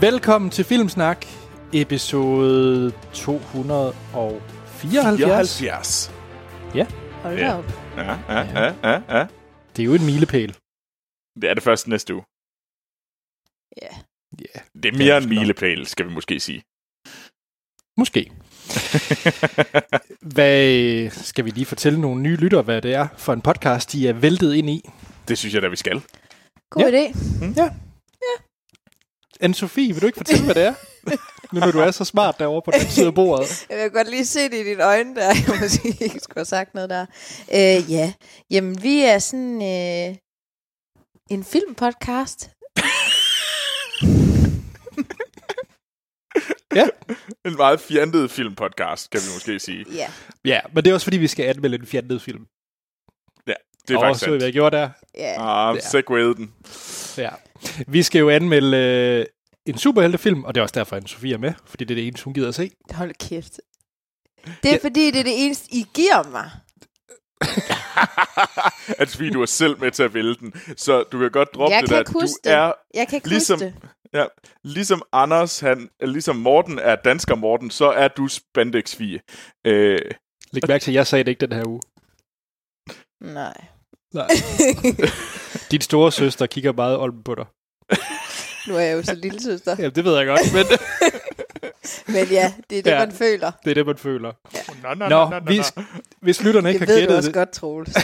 Velkommen til Filmsnak, episode 274. 74. Hold Ja. op. Ja, ja, ja, ja, ja. Det er jo en milepæl. Det er det første næste uge. Ja. Ja, Det er Det mere er en milepæl, skal vi måske sige. måske. Hvad skal vi lige fortælle nogle nye lyttere, hvad det er for en podcast, de er væltet ind i? det synes jeg da, vi skal. God Ja. idé. Anne-Sophie, vil du ikke fortælle, hvad det er? Nu når du er så smart derovre på den side af bordet. Jeg vil godt lige se det i dine øjne der. Jeg måske ikke skulle have sagt noget der. Øh, ja. Jamen, vi er sådan øh, en filmpodcast. En meget fjantet filmpodcast, kan vi måske sige. Ja. Ja, men det er også fordi, vi skal anmelde en fjantet film. Det er Og faktisk så hvad sandt. jeg gjorde der. Ja. Ah, Ja. segwayede den. Ja. Vi skal jo anmelde øh, en superheltefilm, og det er også derfor, at Sofie er med, fordi det er det eneste, hun gider at se. Hold kæft. Det er fordi, det er det eneste, I giver mig. at fordi du er selv med til at vælge den. Så du kan godt droppe Jeg det kan der. ikke huske du det. er, Jeg kan ikke Ligesom- huske det. ja, ligesom Anders, han, ligesom Morten er dansker Morten, så er du spandex øh, Læg mærke til, at jeg sagde det ikke den her uge. Nej. Nej. Din store søster kigger meget olden på dig. nu er jeg jo så lille søster. Ja, det ved jeg godt, men Men ja, det er det, Ja. man føler. det er det, man føler. Nå, nå, Nå, vi, hvis lytterne ikke Det har ved du gættet også det, godt, Troels.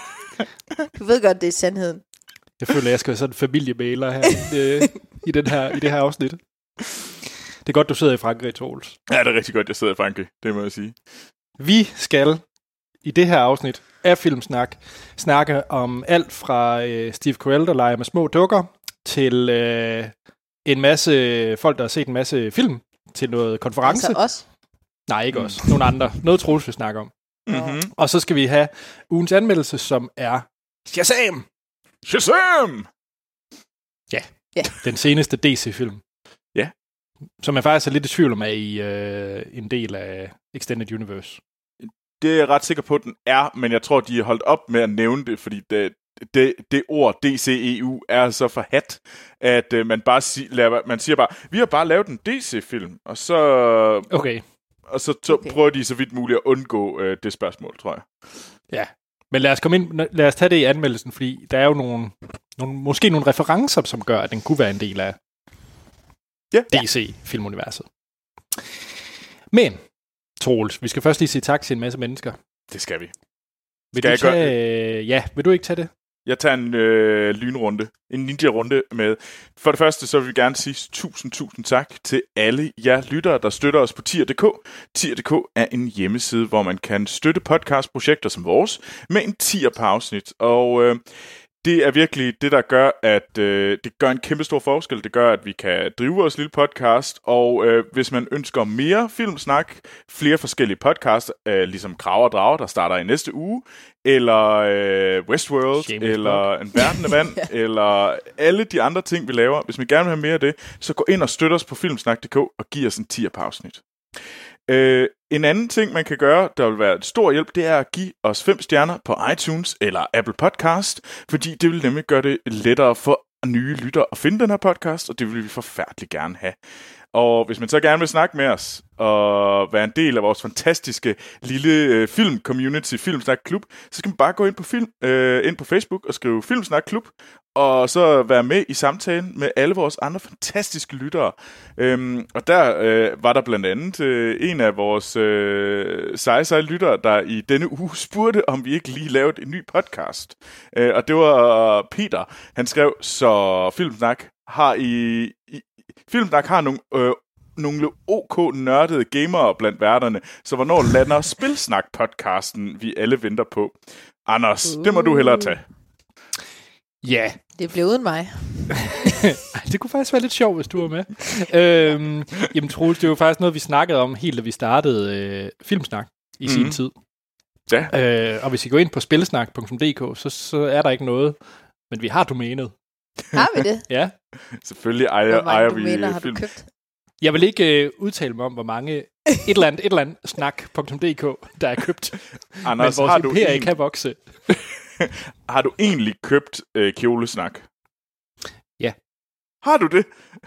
du ved godt, det er sandheden. jeg føler, jeg skal være sådan en familiemailer her øh, i, den her, i det her afsnit. Det er godt, du sidder i Frankrig, Troels. Ja, det er rigtig godt, jeg sidder i Frankrig. Det må jeg sige. Vi skal i det her afsnit af Filmsnak snakke om alt fra øh, Steve Carell, der leger med små dukker, til øh, en masse folk, der har set en masse film, til noget konference. Altså os. Nej, ikke Mm. os. Nogle andre. Noget Troels vil snakke om. Mm-hmm. Og så skal vi have ugens anmeldelse, som er Shazam! Shazam! Den seneste DC-film. Ja. Som jeg faktisk er lidt i tvivl om er i øh, en del af Extended Universe. Det er jeg ret sikker på, at den er, men jeg tror, de er holdt op med at nævne det, fordi det, det, det ord DCEU er så forhat, at uh, man bare sig, laver, man siger bare, vi har bare lavet en DC-film, og så, Okay. og så to, Okay. prøver de så vidt muligt at undgå uh, det spørgsmål, tror jeg. Men lad os komme ind, lad os tage det i anmeldelsen, fordi der er jo nogle, nogle måske nogle referencer, som gør, at den kunne være en del af Ja. DC-filmuniverset. Men, Troels, vi skal først lige sige tak til en masse mennesker. Det skal vi. Vil Skal du jeg gøre tage, Ja, vil du ikke tage det? Jeg tager en øh, lynrunde, en ninja-runde med. For det første, så vil vi gerne sige tusind, tusind tak til alle jer lyttere, der støtter os på tier.dk. Tier.dk er en hjemmeside, hvor man kan støtte podcastprojekter som vores med en tier per afsnit. Og øh, det er virkelig det, der gør, at øh, det gør en kæmpe stor forskel. Det gør, at vi kan drive vores lille podcast, og øh, hvis man ønsker mere filmsnak, flere forskellige podcasts, øh, ligesom Krav og Drager, der starter i næste uge, eller øh, Westworld, Shameless eller En Verden af Vand, eller alle de andre ting, vi laver. Hvis man gerne vil have mere af det, så gå ind og støt os på filmsnak.dk og giv os en 10 per afsnit. Øh, en anden ting, man kan gøre, der vil være et stor hjælp, det er at give os fem stjerner på iTunes eller Apple Podcast, fordi det vil nemlig gøre det lettere for nye lyttere at finde den her podcast, og det vil vi forfærdeligt gerne have. Og hvis man så gerne vil snakke med os og være en del af vores fantastiske lille øh, film-community, Filmsnak Klub, så skal man bare gå ind på, film, øh, ind på Facebook og skrive Filmsnak Klub, og så være med i samtalen med alle vores andre fantastiske lyttere. Øhm, og der øh, var der blandt andet øh, en af vores øh, seje, seje lyttere, der i denne uge spurgte, om vi ikke lige lavede en ny podcast. Øh, og det var Peter. Han skrev, så Filmsnak har i, i Filmsnak har nogle øh, nogle OK nørdede gamere blandt værterne, så hvornår lander Spilsnak-podcasten, vi alle venter på? Anders, uh. det må du hellere tage. Ja, Det blev uden mig. Det kunne faktisk være lidt sjovt, hvis du var med. øhm, jamen, Troels, det er jo faktisk noget, vi snakkede om helt da vi startede øh, Filmsnak i mm. sin Mhm. tid. Ja. Øh, og hvis I går ind på spilsnak.dk, så, så er der ikke noget. Men vi har domænet. Har vi det? Ja. Selvfølgelig ejer, Hvor mange ejer vi domæner har du film. købt? Jeg vil ikke øh, udtale mig om, hvor mange et eller andet, et eller andet snak.dk, der er købt. Men Anders, vores har du, en, kan vokse. har du egentlig købt øh, kjolesnak? Ja. Har du det?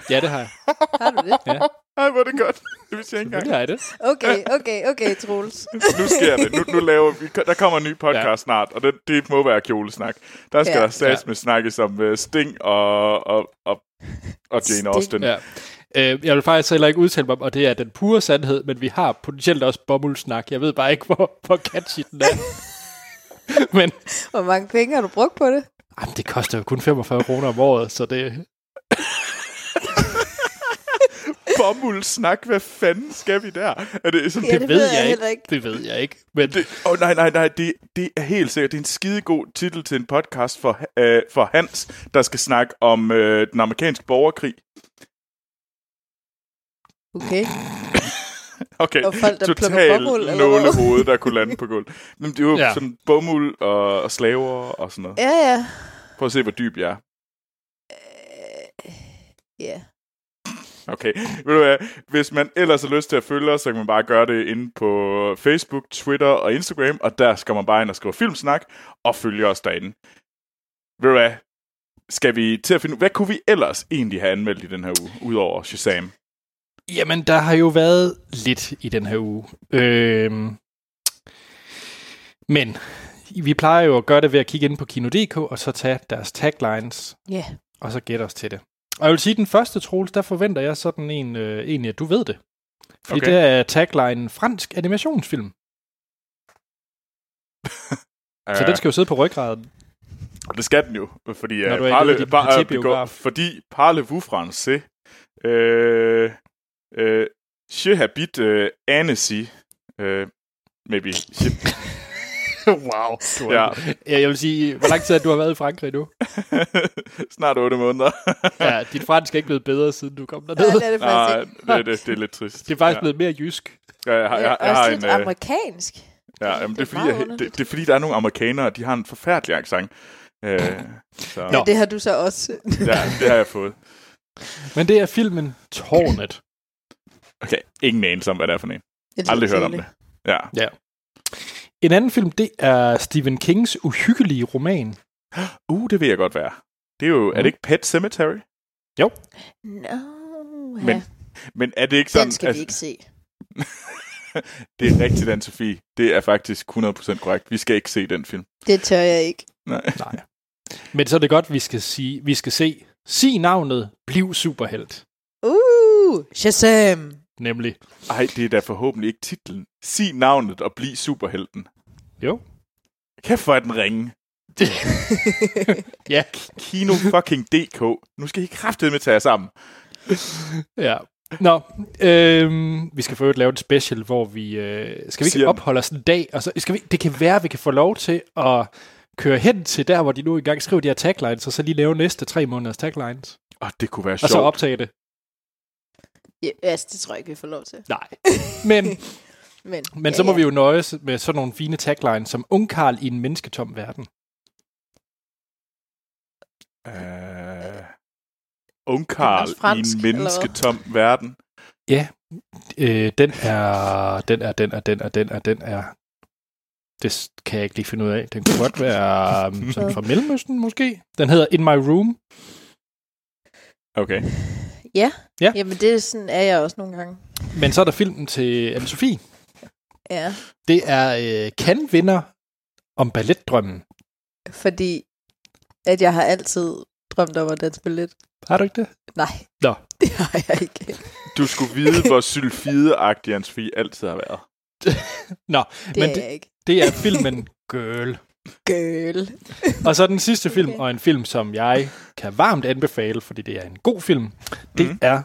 Ja, det har jeg. Har du det? Ja, Ej, hvor er det godt. Det vidste jeg ikke engang. har jeg det. Okay, okay, okay, Troels. Nu sker det. Nu, nu laver vi, der kommer en ny podcast Ja. snart, og det, det må være kjolesnak. Der skal Ja. der stats med snakkes om uh, Sting og, og, og, og Jane Sting. Austen. Ja. Øh, jeg vil faktisk heller ikke udtale mig om, og det er den pure sandhed, men vi har potentielt også bomuldsnak. Jeg ved bare ikke, hvor, hvor catchy den er. men Hvor mange penge har du brugt på det? jamen, det koster jo kun 45 kroner om året, så det... Bomuldssnak, hvad fanden skal vi der? Er det sådan, Ja, det, det ved ved jeg, jeg ikke. ikke. Det ved jeg ikke. Men Det, oh, nej, nej, nej, det, det er helt sikkert. Det er en skidegod titel til en podcast for, øh, for Hans, der skal snakke om øh, den amerikanske borgerkrig. Okay. Okay, Og folk, der plukker total bomuld, eller hvad? nålehoved, der kunne lande på gulvet. Men det er jo Ja. ja. sådan bomuld og, og slaver og sådan noget. Ja, ja. Prøv at se, hvor dyb jeg er. Øh, Ja. Okay, ved du hvad? Hvis man ellers har lyst til at følge os, så kan man bare gøre det inde på Facebook, Twitter og Instagram, og der skal man bare ind og skrive Filmsnak og følge os derinde. Ved du hvad? Skal vi til at finde ud- Hvad kunne vi ellers egentlig have anmeldt i den her uge, udover Shazam? Jamen, der har jo været lidt i den her uge. Øhm, men vi plejer jo at gøre det ved at kigge ind på Kino.dk, og så tage deres taglines, Ja. og så gætte os til det. Og jeg vil sige, at den første, Troels, der forventer jeg sådan en, øh, egentlig, at du ved det. Fordi Okay. det er tagline fransk animationsfilm. Så Øh, den skal jo sidde på ryggraden. Og det skal den jo, fordi, Når uh, du er parle, din par, uh, partibiograf. fordi Parlez-vous français? Øh, øh, je habite uh, Annecy. Øh, maybe. Wow. Du Ja. ja. Jeg vil sige, hvor lang tid har du har været i Frankrig nu? snart 8 måneder. Ja, dit fransk er ikke blevet bedre, siden du kom Nej, derned. det er det faktisk Nej, ikke. det, det, det er lidt trist. Det er faktisk ja. blevet mere jysk. Ja, jeg, har- jeg, jeg, jeg har lidt en... øh, amerikansk. Ja, jamen, det, er fordi, jeg, det, det er fordi, der er nogle amerikanere, de har en forfærdelig accent. Øh, så. Ja, det har du så også. ja, det har jeg fået. Men det er filmen Tårnet. Okay, ingen anelse om, hvad det er for en. Det Aldrig hørt om det. kedeligt. Ja. En anden film, det er Stephen Kings uhyggelige roman. Uh, det vil jeg godt være. Det er jo, er det ikke Pet Cemetery? No, Men ja. Men er det ikke sådan... Den skal vi ikke se. det er rigtigt, anne Sofie. Det er faktisk 100% korrekt. Vi skal ikke se den film. Det tør jeg ikke. Nej. Nej. Men så er det godt, vi skal sige, vi skal se, sig navnet, bliv superhelt. Uh, Shazam! Nemlig. Ej, det er da forhåbentlig ikke titlen. Sig navnet og bliv superhelten. Jo. Kæft, hvor er den ringe. Ja. Kino fucking DK. Nu skal I kraftedeme med tage jer sammen. Ja. Nå, øhm, vi skal for øvrigt lave et special, hvor vi... Øh, skal vi ikke Siger- opholde os en dag? Og så skal vi, det kan være, at vi kan få lov til at køre hen til der, hvor de nu engang skriver de her taglines, og så lige lave næste tre måneders taglines. Og det kunne være Og så sjovt. optage det. Ja, altså, det tror jeg ikke, vi får lov til. Nej. Men, Men, men ja, så må ja. vi jo nøjes med sådan nogle fine taglines, som Ungkarl i en mennesketom verden. Uh, Ungkarl i en mennesketom verden. Øh, den er, den er, den er, den er, den er, den er... Det kan jeg ikke lige finde ud af. Den kunne godt være um, sådan fra Mellemøsten, måske. Den hedder In My Room. Okay. Ja. Ja. Jamen, det er sådan er jeg også nogle gange. Men så er der filmen til Anne-Sophie. Ja, Det er øh, kan-vinder om balletdrømmen. fordi at jeg har altid drømt om at danse ballet. Har du ikke det? Nej, Nå. det har jeg ikke. Du skulle vide, hvor sylfide-agtig anne Sofie altid har været. Nå, Det Men er det- jeg ikke. det er filmen Girl. Girl. Og så den sidste film, Okay. og en film, som jeg kan varmt anbefale, fordi det er en god film, det Mhm. er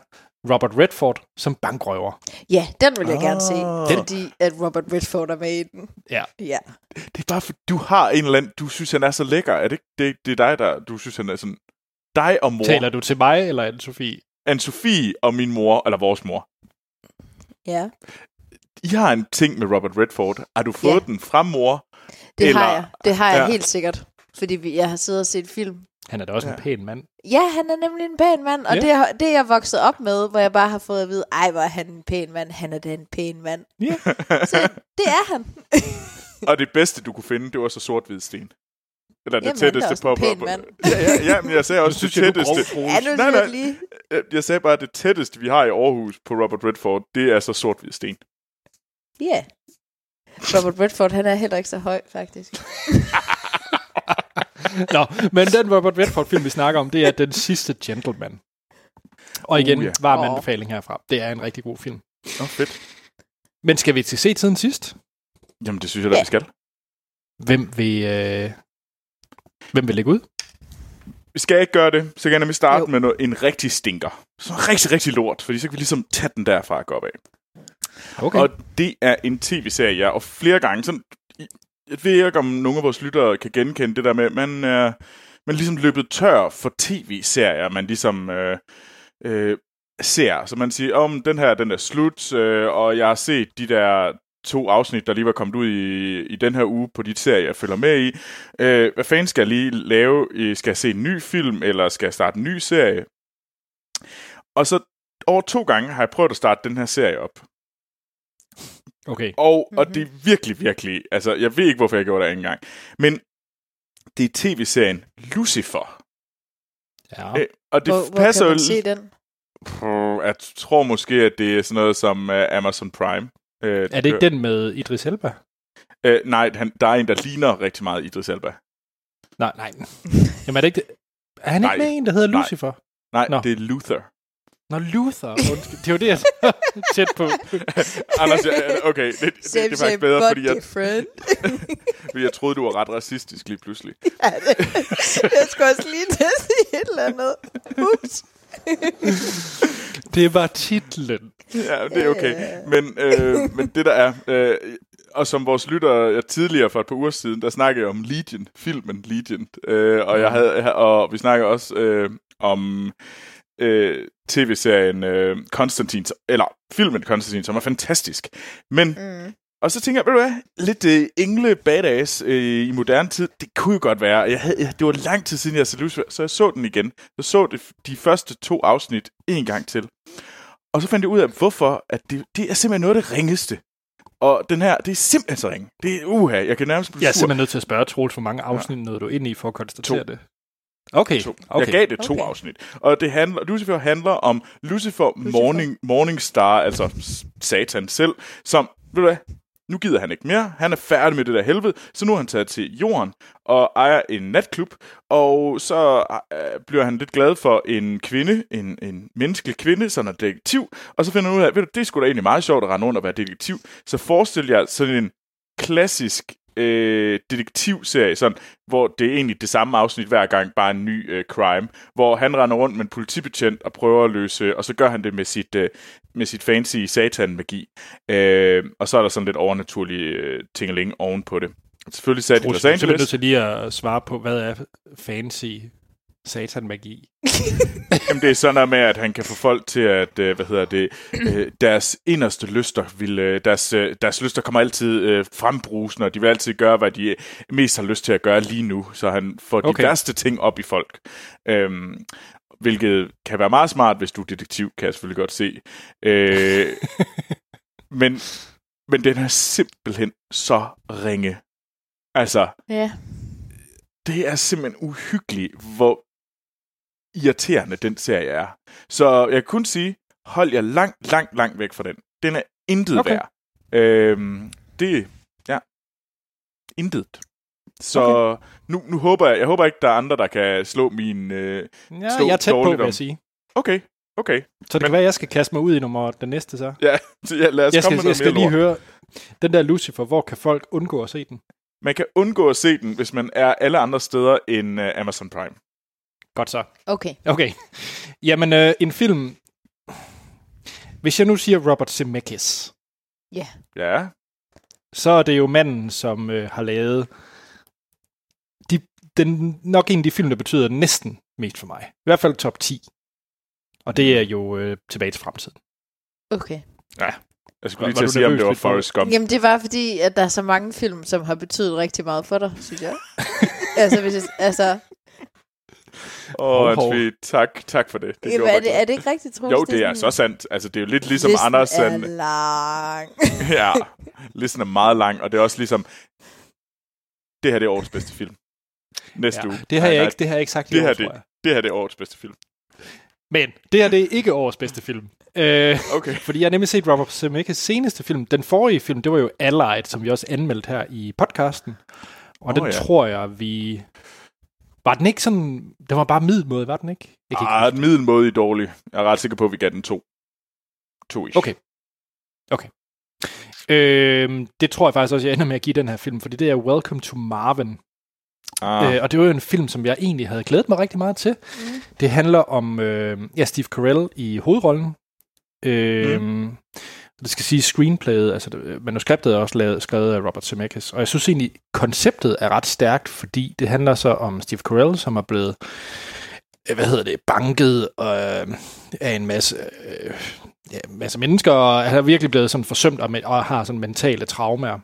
Robert Redford som bankrøver. Ja, den vil jeg gerne se, Ah. fordi at Robert Redford er med i den. Ja. Ja. Det er bare for, du har en eller anden, du synes, han er så lækker. Er det ikke det, det er dig, der, du synes, han er sådan... Dig og mor. Taler du til mig eller Anne-Sophie? Anne-Sophie og min mor, eller vores mor. Ja, I har en ting med Robert Redford. Har du fået Ja. den fra mor? Det Eller- har jeg. Det har jeg Ja. helt sikkert. Fordi vi, jeg har siddet og set film. Han er da også ja. En pæn mand. Ja, han er nemlig en pæn mand, og Ja. det, er, det er jeg vokset op med, hvor jeg bare har fået at vide, ej, hvor er han en pæn mand, han er da en pæn mand. Ja. Så det er han. Og det bedste, du kunne finde, det var så sort-hvid sten. Eller det Jamen, tætteste på... en pæn mand. Ja, ja, ja, men jeg sagde også det tætteste. Ja, nu Nej, nej, lige. Jeg- Jeg sagde bare, at det tætteste, vi har i Aarhus på Robert Redford, det er så sort-hvid sten. Ja. Yeah. Robert Redford, han er heller ikke så høj, faktisk. Nå, men den Robert Redford-film, vi snakker om, det er Den sidste gentleman. Og igen, Uh, ja. yeah. varm anbefaling herfra. Det er en rigtig god film. Nå, fedt. Men skal vi til se tiden sidst? Jamen, det synes jeg da, Ja. vi skal. Hvem vil, øh, hvem vil lægge ud? Vi skal ikke gøre det, så kan nemlig starte Jo. med noget, en rigtig stinker. Så en rigtig, rigtig lort, fordi så kan vi ligesom tage den derfra og gå op af. Okay. Og det er en tv-serie, og flere gange, sådan, jeg ved ikke, om nogle af vores lyttere kan genkende det der med, man er man er ligesom løbet tør for tv-serier, man ligesom øh, øh, ser. Så man siger, om den her, den er slut, øh, og jeg har set de der to afsnit, der lige var kommet ud i, i den her uge på de serier, jeg følger med i. Øh, hvad fanden skal jeg lige lave? Øh, skal jeg se en ny film, eller skal jeg starte en ny serie? Og så over to gange har jeg prøvet at starte den her serie op okay. Og, og Mhm. det er virkelig, virkelig... Altså, jeg ved ikke, hvorfor jeg gjorde det engang. Men det er tv-serien Lucifer. Ja. Øh, og det Hvor, hvor passer kan jo... man se den? Puh, Jeg tror måske, at det er sådan noget som uh, Amazon Prime. Uh, Er det ikke den med Idris Elba? Uh, nej, han, der er en, der ligner rigtig meget Idris Elba. Nej, nej. Jamen er det ikke det? Er han Nej. ikke med en, der hedder Nej. Lucifer? Nej, Nå. det er Luther. Nå, Luther. Undskyld. Det var det, jeg tæt på. Anders, jeg, okay, det, det, det, det er faktisk bedre, fordi jeg, fordi jeg troede, du var ret racistisk lige pludselig. ja, det, jeg skulle også lige til at sige et eller andet. Ups. Det var titlen. Ja, det er okay. Men, øh, men det der er, øh, og som vores lytter jeg tidligere for et par uger siden, der snakkede jeg om Legion, filmen Legion, øh, og, jeg havde, og vi snakkede også øh, om øh, tv-serien øh, Konstantin, eller filmen Konstantin, som er fantastisk. Men, Mm. og så tænker jeg, ved du hvad, lidt øh, engle badass øh, i moderne tid, det kunne jo godt være. Jeg havde, jeg, det var lang tid siden, jeg så Lucifer, så jeg så den igen. Jeg så det, de første to afsnit en gang til. Og så fandt jeg ud af, hvorfor at det, det er simpelthen noget af det ringeste. Og den her, det er simpelthen så ringe. Det er uha, jeg kan nærmest blive Jeg er sur. simpelthen nødt til at spørge Troels, hvor mange afsnit nåede du ind i for at konstatere To. det? Okay, To. okay. Jeg gav det to Okay. afsnit. Og det handler, Lucifer handler om Lucifer, Lucifer. Morning, Morningstar, altså Satan selv, som, ved du hvad, nu gider han ikke mere. Han er færdig med det der helvede, så nu er han taget til jorden og ejer en natklub, og så øh, bliver han lidt glad for en kvinde, en, en menneskelig kvinde, som er detektiv, og så finder han ud af, ved du, det er sgu da egentlig meget sjovt at rende rundt og være detektiv. Så forestil jer sådan en klassisk øh, detektivserie, sådan, hvor det er egentlig det samme afsnit hver gang, bare en ny øh, crime, hvor han render rundt med en politibetjent og prøver at løse, og så gør han det med sit, øh, med sit fancy satan-magi. Øh, og så er der sådan lidt overnaturlig øh, tingeling oven på det. Selvfølgelig sat i Los du er simpelthen nødt Angeles. til lige at svare på, hvad er fancy satan-magi? Jamen, det er sådan noget med, at han kan få folk til at, øh, hvad hedder det, øh, deres inderste lyster, vil, øh, deres, øh, deres lyster kommer altid øh, frembrusende, og de vil altid gøre, hvad de mest har lyst til at gøre lige nu, så han får de Okay. værste ting op i folk. Øhm, hvilket kan være meget smart, hvis du er detektiv, kan jeg selvfølgelig godt se. Øh, men, men den er simpelthen så ringe. Altså, Ja. det er simpelthen uhyggeligt, hvor irriterende den serie er. Så jeg kan kun sige, hold jer langt, langt, langt væk fra den. Den er intet Okay. værd. Øhm, det, ja, intet. Så okay. nu, nu håber jeg, jeg håber ikke, der er andre, der kan slå min... Øh, Ja, Slå jeg er tæt på, vil jeg sige. okay, okay. Så det kan Men- være, at jeg skal kaste mig ud i nummer den næste så. Ja, så ja, lad os Jeg komme skal, med jeg noget skal mere lige lort. høre, den der Lucifer, hvor kan folk undgå at se den? Man kan undgå at se den, hvis man er alle andre steder end uh, Amazon Prime. Godt så. Okay. Okay. Jamen, øh, en film... Hvis jeg nu siger Robert Zemeckis, Ja. Ja, så er det jo manden, som øh, har lavet de, den, nok en af de film, der betyder næsten mest for mig. I hvert fald top 10. Og det er jo øh, tilbage til fremtiden. Okay. jeg skulle lige var til du at sige, om nervøs det var lidt for Forrest Gump. Jamen, det var fordi, at der er så mange film, som har betydet rigtig meget for dig, synes jeg. altså, hvis jeg, altså, Åh, Hov, hov. oh, tak, tak for det. det jamen, er, det, er det ikke rigtigt, Troels? Jo, det er så sandt. Altså, det er jo lidt ligesom Listen Anders... er Han, lang. ja, listen er meget lang, og det er også ligesom... Det her det er årets bedste film. næste Ja, uge. det, har jeg nej, ikke, det har jeg ikke sagt i det år, her, tror det, jeg. det her det er årets bedste film. Men det her det er ikke årets bedste film. Øh, Okay. fordi jeg har nemlig set Robert Zemeckis seneste film. Den forrige film, det var jo Allied, som vi også anmeldte her i podcasten. Og Åh, den ja. tror jeg, vi... Var den ikke sådan... Den var bare middelmåde, var den ikke? Jeg kan ikke Ah, huske den middelmådige dårlig. Jeg er ret sikker på, at vi gav den to. To ish. Okay. Okay. Øhm, det tror jeg faktisk også, jeg ender med at give den her film, fordi det er Welcome to Marvin. Ah, Øh, og det var jo en film, som jeg egentlig havde glædet mig rigtig meget til. Mm. Det handler om øh, ja, Steve Carell i hovedrollen. Øh, mm. Det skal sige screenplayet, altså øh, manuskriptet er også lavet, skrevet af Robert Zemeckis. Og jeg synes egentlig, konceptet er ret stærkt, fordi det handler så om Steve Carell, som er blevet, øh, hvad hedder det, banket øh, af en masse, øh, ja, masse mennesker, og han er virkelig blevet sådan forsømt og, og har sådan mentale traumer.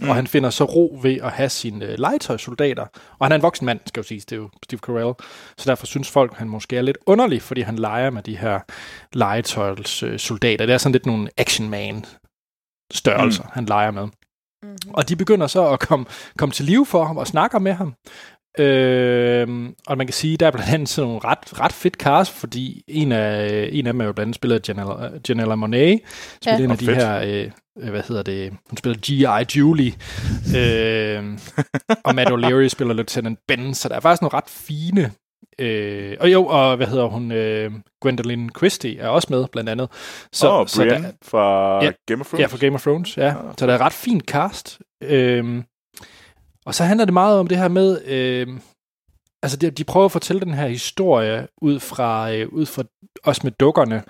Mm. Og han finder så ro ved at have sine øh, legetøjssoldater. Og han er en voksen mand, skal jo siges, det er jo Steve Carell. Så derfor synes folk, han måske er lidt underlig, fordi han leger med de her legetøjssoldater. Det er sådan lidt nogle action man størrelser, mm. han leger med. Mm-hmm. Og de begynder så at komme, komme til live for ham og snakker med ham. Øhm, og man kan sige, der er blandt andet sådan nogle ret, ret fedt cast, fordi en af, en af dem er jo blandt andet spillet af Janella, Janella Monáe, som Ja. er en af de fedt. her, øh, øh, hvad hedder det, hun spiller G.I. Julie, øh, og Matt O'Leary spiller Lieutenant Ben, så der er faktisk nogle ret fine, øh, og jo, og hvad hedder hun, øh, Gwendolyn Christie er også med, blandt andet. så, oh, så der, Brienne fra Ja. Game of Thrones. Ja, for Game of Thrones, ja. Ah. Så der er et ret fint cast. Øhm, og så handler det meget om det her med, øhm, altså de, de prøver at fortælle den her historie ud fra, øh, ud fra også med dukkerne,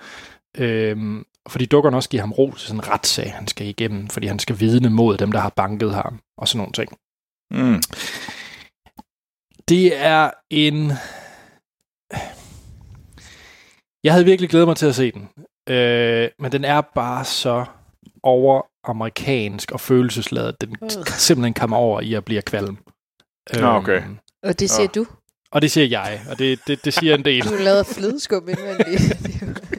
øhm, fordi dukkerne også giver ham ro til sådan en retssag, han skal igennem, fordi han skal vidne mod dem, der har banket ham, og sådan nogle ting. Mm. Det er en... Jeg havde virkelig glædet mig til at se den. Øh, men den er bare så over amerikansk og følelsesladet. Den Øh. simpelthen kommer over i at blive kvalm. Nå, okay. Og det siger Nå. du. og det siger jeg, og det, det, det siger en del. Du lavet flødeskum indvendigt.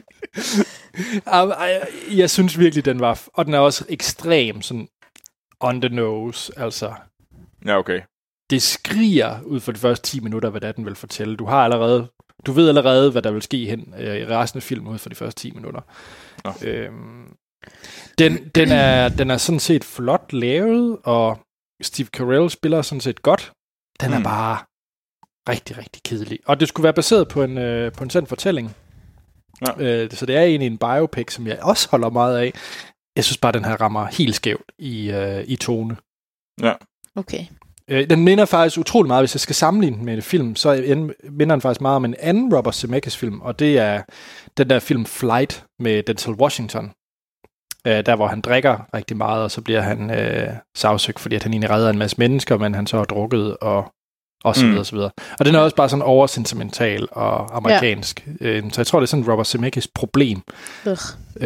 Jeg, synes virkelig, den var... Og den er også ekstrem sådan on the nose. Altså, Ja, okay. det skriger ud for de første 10 minutter, hvad det er, den vil fortælle. Du har allerede, du ved allerede, hvad der vil ske hen øh, i resten af filmen ud for de første 10 minutter. Nå. Øhm, den, den, er, den er sådan set flot lavet, og Steve Carell spiller sådan set godt. Den er Mm. bare rigtig, rigtig kedelig. Og det skulle være baseret på en, øh, på en sand fortælling. Ja. Øh, så det er egentlig en biopic, som jeg også holder meget af. Jeg synes bare, den her rammer helt skævt i, øh, i tone. Okay. Øh, den minder faktisk utrolig meget, hvis jeg skal sammenligne den med en film, så minder den faktisk meget om en anden Robert Zemeckis film, og det er den der film Flight med Denzel Washington. Øh, der hvor han drikker rigtig meget, og så bliver han øh, sagsøgt, fordi at han egentlig redder en masse mennesker, men han så har drukket og og så Mm. videre, og så videre. Og den er også bare sådan oversentimental og amerikansk. Ja. Øh, så jeg tror, det er sådan Robert Zemeckis problem. Ugh.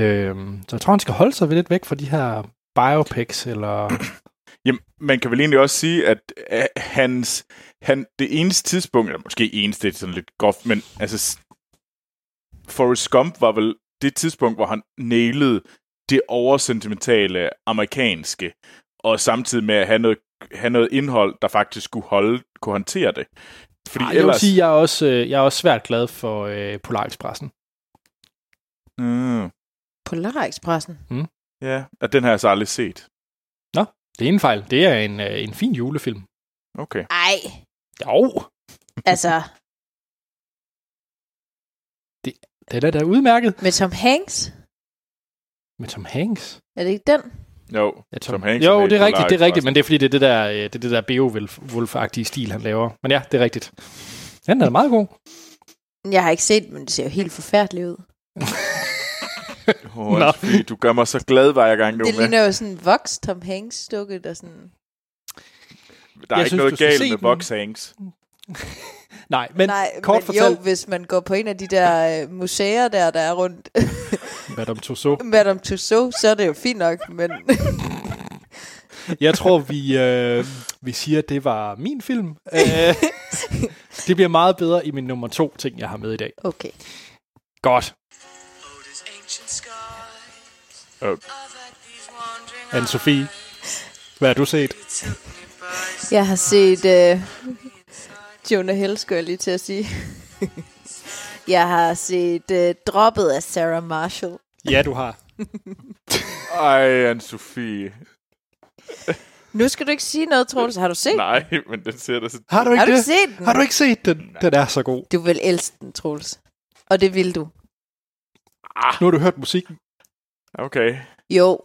Øh, så jeg tror, han skal holde sig lidt væk fra de her biopics, eller... Jamen, man kan vel egentlig også sige, at øh, hans, han, det eneste tidspunkt, eller måske eneste, det er sådan lidt groft, men altså, Forrest Gump var vel det tidspunkt, hvor han nailede det oversentimentale amerikanske, og samtidig med at have noget, have noget indhold, der faktisk kunne, holde, kunne håndtere det. Fordi Ej, jeg vil sige, jeg er også, øh, jeg er også svært glad for øh, Polarekspressen. Mm, Polarekspressen. ja, og den har jeg så aldrig set. Det er en fejl. Det er en, øh, en fin julefilm. Okay. Ej, Jo, altså, den er da udmærket med Tom Hanks. med Tom Hanks. Er det ikke den? Jo, Ja, Tom Hanks er Jo, det er rigtigt, det er rigtigt, men det er fordi, det er det der, øh, det er det der Beowulf-agtige stil, han laver. Men ja, det er rigtigt. Den er meget god. Jeg har ikke set, men det ser jo helt forfærdeligt ud. Oh, Nå. Du gør mig så glad hver gang, du Det er med. ligner jo sådan en voks Tom Hanks stukket, der sådan... Der er Jeg ikke synes, du noget galt med. Box Hanks. Nej, men Nej, kort men fortalt, jo, hvis man går på en af de der øh, museer der, der er rundt Madame Tussauds. Madame Tussauds, så er det jo fint nok, men Jeg tror, vi, øh, vi siger, at det var min film. Øh, det bliver meget bedre i min nummer to ting, jeg har med i dag. okay. Godt. Øh, Anne-Sophie, hvad har du set? Jeg har set øh, Jonah Hill, skulle jeg lige til at sige. Jeg har set uh, droppet af Sarah Marshall. Ja, du har. Ej, Anne-Sophie. Nu skal du ikke sige noget, Troels. Har du set? Nej, men den ser da så... Har du ikke Har du det? ikke set den? Har du ikke set den? Den er så god. Du vil elske den, Troels. Og det vil du. Nu har du hørt musikken. Okay. Jo,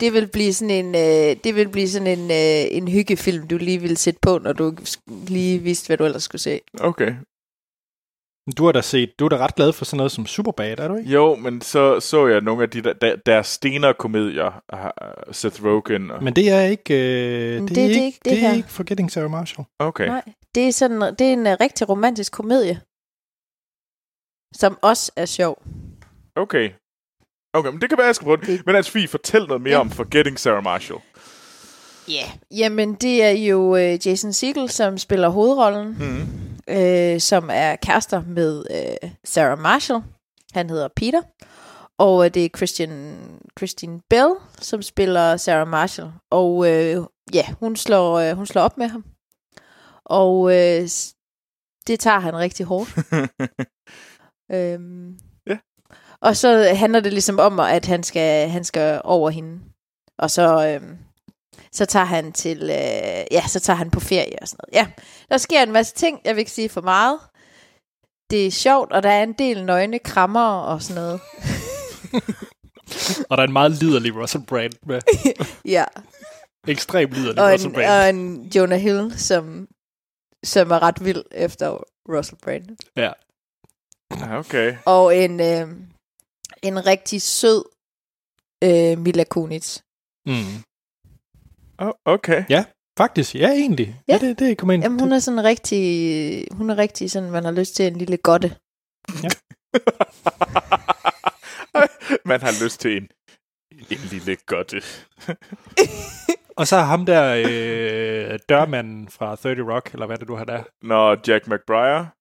det vil blive sådan en, øh, det vil blive sådan en, øh, en hyggefilm, du lige ville sætte på, når du sk- lige vidste, hvad du ellers skulle se. Okay. Du har da set, du er da ret glad for sådan noget som Superbad, er du ikke? Jo, men så så jeg nogle af de der, der, der stenere komedier af Seth Rogen. Og... Men det er ikke, øh, det, det- er det er ikke, ikke det det er her. ikke Forgetting Sarah Marshall. Okay. Nej, det er, sådan, det er en uh, rigtig romantisk komedie, som også er sjov. Okay. Okay, men det kan være, jeg skal prøve det. Det- Men Anne-Sophie, fortæl noget mere Ja. om Forgetting Sarah Marshall. Ja, yeah. jamen det er jo øh, Jason Segel, som spiller hovedrollen, Mm. Øh, som er kærester med øh, Sarah Marshall. Han hedder Peter. Og øh, det er Christian, Christine Bell, som spiller Sarah Marshall. Og øh, ja, hun slår, øh, hun slår op med ham. Og øh, det tager han rigtig hårdt. øhm, Ja. Og så handler det ligesom om, at han skal, han skal over hende. Og så, øhm, så tager han til, øh, ja, så tager han på ferie og sådan noget. Ja, der sker en masse ting, jeg vil ikke sige for meget. Det er sjovt, og der er en del nøgne krammer og sådan noget. Og der er en meget liderlig Russell Brand med. Ja, Ekstremt liderlig og Russell en, Brand. og en Jonah Hill, som, som er ret vild efter Russell Brand. Ja. Okay. Og en, øh, en rigtig sød øh, Mila Kunis. Mm. Oh, okay. Faktisk, ja egentlig. Ja, Ja. det, det kommer ind. Jamen, hun er sådan rigtig, hun er rigtig sådan, man har lyst til en lille godte. Man har lyst til en, en lille godte. Og så er ham der øh, dørmanden fra 30 Rock, eller hvad det du har der. Nå, Jack McBriar.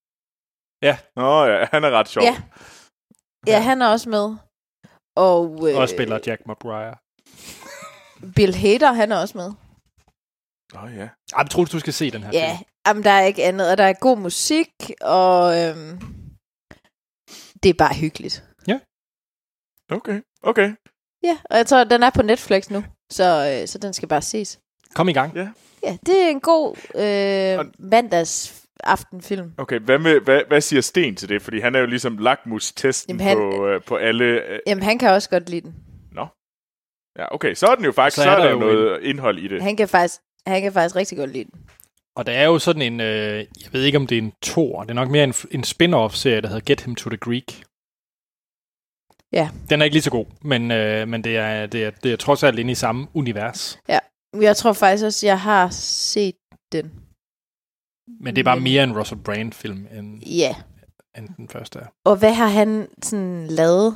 Ja. Nå ja, han er ret sjov. Ja. Ja, han er også med. Og, øh, Og spiller Jack McBriar. Bill Hader, han er også med. Nå ja. Ej, jeg tror, du skal se den her Ja, film. jamen, der er ikke andet. Og der er god musik, og øhm, det er bare hyggeligt. Okay, okay. Ja, og jeg tror, den er på Netflix nu, så, øh, så den skal bare ses. Kom i gang. Ja. Ja, det er en god øh, Og- mandags aftenfilm. Okay, hvad, med, hvad, hvad siger Sten til det? Fordi han er jo ligesom lakmus-testen Jamen, han- på, øh, på alle... Øh, Jamen, han kan også godt lide den. Ja, okay, så er den jo faktisk... Så Så er er, der der jo noget indhold i det. Han kan faktisk, han kan faktisk rigtig godt lide den. Og der er jo sådan en, øh, jeg ved ikke om det er en tor, det er nok mere en, en spin-off-serie, der hedder Get Him to the Greek. Ja. Den er ikke lige så god, men, øh, men det, er, det, er, det er trods alt inde i samme univers. Jeg tror faktisk også, jeg har set den. Men det er bare Men- mere en Russell Brand-film, end, Ja. end den første er. Og hvad har han sådan lavet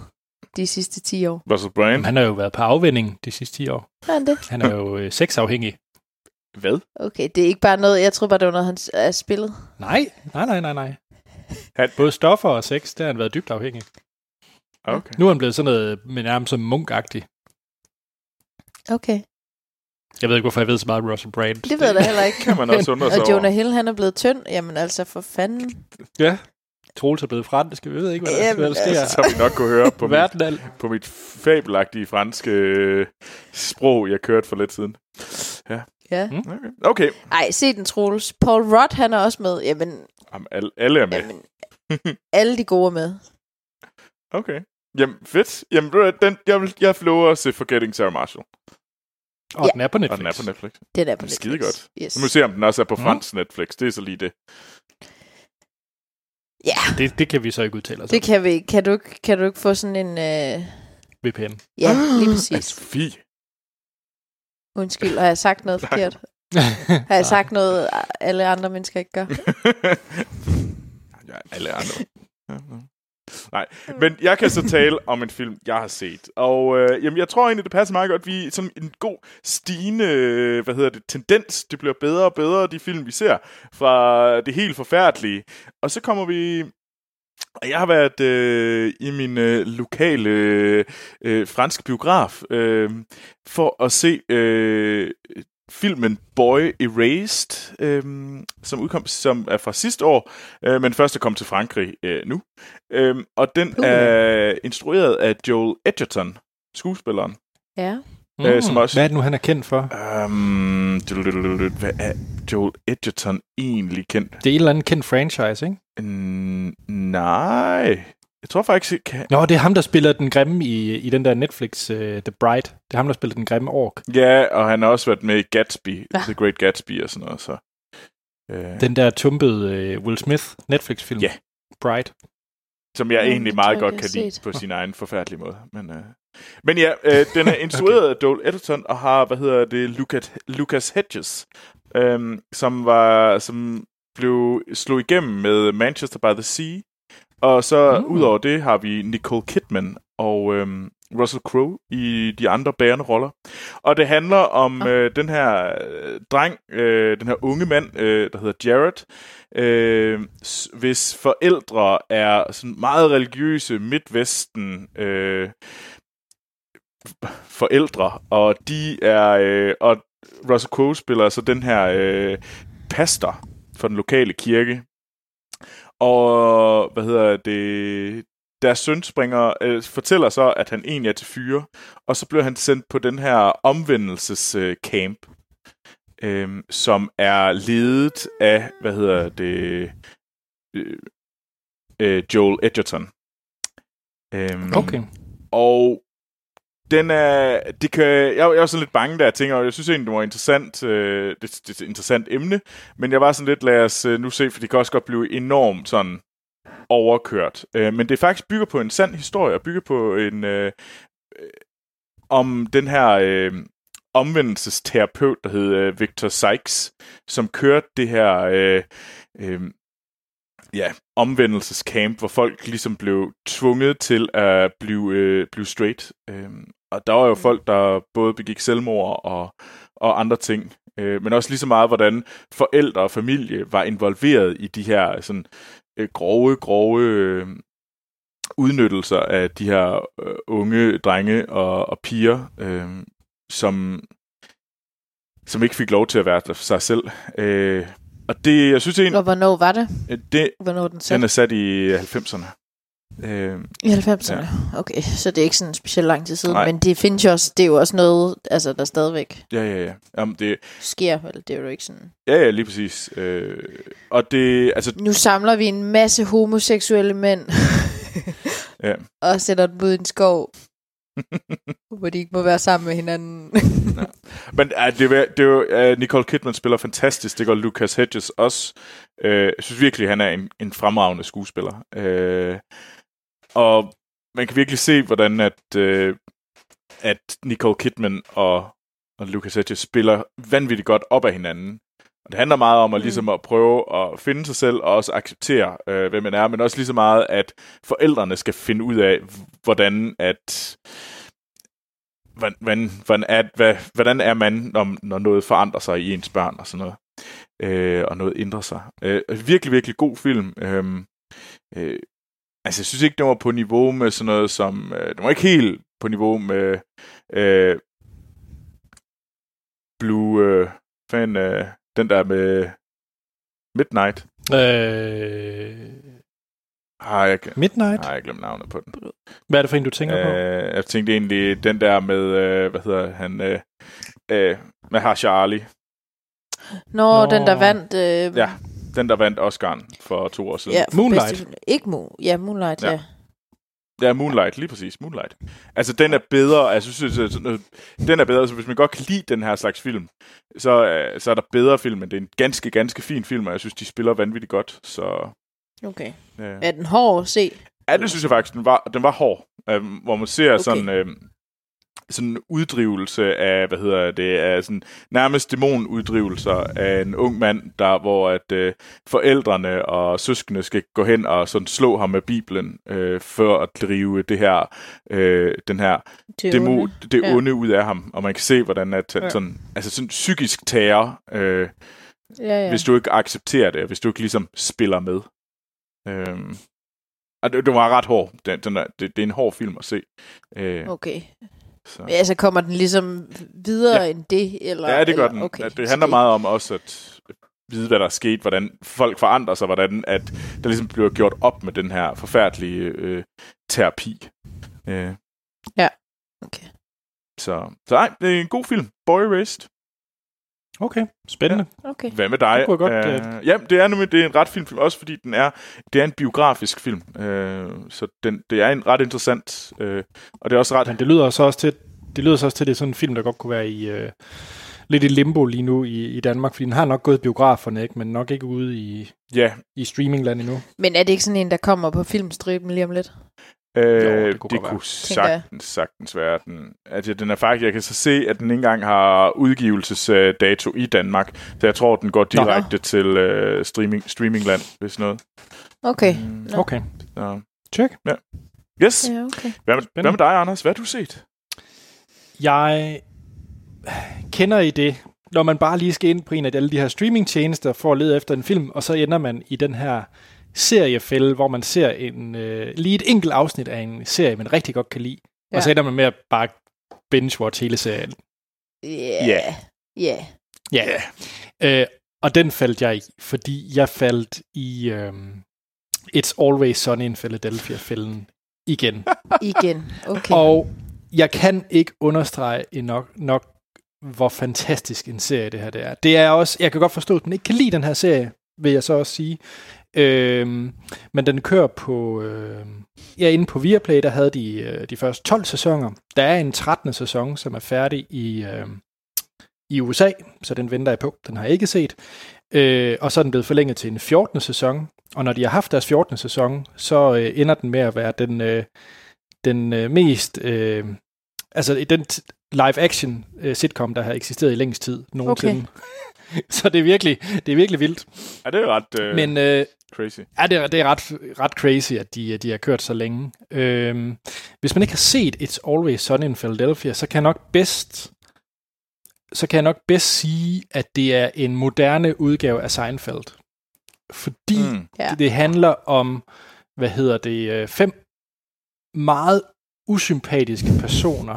de sidste 10 år? Russell Brand? Jamen, han har jo været på afvinding de sidste 10 år. Har han det? Han er jo øh, sexafhængig. Hvad? Okay, det er ikke bare noget, jeg tror bare, det var noget, han er spillet. Nej, nej, nej, nej, nej. Han- Både stoffer og sex, der har han været dybt afhængig. Okay. Nu er han blevet sådan noget med nærmest som munkagtig. Okay, Jeg ved ikke, hvorfor jeg ved så meget om Russell Brand. det ved jeg da heller ikke. kan man også undre sig Og Jonah. Hill, han er blevet tynd. Jamen altså, for fanden. Ja. Troels er blevet fransk. Vi ved ikke, hvad der, Jamen, hvad der sker. altså. Som vi nok kunne høre på, mit, på mit fabelagtige franske øh, sprog, jeg kørte for lidt siden. Ja. Mm. Okay, okay. Ej, se den, Troels. Paul Rudd, han er også med. Jamen, Jamen, alle, alle er med. jamen alle de gode er med. Okay. Jamen, fedt. Jamen, den, jeg, vil, jeg lover at se Forgetting Sarah Marshall. Og Ja. den er på Netflix. Og den er på Netflix. Den er på Netflix. Skide godt. Yes. Nu må vi se, om den også er på Mm. fransk Netflix. Det er så lige det. Ja, Det, det kan vi så ikke udtale os det kan vi. Kan du, ikke- kan du ikke få sådan en... Øh... VPN. Ja, lige præcis. Sofie. Undskyld, har jeg sagt noget forkert? Har jeg sagt noget, alle andre mennesker ikke gør? ja, alle andre. Nej, men jeg kan så tale om en film, jeg har set. Og øh, jamen, jeg tror egentlig, det passer meget godt. Vi er sådan en god stigende, øh, hvad hedder det, tendens. Det bliver bedre og bedre, de film, vi ser, fra det helt forfærdelige. Og så kommer vi... og Jeg har været øh, i min øh, lokale øh, øh franske biograf øh, for at se øh, filmen Boy Erased, øh, som udkom, som er fra sidste år, øh, men først er kommet til Frankrig øh, nu. Øh, og den Uh. er instrueret af Joel Edgerton, skuespilleren. Ja. Øh, som også- Hvad er det nu, han er kendt for? Um, hvad er Joel Edgerton egentlig kendt? Det er et eller andet kendt franchise, ikke? Mm, nej. Jeg tror faktisk ikke... Kan... Nå, det er ham, der spiller den grimme i, i den der Netflix, uh, The Bride. Det er ham, der spiller den grimme ork. Ja, og han har også været med i Gatsby, Ja. The Great Gatsby og sådan noget. Så. Øh, Den der tumpede uh, Will Smith Netflix-film. Ja. Bride. som jeg Ja, egentlig meget tror jeg, godt kan lide på sin egen forfærdelige måde. Men, øh, men ja, øh, den er instrueret af Joel Edgerton og har, hvad hedder det, Lucas, Lucas Hedges, øh, som var som blev slog igennem med Manchester by the Sea. Og så Mm. mm. udover det har vi Nicole Kidman og øhm, Russell Crowe i de andre bærende roller. Og det handler om Ah. øh, den her øh, dreng, øh, den her unge mand, øh, der hedder Jared, øh, hvis forældre er sådan meget religiøse midtvesten øh, forældre, og de er øh, og Russell Crowe spiller så den her øh, pastor for den lokale kirke. Og hvad hedder det? Deres søn springer, øh, fortæller så, at han egentlig er til fyre, og så bliver han sendt på den her omvendelsescamp, øh, øh, som er ledet af, hvad hedder det, øh, øh, Joel Edgerton. Øh, Okay. og den er, det kan, jeg, jeg var sådan lidt bange, da jeg tænker, og jeg synes egentlig, det var interessant, øh, det, det er et interessant emne, men jeg var sådan lidt, lad os øh, nu se, for det kan også godt blive enormt sådan overkørt. Øh, men det er faktisk bygger på en sand historie, og bygger på en, øh, øh, om den her øh, omvendelsesterapeut, der hed øh, Victor Sykes, som kørte det her øh, øh, ja, omvendelsescamp, hvor folk ligesom blev tvunget til at blive, øh, blive straight. Øhm, og der var jo folk, der både begik selvmord og, og andre ting. Øh, men også lige så meget, hvordan forældre og familie var involveret i de her sådan, øh, grove, grove øh, udnyttelser af de her øh, unge drenge og, og piger, øh, som, som ikke fik lov til at være der for sig selv. Øh, og det, jeg synes egentlig, Og hvornår var det? det, Hvornår den sat? den er sat i 90'erne. Øh, I 90'erne? Okay, så det er ikke sådan specielt lang tid siden. Nej. Men det findes jo også, det er jo også noget, altså, der stadigvæk ja, ja, ja. Jamen, det, sker. Vel? Det er jo ikke sådan. ja, ja, lige præcis. Øh, og det, altså, Nu samler vi en masse homoseksuelle mænd. Ja. og sætter dem ud i en skov. hvor de ikke må være sammen med hinanden. men uh, det, er- det er jo, uh, Nicole Kidman spiller fantastisk. Det gør Lucas Hedges også. Uh, jeg synes virkelig, han er en, en fremragende skuespiller. Uh, og man kan virkelig se, hvordan at, uh, at Nicole Kidman og, og Lucas Hedges spiller vanvittigt godt op af hinanden. Og det handler meget om at, Mm. ligesom at prøve at finde sig selv og også acceptere, øh, hvem man er, men også lige så meget, at forældrene skal finde ud af, hvordan at hvordan, hvordan, hvordan, er, hvad, hvordan er man, når, når noget forandrer sig i ens børn og sådan noget, øh, og noget ændrer sig. Øh, virkelig, virkelig god film. Øh, øh, altså, jeg synes ikke, den var på niveau med sådan noget som... Øh, den var ikke helt på niveau med øh, Blue... Øh, fan, øh, den der med Midnight. Øh, Har jeg, Midnight? har jeg glemt navnet på den. Hvad er det for en, du tænker på? Øh, jeg tænkte egentlig den der med, øh, hvad hedder han, øh, øh, med har Charlie. Nå, Nå. den der vandt... Øh, Ja, Den, der vandt Oscar'en for to år siden. ja Moonlight. bedste. Ikke Moon. Ja, Moonlight, Ja. ja. Ja, Moonlight, lige præcis. Moonlight. Altså, den er bedre. Jeg synes, den er bedre. Så hvis man godt kan lide den her slags film, så, øh, så er der bedre film, men det er en ganske, ganske fin film, og jeg synes, de spiller vanvittigt godt. Så, Okay. øh. Er den hård at se? Ja, det synes jeg faktisk, den var, den var hård. Øh, hvor man ser. Okay. sådan, øh, sådan en uddrivelse af, hvad hedder det, af sådan nærmest dæmonuddrivelser af en ung mand, der, hvor at øh, forældrene og søskende skal gå hen og sådan slå ham med Bibelen, øh, for at drive det her, øh, den her Til demo, unge? det Ja. onde ud af ham. Og man kan se, hvordan at, Ja. sådan, altså sådan psykisk terror, øh, Ja, ja. hvis du ikke accepterer det, hvis du ikke ligesom spiller med. Øhm, og det, det var ret hård. Den, den er, det, det er en hård film at se. Øh, Okay. Så. Ja, så kommer den ligesom videre Ja. end det? Eller, Ja, det gør eller, den. Okay. Det handler meget om også at vide, hvad der er sket, hvordan folk forandrer sig, hvordan at der ligesom bliver gjort op med den her forfærdelige øh, terapi. Øh, Okay. så, så nej, det er en god film. Boy Erased. Okay, spændende. Okay. Hvad med dig? Det kunne jeg godt, uh, ja, det er nemlig det er en ret fin film, også fordi den er, det er en biografisk film. Uh, så den, det er en ret interessant, uh, og det er også ret... Men det lyder så også til, det lyder så også til, at det er sådan en film, der godt kunne være i øh, lidt i limbo lige nu i, i Danmark, fordi den har nok gået biograferne, ikke? men nok ikke ude i, Ja, i streamingland endnu. Men er det ikke sådan en, der kommer på filmstriben lige om lidt? Øh, Jo, det kunne, det kunne jeg. sagtens, sagtens være den. Altså, den er faktisk, jeg kan så se, at den ikke engang har udgivelsesdato i Danmark. Så jeg tror, den går Nå. direkte til øh, streaming, streamingland, hvis noget. Okay. Mm, Nå. Okay, så. check. Yes. Ja, okay. Hvad, med, hvad med dig, Anders? Hvad har du set? Jeg kender I det, når man bare lige skal ind på en af alle de her streamingtjenester for at lede efter en film, og så ender man i den her seriefælde, hvor man ser en, øh, lige et enkelt afsnit af en serie, man rigtig godt kan lide. Ja. Og så ender man med at bare binge-watch hele serien. Ja. Ja. Ja. Ja. Øh, og den faldt jeg i, fordi jeg faldt i øh, It's Always Sunny in Philadelphia-fælden igen. Igen. Okay. Og jeg kan ikke understrege nok, nok, hvor fantastisk en serie det her det er. Det er også, jeg kan godt forstå, at den ikke kan lide den her serie, vil jeg så også sige. Øhm, men den kører på, øh, ja, inde på Viaplay, der havde de øh, de første 12 sæsoner. Der er en 13. sæson, som er færdig i, øh, i USA, så den venter jeg på. Den har jeg ikke set. Øh, og så er den blevet forlænget til en 14. sæson. Og når de har haft deres 14. sæson, så øh, ender den med at være den, øh, den øh, mest... Øh, altså i den t- live-action øh, sitcom, der har eksisteret i længst tid nogensinde. Okay. så det er virkelig, det er virkelig vildt. Ja, det er ret øh, Men øh, crazy. ja, det er, det er ret, ret crazy, at de, de har kørt så længe. Øhm, hvis man ikke har set It's Always Sunny in Philadelphia, så kan jeg nok bedst så kan jeg nok bedst sige, at det er en moderne udgave af Seinfeld. Fordi Mm. det, det handler om, hvad hedder det, øh, fem meget usympatiske personer.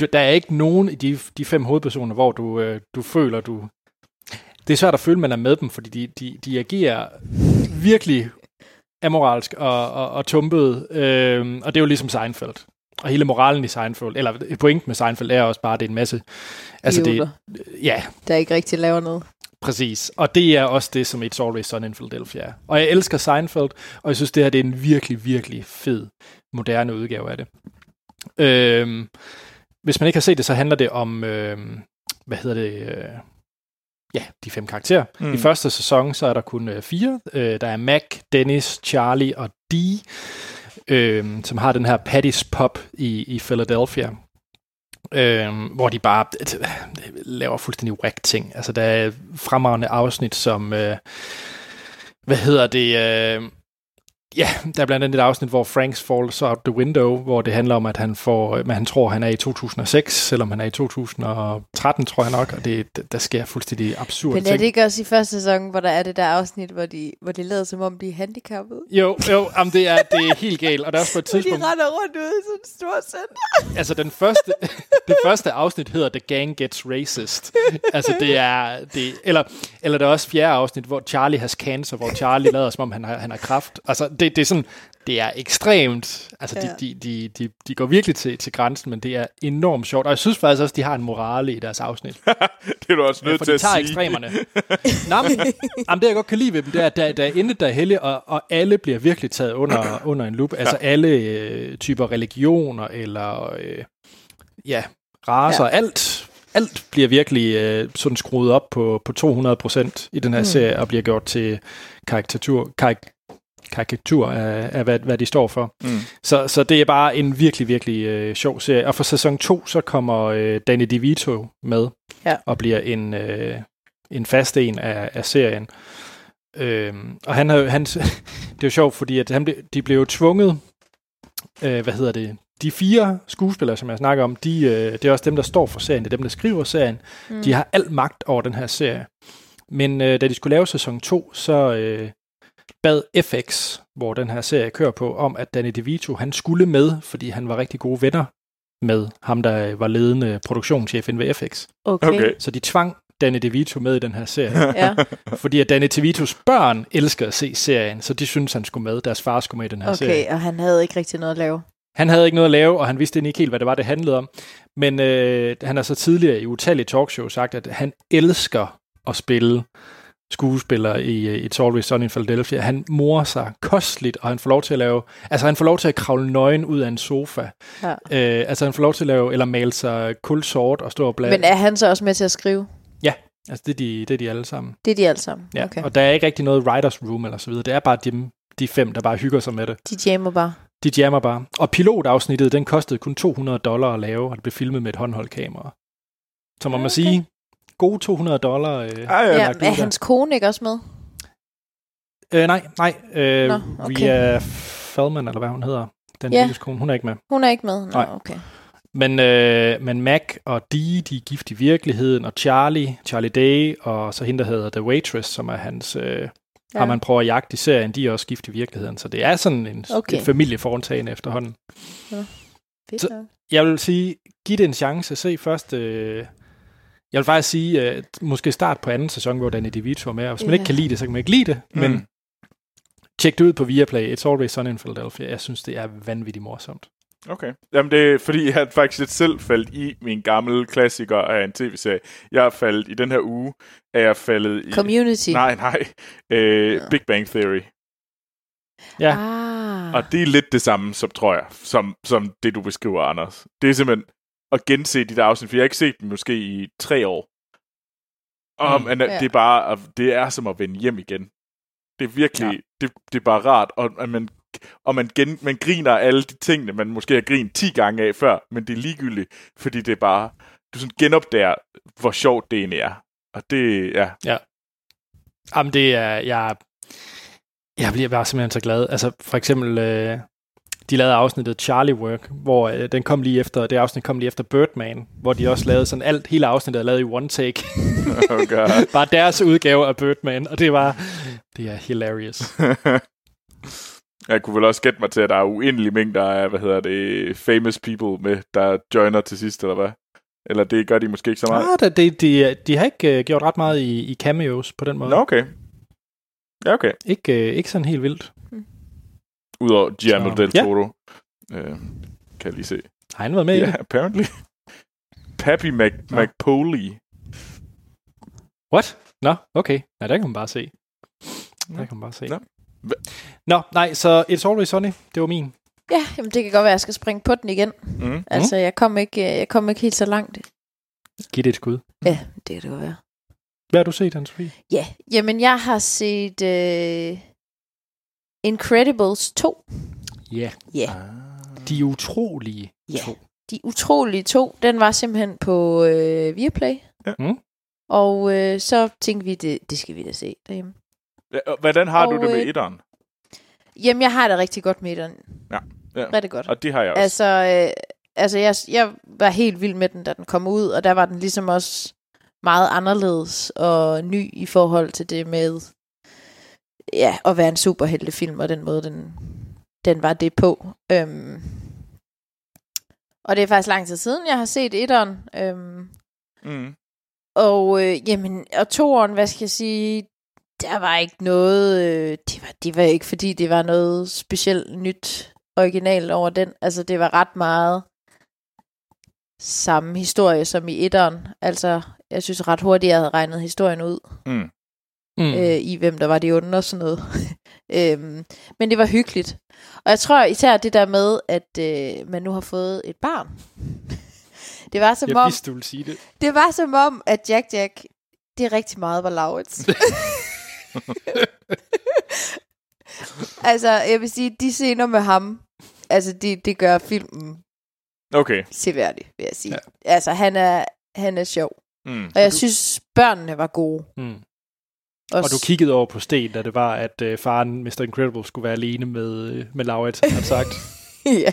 Du- der er ikke nogen i de, de fem hovedpersoner, hvor du, øh, du føler, du... Det er svært at føle, man er med dem, fordi de, de, de agerer virkelig amoralsk og, og, og tumpet. Øhm, og det er jo ligesom Seinfeld. Og hele moralen i Seinfeld, eller pointen med Seinfeld er også bare, at det er en masse... Altså det, ja, der ikke rigtig laver noget. Præcis, og det er også det, som It's Always Sunny in Philadelphia er. Og jeg elsker Seinfeld, og jeg synes, det her det er en virkelig, virkelig fed, moderne udgave af det. Øhm, hvis man ikke har set det, så handler det om, øhm, hvad hedder det, øh, ja, de fem karakterer. Mm. I første sæson, så er der kun øh, fire. Øh, der er Mac, Dennis, Charlie og Dee, øhm, som har den her Patty's Pub i, i Philadelphia. Øhm, hvor de bare øh, laver fuldstændig whack ting. Altså, der er fremragende afsnit, som... Øh, hvad hedder det? Øh, ja, der er blandt andet et afsnit, hvor Franks falls out the window, hvor det handler om, at han får, men han tror, han er i 2006, selvom han er i 2013, tror jeg nok, og det, der sker fuldstændig absurde Men er det ikke også i første sæson, hvor der er det der afsnit, hvor de, hvor de lader som om, de er handicappede? Jo, jo, jamen det, er, det er helt galt, og der er også på et Hvor de tidspunkt, render rundt ude i sådan en stor center. altså den første, det første afsnit hedder The Gang Gets Racist. Altså det er, det, eller, eller der er også fjerde afsnit, hvor Charlie has cancer, hvor Charlie lader som om han har, han har kraft. Altså det, det er sådan, det er ekstremt, altså Ja. de, de, de, de, de går virkelig til, til grænsen, men det er enormt sjovt. Og jeg synes faktisk også, de har en morale i deres afsnit. det er du også nødt for til de at tager sige. ekstremerne. Nå, men, jamen, det jeg godt kan lide ved dem, det er, at der, der er intet, der er heldigt, og, og alle bliver virkelig taget under, under en lup. Altså alle øh, typer religioner, eller øh, ja, raser, ja. alt, alt bliver virkelig øh, sådan skruet op på, på 200 procent i den her mm. serie, og bliver gjort til karikatur, karik, karikatur af, af hvad, hvad de står for. Mm. Så, så det er bare en virkelig, virkelig øh, sjov serie. Og for sæson 2, så kommer øh, Danny DeVito med, Ja. og bliver en, øh, en fast en af, af serien. Øhm, og han, har- han, det er jo sjovt, fordi at han, blev- de blev jo tvunget, øh, hvad hedder det, de fire skuespillere, som jeg snakker om, de, øh, det er også dem, der står for serien, det er dem, der skriver serien. Mm. De har al magt over den her serie. Men øh, da de skulle lave sæson 2, så øh, bad FX, hvor den her serie kører på, om at Danny DeVito, han skulle med, fordi han var rigtig gode venner med ham, der var ledende produktionschef inden ved FX. Okay. Okay. Så de tvang Danny DeVito med i den her serie, Ja, fordi at Danny DeVitos børn elsker at se serien, så de synes han skulle med. Deres far skulle med i den her serie. okay, og han havde ikke rigtig noget at lave. Han havde ikke noget at lave, og han vidste ikke helt, hvad det var, det handlede om. Men øh, han har så tidligere i utallige talkshows sagt, at han elsker at spille skuespiller i It's Always Sunny in Philadelphia. Han morer sig kosteligt, og han får lov til at lave... Altså, han får lov til at kravle nøgen ud af en sofa. Ja. Øh, altså, han får lov til at lave... Eller male sig kulsort og stå og blade. Men er han så også med til at skrive? Altså, det er, de, det er de alle sammen. Det er de alle sammen? Ja. Okay. Og der er ikke rigtig noget writers room eller så videre. Det er bare dem, de fem, der bare hygger sig med det. De jammer bare. De jammer bare. Og pilotafsnittet, den kostede kun 200 dollar at lave, og det blev filmet med et håndholdt kamera. Så må man Okay. sige, gode 200 dollar. Øh, Ah, ja. Ja, er der. hans kone ikke også med? øh, nej, nej. Øh, Nå, okay. Ria Feldman, eller hvad hun hedder. Den Ja. ja. kone, hun er ikke med. Hun er ikke med? Nå, Nej. okay. Men, øh, men Mac og Dee, de er gift i virkeligheden, og Charlie, Charlie Day, og så hende, der hedder The Waitress, som er hans... Øh, ja. Har man prøver at jagte i serien, de er også gift i virkeligheden. Så det er sådan en, Okay. en familieforetagende efterhånden. Fedt Så-. Jeg vil sige, giv det en chance. Se først... Øh, jeg vil faktisk sige, øh, måske start på anden sæson, hvor Danny DeVito er med. Og hvis man Ja. ikke kan lide det, så kan man ikke lide det. Mm. Men tjek det ud på Viaplay. It's Always Sunny in Philadelphia. Jeg synes, det er vanvittigt morsomt. Okay. Jamen det er, fordi jeg faktisk lidt selv faldt i min gamle klassiker af en tv-serie. Jeg er faldet i den her uge, er jeg faldet i... Community. Nej, nej. Øh, Nå. Big Bang Theory. Ja. Ah. Og det er lidt det samme, som tror jeg, som, som det du beskriver, Anders. Det er simpelthen at gense de der afsnit, for jeg har ikke set dem måske i tre år. Og Mm. mm. Ja. det er bare, det er som at vende hjem igen. Det er virkelig, ja. det, det er bare rart, og, og man, og man, gen, man griner af alle de tingene, man måske har grint 10 gange af før, men det er ligegyldigt, fordi det er bare, du sådan genopdager, hvor sjovt det egentlig er. Og det, ja. Jamen, det er... Jeg, jeg bliver bare simpelthen så glad. Altså, for eksempel... Øh, de lavede afsnittet Charlie Work, hvor øh, den kom lige efter, det afsnit kom lige efter Birdman, hvor de også lavede sådan alt, hele afsnittet er lavet i one take. Oh God. Bare deres udgave af Birdman, og det var, det er hilarious. Jeg kunne vel også gætte mig til, at der er uendelige mængder af, hvad hedder det, famous people med, der joiner til sidst, eller hvad? Eller det gør de måske ikke så meget? Ah, det, det, de, de har ikke uh, gjort ret meget i, i cameos på den måde. Nå, okay. Ja, okay. Ikke, uh, ikke sådan helt vildt. Udover Guillermo Så- del ja. Toro. Øh, kan jeg lige se. Har han været med i Ja, det? apparently. Pappy Mac, Nå. McPoley. What? Nå, okay. Nej, der kan man bare se. Der kan man bare se. Nå. Nå, nej, så It's Always Sunny, det var min. Ja, jamen det kan godt være, at jeg skal springe på den igen. Mm. Altså, jeg kom ikke, jeg kom ikke helt så langt. Giv det et skud. Ja, det kan det godt være. Hvad har du set, Anne-Sophie? Ja, jamen jeg har set uh, Incredibles 2. Ja. Ja, Ah. De utrolige Ja. to. de utrolige to, den var simpelthen på øh, Viaplay. Ja. Mm. Og øh, så tænkte vi, det, det skal vi da se derhjemme. Ja, og Hvordan har du Og, det med øh, etteren? Jamen, jeg har det rigtig godt med den. Ja, ja. Rigtig godt. Og det har jeg også. Altså, øh, altså jeg, jeg var helt vild med den, da den kom ud, og der var den ligesom også meget anderledes og ny i forhold til det med ja, at være en superheltefilm, og den måde, den, den var det på. Øhm, og det er faktisk lang tid siden, jeg har set etteren. Øhm, Mm. og øh, jamen, og toeren, hvad skal jeg sige, der var ikke noget, øh, det, var, det var ikke fordi, det var noget specielt nyt originalt over den. Altså, det var ret meget samme historie som i etteren. Altså, jeg synes ret hurtigt, jeg havde regnet historien ud, Mm. Mm. øh, i hvem der var de onde og sådan noget. øhm, men det var hyggeligt. Og jeg tror især det der med, at øh, man nu har fået et barn. det var som jeg om, vidste, du ville sige det. det var som om, at Jack Jack, det er rigtig meget var Laurits. altså, jeg vil sige, de scener med ham, altså, det, det gør filmen Okay. seværdig, vil jeg sige. Ja. Ja. Altså, han er, han er sjov. Mm. Og jeg synes, børnene var gode. Mm. Også. Og du kiggede over på Sten, da det var, at øh, faren, Mr. Incredible, skulle være alene med, øh, med Laurits, han sagt. ja.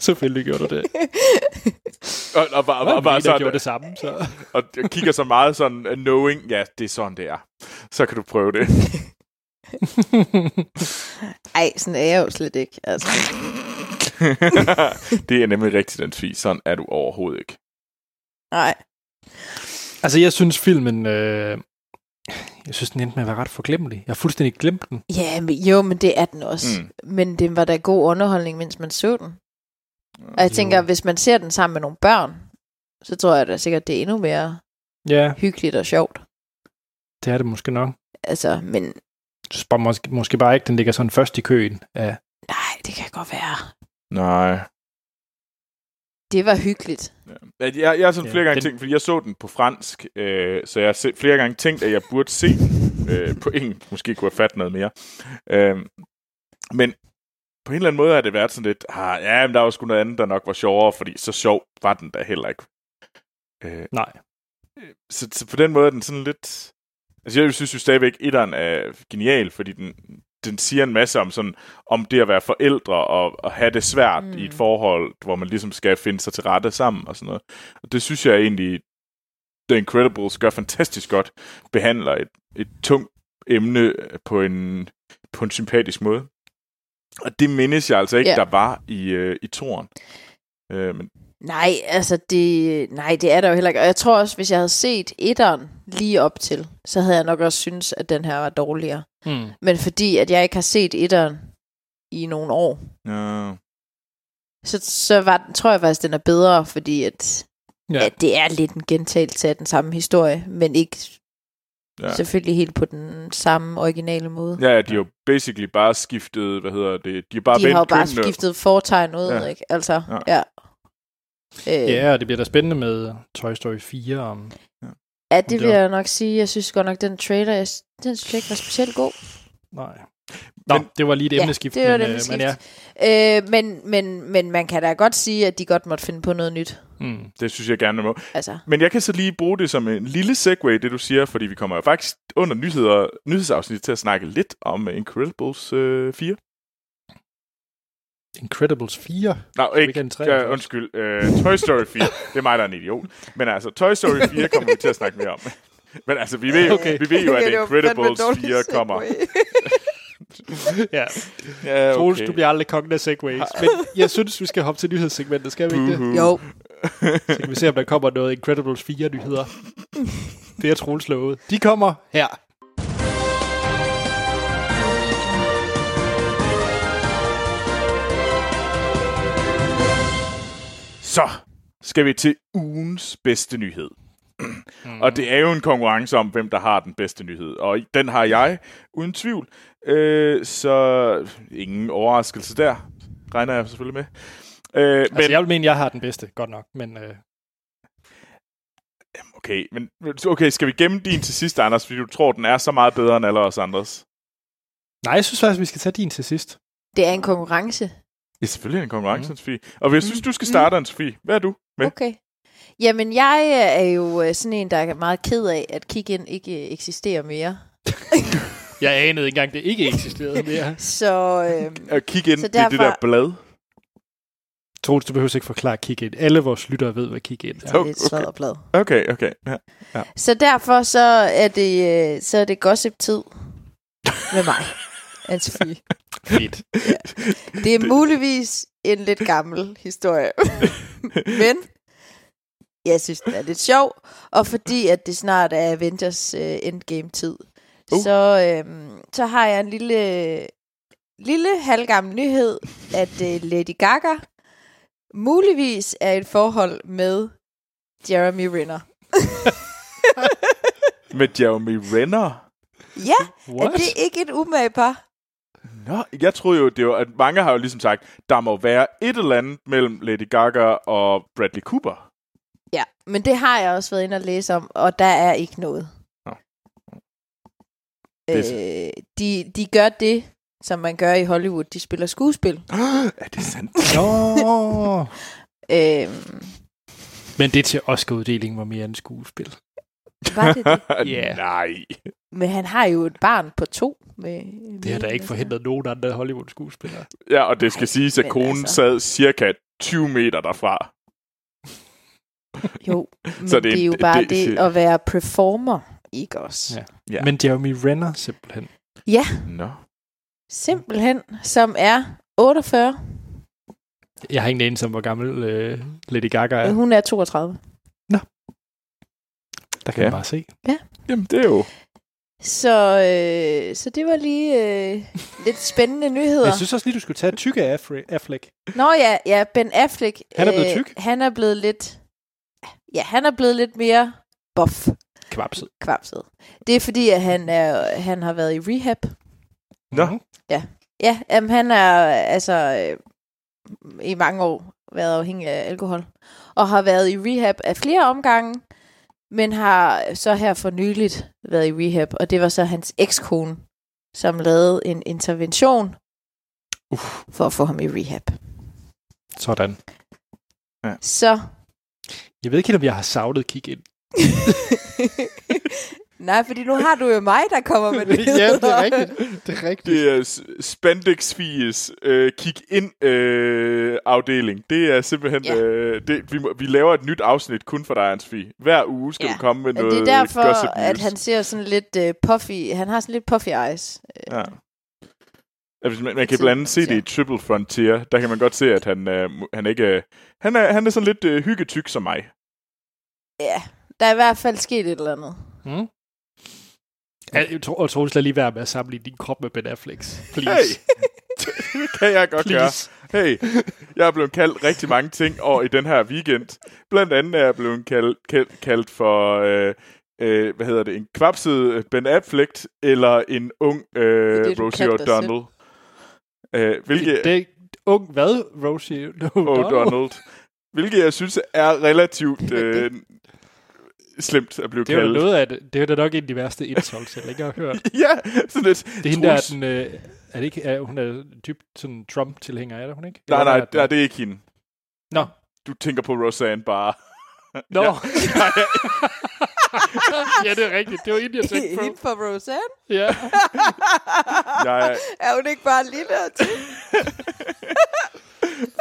Selvfølgelig gjorde du det. Og, og, bare, Og, og, bare sådan, gjorde det samme, så. og jeg kigger så meget sådan, uh, knowing, ja, det er sådan, det er. Så kan du prøve det. Ej, sådan er jeg jo slet ikke. Altså. det er nemlig rigtigt, den. Sådan er du overhovedet ikke. Nej. Altså, jeg synes filmen... Øh, jeg synes, den endte med at være ret forglemmelig. Jeg har fuldstændig glemt den. Ja, men, jo, men det er den også. Mm. Men det var da god underholdning, mens man så den. Og jeg Jo. tænker, hvis man ser den sammen med nogle børn, så tror jeg da sikkert, det er endnu mere Ja, hyggeligt og sjovt. det er det måske nok. Altså, men synes bare, måske, måske bare ikke, den ligger sådan først i køen. Ja. nej, det kan godt være. Nej. Det var hyggeligt. Ja. Jeg, jeg har sådan Ja, flere gange den- tænkt, fordi jeg så den på fransk, øh, så jeg har flere gange tænkt, at jeg burde se den øh, på engelsk. Måske kunne jeg fatte noget mere. Øh, men på en eller anden måde har det været sådan lidt, ah, ja, men der var sgu noget andet, der nok var sjovere, fordi så sjov var den da heller ikke. Øh, Nej. så, så på den måde er den sådan lidt... Altså jeg synes jo stadigvæk, etteren er genial, fordi den, den siger en masse om, sådan, om det at være forældre og, og have det svært mm. Mm. i et forhold, hvor man ligesom skal finde sig til rette sammen og sådan noget. Og det synes jeg egentlig, The Incredibles gør fantastisk godt, behandler et, et tungt emne på en, på en sympatisk måde. Og det mindes jeg altså ikke, Ja. der var i, øh, i toren. Øh, men Nej, altså det, nej, det er der jo heller ikke. Og jeg tror også, hvis jeg havde set etteren lige op til, så havde jeg nok også synes, at den her var dårligere. Mm. Men fordi, at jeg ikke har set etteren i nogle år, ja, så, så var, tror jeg faktisk, den er bedre, fordi at, Ja. ja. at det er lidt en gentagelse af den samme historie, men ikke Ja. ja. selvfølgelig helt på den samme originale måde. Ja, de har jo basically bare skiftet, hvad hedder det, de har bare De har bare skiftet fortegn ud, Ja. ja. ikke? Altså, Ja. ja. Ja. Øh, Ja, og det bliver da spændende med Toy Story 4. Om, ja, det vil det var- jeg nok sige. Jeg synes godt nok, den trailer, jeg, den synes jeg ikke var specielt god. nej. Nå, Men- det var lige et Ja, emneskift. det var men, et øh, emneskift. Men ja, Øh, men, men, men man kan da godt sige, at de godt måtte finde på noget nyt. mm. Det synes jeg gerne må. Altså, Men jeg kan så lige bruge det som en lille segue, det du siger, fordi vi kommer jo faktisk under nyheder, nyhedsafsnit til at snakke lidt om Incredibles øh, 4. Incredibles 4. Nå, ikke, Weekend 3. ja, undskyld, øh, Toy Story 4. det er mig, der er en idiot. Men altså, Toy Story 4 kommer vi til at snakke mere om. Men altså, vi ved, Okay. vi ved jo, at Incredibles dårlig 4 kommer. ja. Ja, Troels, du bliver aldrig kongen af segways. Men jeg synes, vi skal hoppe til nyhedssegmentet, skal vi ikke det? Jo, Så kan vi se, om der kommer noget Incredibles 4-nyheder. Det er Troels lovet. De kommer her. Så skal vi til ugens bedste nyhed. Mm. Og det er jo en konkurrence om, hvem der har den bedste nyhed. Og den har jeg, uden tvivl. Øh, så ingen overraskelse der, regner jeg selvfølgelig med. Øh, Altså, men, jeg vil mene, jeg har den bedste, godt nok. Men øh, okay, men okay, skal vi gemme din til sidst, Anders, fordi du tror, den er så meget bedre end alle os andres? nej, jeg synes faktisk, vi skal tage din til sidst. det er en konkurrence. Ja, selvfølgelig er det en konkurrence, mm. Sofie. Og hvis jeg synes, du skal starte, mm. Sofie, hvad er du med? Okay. Jamen, jeg er jo øh, sådan en, der er meget ked af, at Kick-In ikke øh, eksisterer mere. Jeg anede ikke engang, det ikke eksisterede mere. Så øh, Og kig ind, Så det er det der derfor- blad. Troels, du behøver ikke forklare kick in. Alle vores lyttere ved, hvad kick in det er. er Okay. lidt svært blad. Okay, okay. Ja. Så derfor så er det, øh, så er det gossip-tid med mig, Anne-Sophie. Fedt. Det er muligvis en lidt gammel historie. Men jeg synes, den er lidt sjov. Og fordi at det snart er Avengers uh, Endgame-tid, Uh. så, øhm, så har jeg en lille, lille halvgammel nyhed, at uh, Lady Gaga muligvis er i et forhold med Jeremy Renner. Med Jeremy Renner. Ja, What? er det ikke et umage par? Nå, jeg troede jo, det var, at mange har jo ligesom sagt, der må være et eller andet mellem Lady Gaga og Bradley Cooper. Ja, men det har jeg også været inde og læse om, og der er ikke noget. Nå. Øh, de, de gør det, som man gør i Hollywood. De spiller skuespil. er det sandt? Nå. Øh, Men det til Oscar-uddelingen var mere end skuespil. Var det det? Ja. Nej. Men han har jo et barn på to. Med, Det har da ikke forhindret nogen andre Hollywood-skuespillere. Ja, og det skal Nej, siges, at konen altså. sad cirka 20 meter derfra. Jo, men Så det, det er det jo en- bare det- det, det- at være performer, ikke også? Ja. Ja. Men Jeremy Renner simpelthen. Ja, Nå. simpelthen, som er 48. Jeg har ingen anelse om, hvor gammel øh, Lady Gaga er. Hun er 32. Der kan Ja. man bare se. Jamen, det er jo... Så, øh, så det var lige øh, lidt spændende nyheder. Jeg synes også lige, du skulle tage tykke Affle- Affleck. Nå ja, ja, Ben Affleck. Han er blevet øh, tyk. Han er blevet lidt... Ja, han er blevet lidt mere buff Kvapset. kvapset. Det er fordi, at han, er, han har været i rehab. Nå. Mhm. Ja, jamen, han er altså øh, i mange år været afhængig af alkohol. Og har været i rehab af flere omgange, men har så her for nyligt været i rehab. Og det var så hans ekskone, som lavede en intervention Uff. for at få ham i rehab. Sådan. Så Jeg ved ikke helt, om jeg har savlet kig ind. Nej, fordi nu har du jo mig, der kommer med det. ja, det er rigtigt. Det er rigtigt. Det er Spandex Fies øh, kig ind øh, afdeling. Det er simpelthen... Ja. Øh, det, vi, vi laver et nyt afsnit kun for dig, Ansvi. Hver uge skal Ja. du komme med Og noget det er derfor, at han ser sådan lidt uh, puffy. Han har sådan lidt puffy eyes. Ja. Altså, man, man kan blandt andet se det i Triple Frontier. Der kan man godt se, at han, øh, han ikke... Øh, han, er, han er sådan lidt øh, hyggetyk som mig. Ja, der er i hvert fald sket et eller andet. Mm. Jeg tror, jeg tror, du lige være med at sammenligne din krop med Ben Afflecks. Please. Hey! det kan jeg godt gøre. Please. Hey, jeg er blevet kaldt rigtig mange ting over i den her weekend. Blandt andet er jeg blevet kaldt, kaldt, kaldt for, øh, øh, hvad hedder det, en kvapset Ben Affleck, eller en ung øh, Det er det, Rosie O'Donnell. Øh, hvilket, Det, det, ung hvad? Rosie O'Donnell. Hvilket jeg synes er relativt øh, slemt at blive Det er kaldt. noget af det. Det er da nok en af de værste insults, jeg længere har hørt. ja, sådan lidt. Det er hende, der er Troels. den... Øh, er det ikke, er, hun er dybt sådan Trump-tilhænger, er det hun ikke? Nej, nej, nej, er det er ikke hende. Nå. Du tænker på Roseanne bare. Nå. Ja. Ja. ja, det er rigtigt. Det var hende, jeg tænkte Hende på. for Roseanne? Ja. Jeg er, hun ikke bare lille og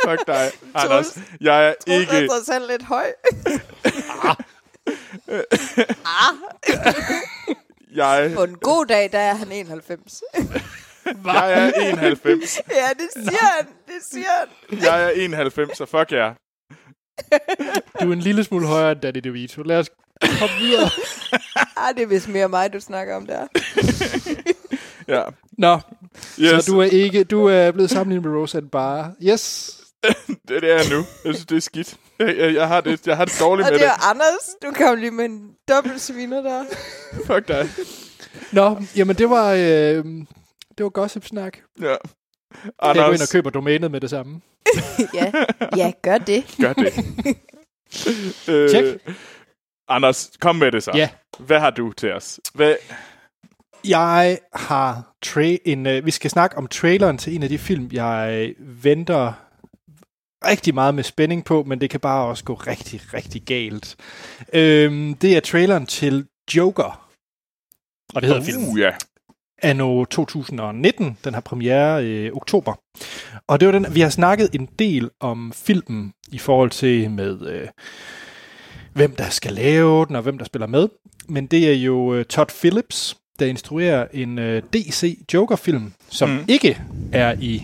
fuck dig, Anders. Jeg er Ikke. ikke... Hun er lidt høj. Ah. Jeg, På en god dag, der er han 91. jeg er 91. ja, det siger han. Det siger han. Jeg er 91, så fuck jer. Du er en lille smule højere end Danny DeVito. Lad os komme videre. Ah, det er vist mere mig, du snakker om der. Ja. Nå, Yes, så du er ikke du er blevet sammenlignet med Roseanne Barr. Yes. Det, det er jeg nu. Jeg synes, det er skidt. Jeg, jeg, jeg, har, det, jeg har det dårligt Og med det det. er Anders. Du kom lige med en dobbelt sviner der. Fuck dig. Nå, jamen det var... Øh, det var gossip-snak. Ja. Jeg går ind og Anders, køber domænet med det samme. ja. ja, gør det. gør det. øh, Check. Anders, kom med det så. Ja. Hvad har du til os? Hvad? Jeg har tra- en, øh, vi skal snakke om traileren til en af de film, jeg venter rigtig meget med spænding på, men det kan bare også gå rigtig, rigtig galt. Øhm, det er traileren til Joker. Og det hedder uh. filmen. Ja. Anno 2019. Den har premiere i øh, oktober. Og det var den, vi har snakket en del om filmen i forhold til med, øh, hvem der skal lave den, og hvem der spiller med. Men det er jo øh, Todd Phillips, der instruerer en øh, DC Joker-film, som mm. ikke er i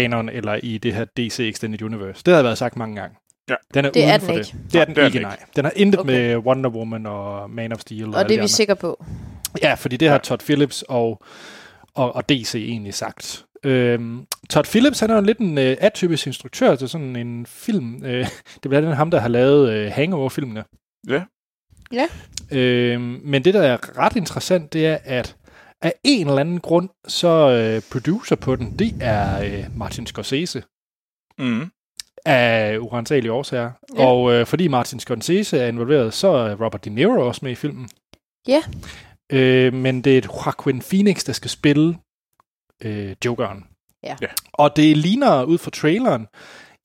kanon eller i det her DC Extended Universe. Det har været sagt mange gange. Ja. Den er Det er uden den for ikke. det. Det er den det er ikke, den nej. Den har intet Okay. med Wonder Woman og Man of Steel. Og alle det er vi andre. sikre på. Ja, fordi det har. Todd Phillips og, og, og DC egentlig sagt. Øhm, Todd Phillips, han er jo lidt en øh, atypisk instruktør til sådan en film. Øh, det er blandt andet ham, der har lavet øh, Hangover-filmene. Ja. Ja. Øhm, men det, der er ret interessant, det er, at af en eller anden grund, så øh, producer på den, det er øh, Martin Scorsese Mm. af urensagelige årsager. Ja. Ja. Og øh, fordi Martin Scorsese er involveret, så er Robert De Niro også med i filmen. Ja. Øh, men det er et Joaquin Phoenix, der skal spille øh, Jokeren. Ja. Ja. Og det ligner ud fra traileren.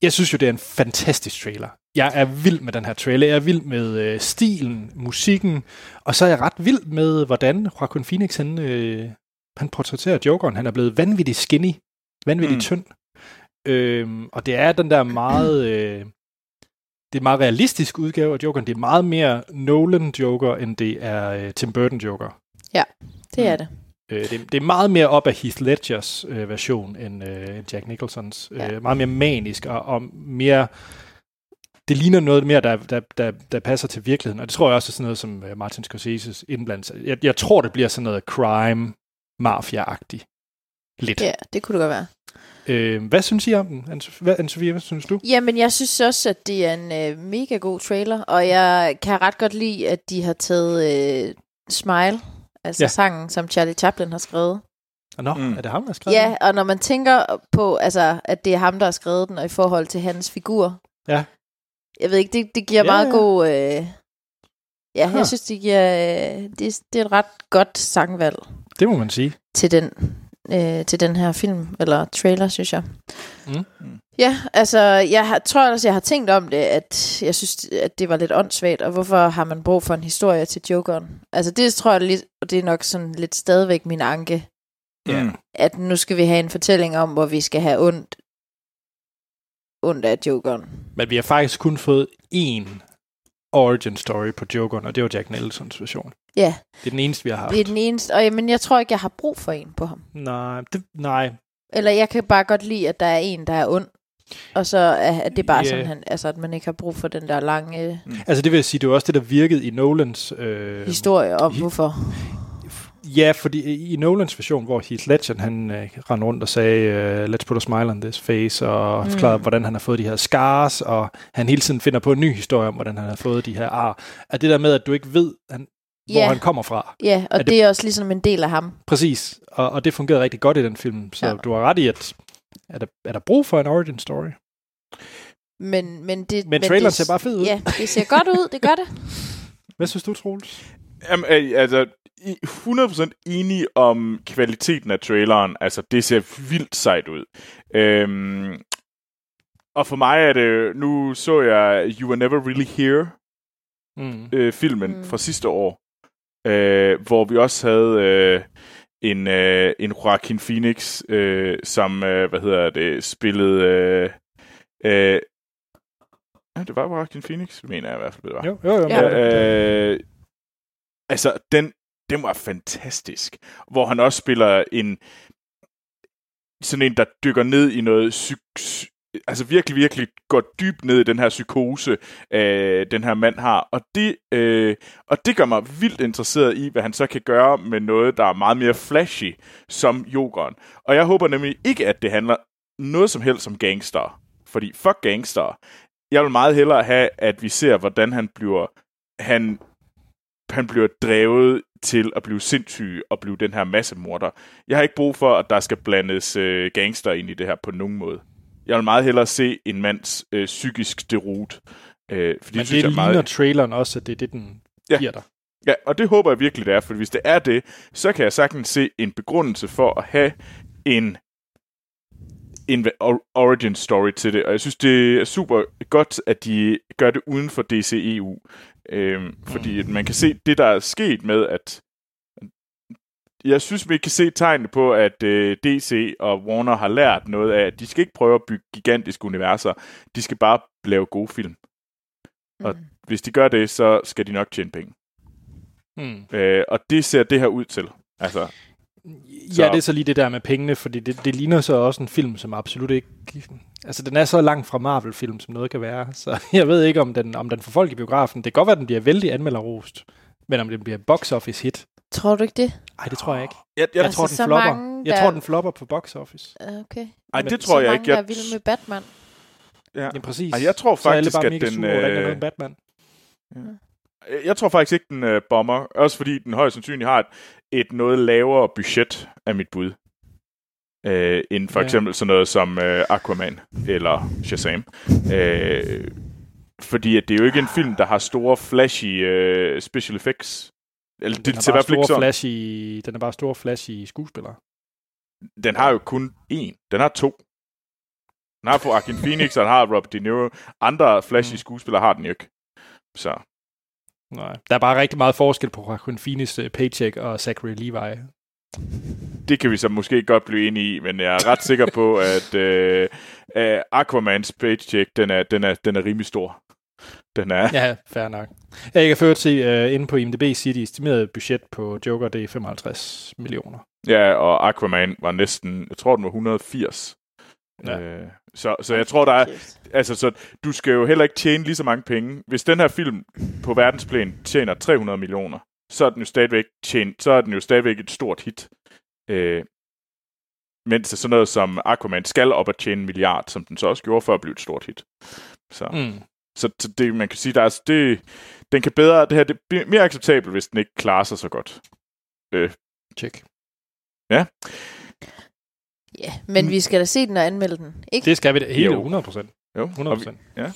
Jeg synes jo, det er en fantastisk trailer. Jeg er vild med den her trailer. Jeg er vild med øh, stilen, musikken, og så er jeg ret vild med, hvordan Joaquin Phoenix han, øh, han portrætterer Jokeren. Han er blevet vanvittigt skinny, vanvittigt Mm. mm. tynd. Øhm, og det er den der meget... Øh, det er meget realistisk udgave af Jokeren. Det er meget mere Nolan Joker, end det er øh, Tim Burton Joker. Det er det. Øh, det, det er meget mere op af Heath Ledgers øh, version end øh, Jack Nicholsons. Ja. Øh, meget mere manisk og, og mere... Det ligner noget mere, der, der, der, der passer til virkeligheden. Og det tror jeg også er sådan noget, som øh, Martin Scorsese's indblandt. Jeg, jeg tror, det bliver sådan noget crime mafia-agtigt. Lidt. Ja, det kunne det godt være. Øh, hvad synes I om den? Anne-Sophie, hvad synes du? Jamen, jeg synes også, at det er en øh, mega god trailer, og jeg kan ret godt lide, at de har taget øh, Smile, altså Ja. sangen, som Charlie Chaplin har skrevet. Nå, Mm. mm. er det ham, der har skrevet Ja, den? og når man tænker på, altså, at det er ham, der har skrevet den, og i forhold til hans figur. Ja. Jeg ved ikke, det, det giver Ja, meget ja. god... Øh, ja, Huh. jeg synes, det giver... Øh, det, det er et ret godt sangvalg Det må man sige. til den, øh, til den her film, eller trailer, synes jeg. Mm. Ja, altså, jeg har, tror også, jeg har tænkt om det, at jeg synes, at det var lidt åndssvagt, og hvorfor har man brug for en historie til Jokeren? Altså, det tror jeg lidt, og det er nok sådan lidt stadigvæk min anke, Ja. Mm. at nu skal vi have en fortælling om, hvor vi skal have ondt, ondt af Jokeren. Men vi har faktisk kun fået én origin story på Jokeren, og det var Jack Nicholsons version. Ja, Det er den eneste, vi har haft. det er den eneste, og jamen, jeg tror ikke, jeg har brug for en på ham. Nej, det, nej. Eller jeg kan bare godt lide, at der er en, der er ond, og så er at det bare yeah. sådan, han, altså, at man ikke har brug for den der lange Altså det vil jeg sige, det var også det, der virkede i Nolans... Øh, historie om, hi- hvorfor. Ja, fordi i- Nolans version, hvor Heath Ledger, han øh, rendte rundt og sagde, øh, let's put a smile on this face, og Mm. forklarede, hvordan han har fået de her scars, og han hele tiden finder på en ny historie om, hvordan han har fået de her ar. At det der med, at du ikke ved, han, hvor han kommer fra. Ja, og Er det, det- er også ligesom en del af ham. Præcis, og, og det fungerede rigtig godt i den film, så Ja. du har ret i, at er der, er der brug for en origin story? Men, men, det, Men traileren det, ser bare fed ud. Ja, det ser godt ud, det gør det. Hvad synes du, Troels? Jamen, øh, altså, 100% enig om kvaliteten af traileren. Altså, det ser vildt sejt ud. Øhm, og for mig er det, nu så jeg You Were Never Really Here, Mm. øh, filmen Mm. fra sidste år, øh, hvor vi også havde øh, en, øh, en Joaquin Phoenix, øh, som, øh, hvad hedder det, spillede... Øh, øh, ja, det var Joaquin Phoenix, mener jeg i hvert fald, det var. Jo, jo, jo. Ja. Øh, altså, den, den var fantastisk. Hvor han også spiller en sådan en, der dykker ned i noget psyk, altså virkelig, virkelig går dybt ned i den her psykose, øh, den her mand har. Og det, øh, og det gør mig vildt interesseret i, hvad han så kan gøre med noget, der er meget mere flashy, som jokeren. Og jeg håber nemlig ikke, at det handler noget som helst om gangster. Fordi fuck gangster. Jeg vil meget hellere have, at vi ser, hvordan han bliver, han, han bliver drevet til at blive sindssyg og blive den her massemorder. Jeg har ikke brug for, at der skal blandes øh, gangster ind i det her på nogen måde. Jeg vil meget hellere se en mands øh, psykisk derut. Øh, fordi Men synes det jeg er ligner meget... traileren også, at det er det, den Ja. giver dig. Ja, og det håber jeg virkelig, det er, for hvis det er det, så kan jeg sagtens se en begrundelse for at have en, en or- origin story til det. Og jeg synes, det er super godt, at de gør det uden for DCEU. Øhm, fordi at man kan se det, der er sket med, at jeg synes, vi kan se tegnene på, at øh, DC og Warner har lært noget af, at de skal ikke prøve at bygge gigantiske universer. De skal bare lave gode film. Og- Mm. Hvis de gør det, så skal de nok tjene penge. Mm. Øh, og det ser det her ud til. Altså, Ja, Så- det er så lige det der med pengene, fordi det, det ligner så også en film, som absolut ikke... Altså, den er så langt fra Marvel-film, som noget kan være. Så jeg ved ikke, om den, om den får folk i biografen. Det kan godt være, at den bliver vældig anmelderrost. Men om den bliver box office hit, Tror du ikke det? nej, det tror jeg ikke. jeg, jeg, Jeg Altså, tror, den flopper. mange, Jeg der- tror, den flopper på box office. Okay. ej, men det så tror jeg mange, ikke. der Jeg, er vilde med Batman. ja. Ja, præcis. Ej, jeg tror så er alle faktisk, bare at mega den, sure, der er øh, noget Batman. Jeg tror faktisk ikke, den øh, bomber. Også fordi den højst sandsynligt har et, et noget lavere budget af mit bud. Øh, end for Ja. eksempel sådan noget som øh, Aquaman eller Shazam. Øh, fordi at det er jo ikke en film, der har store flashy øh, special effects. Eller Den det er bare store sådan. flash i, den er bare store flash i skuespillere. Den har jo kun én. Den har to. Den har Joaquin Phoenix, og den har Robert De Niro. Andre flashy Mm. skuespillere har den jo ikke. Så Nej. Der er bare rigtig meget forskel på Joaquin Phoenix øh, paycheck og Zachary Levi. det kan vi så måske godt blive enige i, men jeg er ret sikker på, at øh, øh, Aquamans paycheck, den er, den, er, den er rimelig stor. Den er... Ja, fair nok. Jeg kan ført se uh, inde på IMDb siger de estimerede budget på Joker, det er 55 millioner. Ja, og Aquaman var næsten, jeg tror, den var 180. Ja. Øh, så, så jeg tror, der er, altså, så du skal jo heller ikke tjene lige så mange penge. Hvis den her film på verdensplan tjener 300 millioner, så er den jo stadigvæk, tjent, så er den jo stadigvæk et stort hit. Øh, mens sådan noget som Aquaman skal op at tjene en milliard, som den så også gjorde for at blive et stort hit. Så, Mm. så så det, man kan sige, der er, det, den kan bedre, det her det er mere acceptabelt, hvis den ikke klarer sig så godt. Check. Ja, men vi skal da se den og anmelde den, ikke? Det skal vi da helt Jo. 100 procent. Jo, 100 og vi- procent. Ja.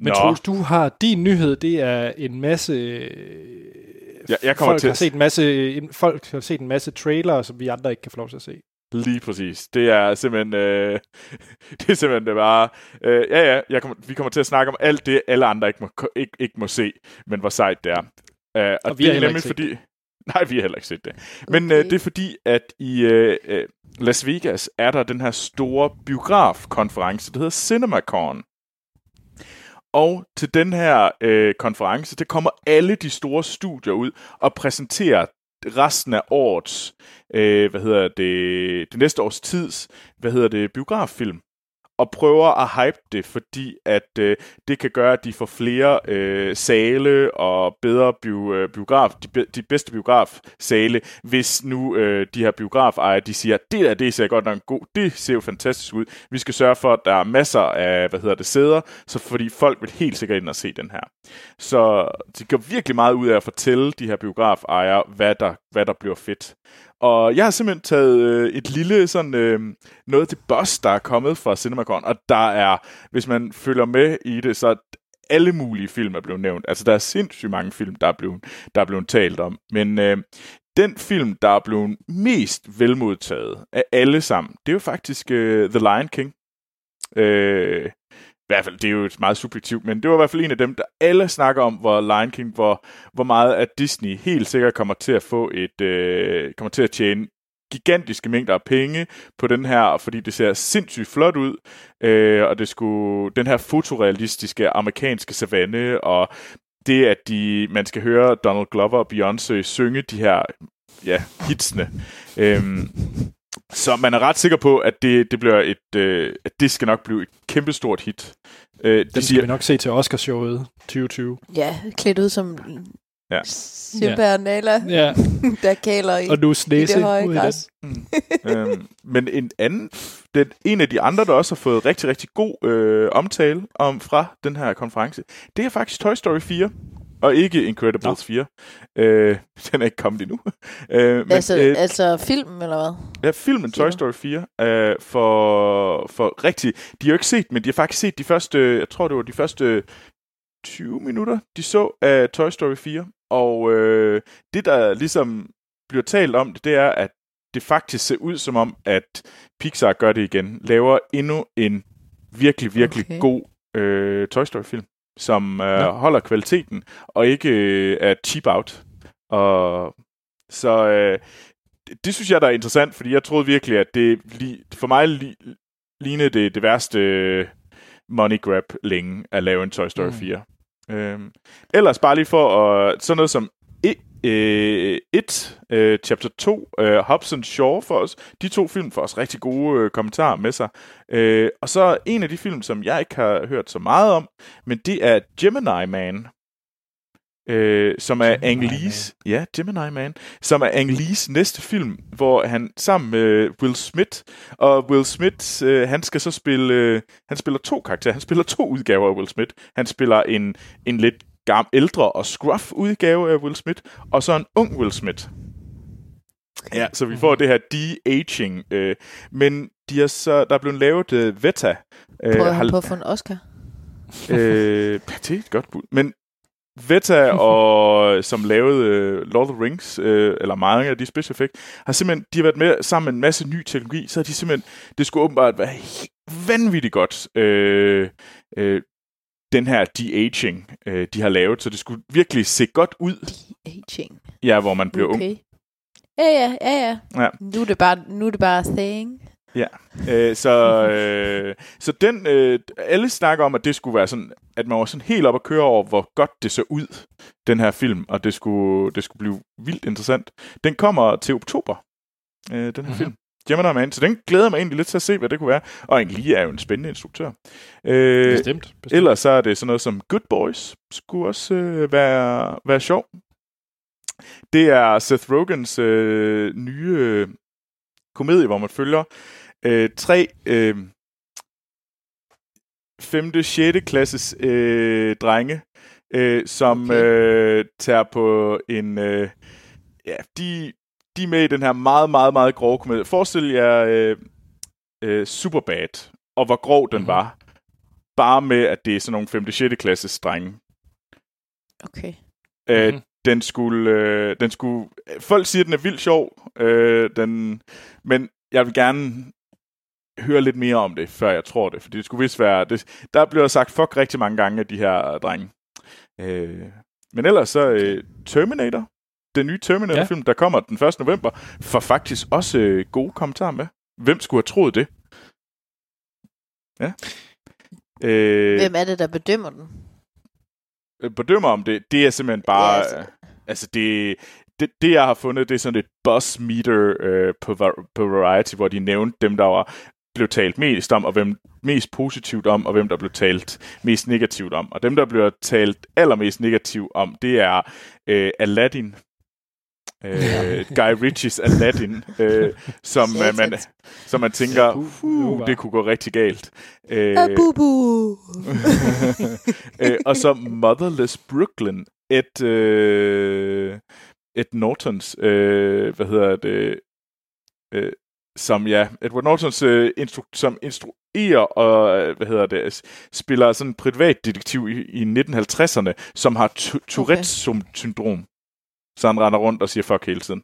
Men. Troels, du har din nyhed, det er en masse... Ja, jeg kommer folk til har at- set en masse, en, folk har set en masse trailere, som vi andre ikke kan få lov til at se. Lige præcis. Det er simpelthen, øh, det er simpelthen det bare, øh, ja ja, jeg kommer, vi kommer til at snakke om alt det, alle andre ikke må, ikke, ikke må se, men hvor sejt det er. Øh, og, Og vi det er nemlig fordi, nej, vi har heller ikke set det. Men øh, Okay. det er fordi, at i øh, øh, Las Vegas er der den her store biografkonference, der hedder CinemaCon. Og til den her øh, konference, det kommer alle de store studier ud og præsenterer resten af årets, øh, hvad hedder det, det næste års tids, hvad hedder det, biograffilm og prøver at hype det, fordi at øh, det kan gøre, at de får flere øh, sale og bedre bio, øh, biograf, de, be, de bedste biografsale, hvis nu øh, de her biografejere, de siger, det der, det ser godt nok god, det ser jo fantastisk ud. Vi skal sørge for, at der er masser af, hvad hedder det, sæder, så fordi folk vil helt sikkert ind og se den her. Så de går virkelig meget ud af at fortælle de her biografejere, hvad der, hvad der bliver fedt. Og jeg har simpelthen taget øh, et lille sådan øh, noget til boss, der er kommet fra CinemaCon, og der er, hvis man følger med i det, så alle mulige film er blevet nævnt. Altså, der er sindssygt mange film, der er blevet, der er blevet talt om. Men øh, den film, der er blevet mest velmodtaget af alle sammen, det er jo faktisk øh, The Lion King. Øh, i hvert fald, det er jo meget subjektivt, men det var i hvert fald en af dem, der alle snakker om, hvor Lion King, hvor, hvor meget at Disney helt sikkert kommer til at få et, øh, kommer til at tjene gigantiske mængder af penge på den her, fordi det ser sindssygt flot ud, øh, og det skulle den her fotorealistiske amerikanske savanne, og det, at de, man skal høre Donald Glover og Beyoncé synge de her ja, hitsene. Øhm, så man er ret sikker på, at det, det bliver et, øh, at det skal nok blive et kæmpestort hit. Øh, Det de skal siger, vi nok se til Oscarshowet 2020. Ja, klædt ud som Ja. Nala, Ja, der kæler i, og nu i snæse det høje ud i den. græs. øhm, men en anden, den, en af de andre, der også har fået rigtig, rigtig god øh, omtale om fra den her konference, det er faktisk Toy Story 4, og ikke Incredibles 4. Øh, den er ikke kommet endnu. øh, men, Altså, øh, altså filmen, eller hvad? Ja, filmen Toy Story 4 øh, for, for rigtig... De har jo ikke set, men de har faktisk set de første... Jeg tror, det var de første 20 minutter, de så af Toy Story 4. Og øh, det, der ligesom bliver talt om det, det er, at det faktisk ser ud som om, at Pixar gør det igen. Laver endnu en virkelig, virkelig okay. god øh, Toy Story-film, som øh, Ja. holder kvaliteten, og ikke øh, er cheap out. Og så øh, det, det synes jeg, der er interessant, fordi jeg troede virkelig, at det li- for mig li- lignede det det værste øh, money grab længe at lave en Toy Story Mm. 4. Øhm, ellers bare lige for at, sådan noget som øh, et øh, chapter 2, øh, Hobson Shaw for os. De to film får os rigtig gode øh, kommentarer med sig. Øh, og så en af de film, som jeg ikke har hørt så meget om, men det er Gemini Man. Øh, som er Gemini Ang Lees, ja, Gemini Man, som er Ang Lees næste film, hvor han sammen med Will Smith, og Will Smith, øh, han skal så spille, øh, han spiller to karakterer, han spiller to udgaver af Will Smith. Han spiller en, en lidt gam, ældre og scruff udgave af Will Smith, og så en ung Will Smith. Ja, så vi får det her de-aging. Øh, men de er så, der er blevet lavet øh, Veta. Øh, Prøver har- han på at få en Oscar? øh, det er et godt bud. Men Veta, og, som lavede øh, Lord of the Rings, øh, eller mange af de special effects, har simpelthen, de har været med sammen med en masse ny teknologi, så har de simpelthen, det skulle åbenbart være vanvittigt godt, øh, øh, den her de-aging, øh, de har lavet, så det skulle virkelig se godt ud, Aging. ja, hvor man bliver ung. Okay. Ja, ja, ja, ja. Ja. Nu er det bare, nu er det bare thing. Øh, så, øh, så den, øh, alle snakker om, at det skulle være sådan, at man var sådan helt op at køre over, hvor godt det så ud, den her film, og det skulle, det skulle blive vildt interessant. Den kommer til oktober. øh, den her Mhm. mm-hmm. film. Gemini Man, så den glæder mig egentlig lidt til at se, hvad det kunne være. Og egentlig lige er jo en spændende instruktør. Øh, Bestemt. bestemt. ellers så er det sådan noget som Good Boys, skulle også øh, være, være sjov. Det er Seth Rogans øh, nye øh, komedie, hvor man følger øh, tre øh, 5. 6. klasses øh, drenge, øh, som okay. øh, tager på en... Øh, ja, de, de er med i den her meget, meget, meget grove komedie. Forestil jer øh, øh, Superbad, og hvor grov den Mhm. var. Bare med, at det er sådan nogle 5. 6. klasses drenge. Okay. Øh, Mhm. den skulle, øh, den skulle, folk siger, at den er vildt sjov, øh, den, men jeg vil gerne høre lidt mere om det, før jeg tror det, fordi det skulle vist være, det, der bliver sagt fuck rigtig mange gange af de her drenge. Øh, men ellers så øh, Terminator, den nye Terminator-film, der kommer den 1. november, får faktisk også øh, gode kommentarer med. Hvem skulle have troet det? Ja. Øh, Hvem er det, der bedømmer den? øh, bedømmer om det, det er simpelthen bare... Ja, Ja, altså- altså, det, det, det, jeg har fundet, det er sådan et buzz meter øh, på, på Variety, hvor de nævnte dem, der var, blev talt mest om, og hvem mest positivt om, og hvem der blev talt mest negativt om. Og dem, der bliver talt allermest negativt om, det er øh, Aladdin. Øh, Guy Ritchies Aladdin, øh, som, øh, man, som man tænker, uh, det kunne gå rigtig galt. Øh, øh, og så Motherless Brooklyn, et, øh, et Nortons, øh, hvad hedder det, øh, som ja, Edward Nortons, øh, instru- som instruerer og, øh, hvad hedder det, spiller sådan en privatdetektiv i, i 1950'erne, som har Tourette-syndrom. Så han render rundt og siger fuck hele tiden.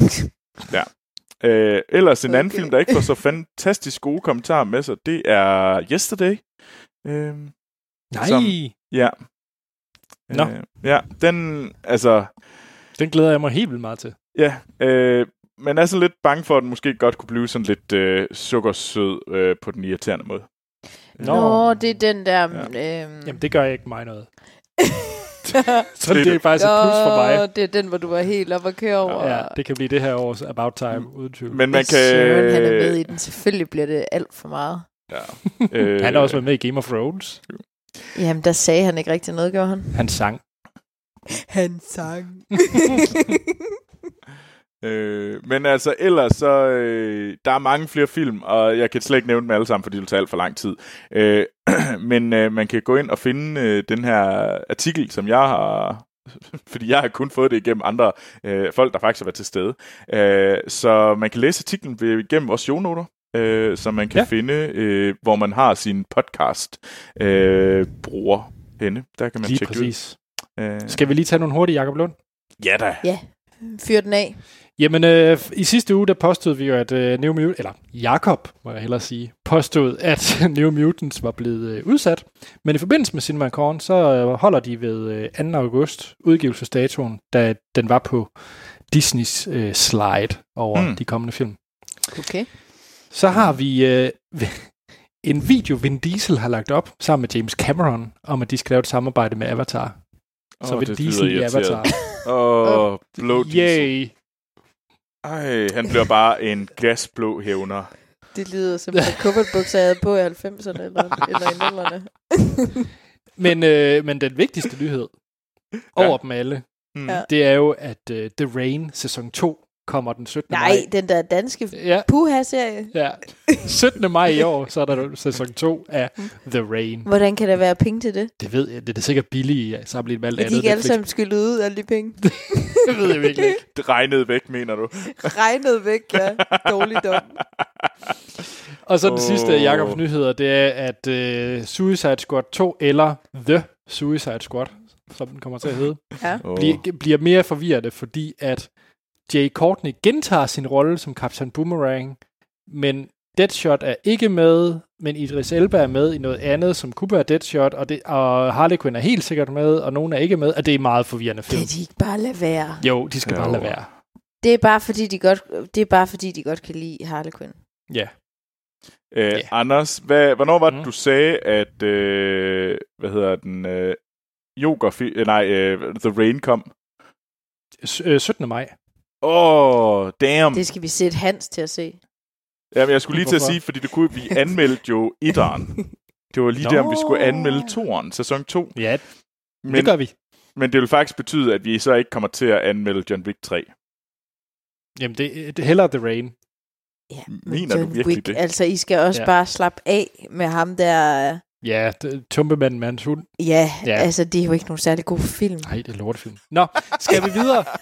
ja. Øh, ellers en anden Okay. film, der ikke får så fantastisk gode kommentarer med sig, det er Yesterday. Øh, Nej, som- Ja. Nå. Øh, ja, den, altså, den glæder jeg mig helt vildt meget til. ja, øh, men er sådan lidt bange for, at den måske godt kunne blive sådan lidt øh, sukkersød øh, på den irriterende måde. Nå. Nå, det er den der... Ja. Øhm, Jamen, det gør ikke mig noget. så det er faktisk et plus for mig. det er den, hvor du var helt op og køre over. Ja, det kan blive det her års About Time, uden tvivl. Men man kan... Søren, han er med i den. Selvfølgelig bliver det alt for meget. Ja. Øh, Han har også været med i Game of Thrones. Jamen, der sagde han ikke rigtig noget, gjorde han? Han sang. Han sang. Øh, men altså, ellers så... Øh, der er mange flere film, og jeg kan slet ikke nævne dem alle sammen, fordi det vil tage alt for lang tid. Øh, men øh, man kan gå ind og finde øh, den her artikel, som jeg har... Fordi jeg har kun fået det igennem andre øh, folk, der faktisk har været til stede. Øh, så man kan læse artiklen ved, igennem vores shownoter, øh, som man kan Ja. finde, øh, hvor man har sin podcast øh, bruger henne. Der kan man Lige tjekke præcis. det ud. Øh, Skal vi lige tage nogle hurtige, Jacob Lund? ja da. Ja, fyr den af. Jamen, øh, i sidste uge, der påstod vi jo, at øh, New Mutants, eller Jakob, må jeg hellere sige, påstod, at New Mutants var blevet øh, udsat. Men i forbindelse med Cinema Corn, så øh, holder de ved øh, 2. august udgivelsesdatoen, da den var på Disneys øh, slide over mm. De kommende film. Okay. Så har vi øh, en video, Vin Diesel har lagt op sammen med James Cameron, om at de skal lave et samarbejde med Avatar. Så Åh, Vin det Diesel i. Avatar. Åh, oh, blå diesel. Yay! Ej, han bliver bare en gasblå hævner. Det lyder som en kuffertbukser, jeg havde på i 90'erne eller, eller i 0'erne. Men, øh, men den vigtigste nyhed over Ja. dem alle, Mm. Det er jo, at uh, The Rain sæson 2 kommer den 17. Nej, maj. den der danske Ja, puha-serie. ja. 17. maj i år, så er der sæson 2 af The Rain. Hvordan kan der være penge til det? Det ved jeg, det er sikkert billigt sammenlignet med alt Er de andet. ikke alle sammen skyllet ud, alle de penge? Det ved jeg virkelig ikke. Det regnede væk, mener du? Regnet væk, ja. Dårligdom. Og så den Åh. sidste af Jacobs nyheder, det er, at uh, Suicide Squad 2, eller The Suicide Squad, som den kommer til at hedde, Ja. Oh. bliver, bliver mere forvirrende, fordi at Jay Courtney gentager sin rolle som Captain Boomerang, men Deadshot er ikke med, men Idris Elba er med i noget andet, som kunne være Deadshot, og, det, og Harley Quinn er helt sikkert med, og nogen er ikke med, og det er meget forvirrende film. Kan de ikke bare lade være? Jo, de skal Jo. bare lade være. Det er bare fordi, de godt, det er bare fordi, de godt kan lide Harley Quinn. Ja. Øh, Ja. Anders, hvad, hvornår var det, Mm. du sagde, at, øh, hvad hedder den, øh, Joker, øh, nej, øh, The Rain kom? S- øh, 17. maj. Åh, oh, damn. Det skal vi sætte Hans til at se. Jamen, jeg skulle lige til at sige, fordi det kunne vi anmeldte jo etteren. Det var lige Nå. der, om vi skulle anmelde toeren, sæson 2. Ja, men, Men, det gør vi. men det vil faktisk betyde, at vi så ikke kommer til at anmelde John Wick 3. Jamen, det, det er hellere The Rain. Ja, Mener du virkelig det? Altså, I skal også Ja. ja. bare slappe af med ham der... Ja, d- Tumpemanden med hans hund. Ja, Ja. ja, altså, det er jo ikke nogen særlig god film. Nej, det er lortefilm. Nå, skal vi videre?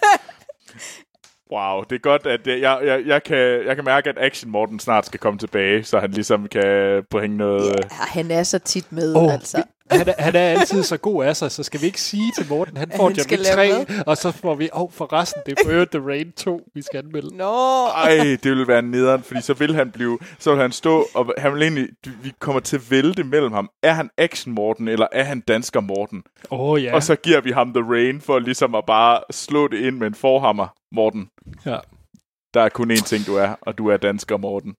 Wow, det er godt, at det, jeg, jeg, jeg, kan, jeg kan mærke, at Action Morten snart skal komme tilbage, så han ligesom kan bringe noget... Ja, han er så tit med, oh, altså. Han er, han er altid så god af sig, så skal vi ikke sige til Morten, han får han John skal Wick lave 3, og så får vi, åh, oh, for resten, det er for The Rain 2, vi skal anmelde. Nå! Ej, det ville være nederen, fordi så vil han blive, så vil han stå, og han vil egentlig, vi kommer til at vælte mellem ham. Er han Action Morten, eller er han Dansker Morten? Åh oh, ja. Ja. Og så giver vi ham The Rain, for ligesom at bare slå det ind med en forhammer, Morten. Ja. Der er kun én ting, du er, og du er Dansker Morten.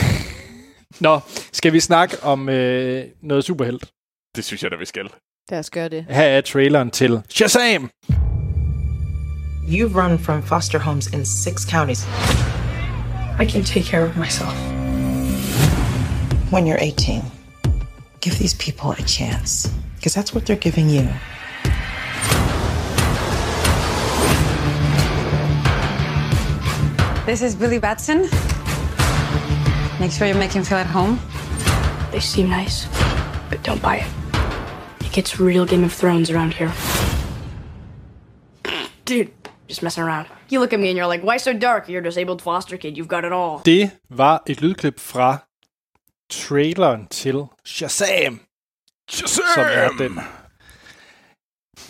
Nå, skal vi snakke om øh, noget superhelt? Det synes jeg da, vi skal. Lad os gøre det. Her er traileren til Shazam! You've run from foster homes in six counties. I can take care of myself. When you're 18, give these people a chance, because that's what they're giving you. This is Billy Batson. Make sure you make him feel at home. They seem nice, but don't buy it. It gets real Game of Thrones around here. Dude, just messing around. You look at me and you're like, why so dark? You're a disabled foster kid. You've got it all. Det var et lydklip fra traileren til Shazam, Shazam! som er den...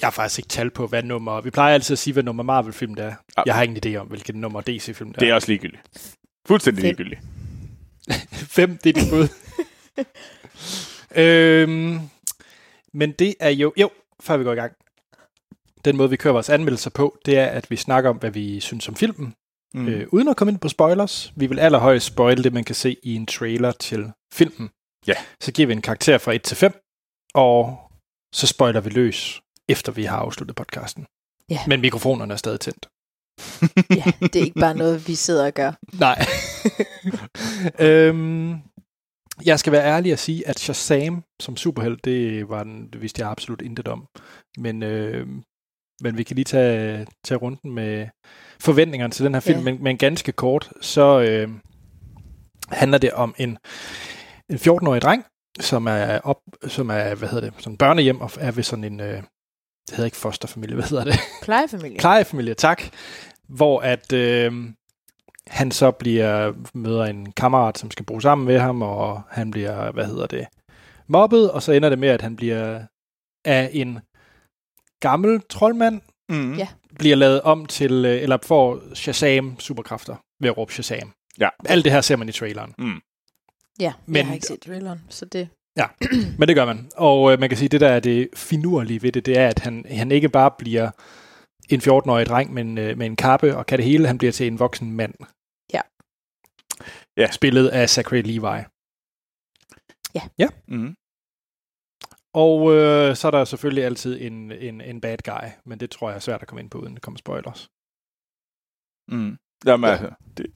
Jeg har faktisk ikke tal på, hvad nummer... Vi plejer altid at sige, hvad nummer Marvel-film det er. Ja. Jeg har ingen idé om, hvilket nummer DC-film det Det er. er også ligegyldigt. Fuldstændig Fedt. ligegyldigt. Fem, det er dit bud. øhm, men det er jo... Jo, før vi går i gang. Den måde, vi kører vores anmeldelser på, det er, at vi snakker om, hvad vi synes om filmen, Mm. øh, uden at komme ind på spoilers. Vi vil allerhøjst spoil det, man kan se i en trailer til filmen. Ja. Så giver vi en karakter fra 1 til 5, og så spoiler vi løs, efter vi har afsluttet podcasten. Ja. Men mikrofonerne er stadig tændt. Ja, det er ikke bare noget, vi sidder og gør. Nej. øhm, jeg skal være ærlig og sige, at Shazam som superhelt, det, var den, det vidste jeg absolut intet om. Men, øh, men vi kan lige tage, tage runden med forventningerne til den her film. Ja. Men, men ganske kort, så øh, handler det om en, en 14-årig dreng, som er, op, som er hvad hedder det, sådan børnehjem, og er ved sådan en, øh, det hedder ikke fosterfamilie, hvad hedder det? Plejefamilie. plejefamilie, tak, hvor at øh, han så bliver møder en kammerat, som skal bo sammen med ham, og han bliver, hvad hedder det, mobbet, og så ender det med, at han bliver af en gammel troldmand, Mm. Ja. bliver lavet om til, øh, eller får Shazam superkræfter ved at råbe Shazam. Ja. Alt det her ser man i traileren. Ja, Men- jeg har ikke set traileren, så det... Men det gør man. Og øh, man kan sige, at det der er det finurlige ved det, det er, at han, han ikke bare bliver en 14-årig dreng med en, øh, med en kappe og kan det hele, han bliver til en voksen mand. Ja. Ja. Spillet af Zachary Levi. Mm. Og øh, så er der selvfølgelig altid en, en, en bad guy, men det tror jeg er svært at komme ind på, uden det kommer spoilers. Mm. Jamen, Ja. altså, det...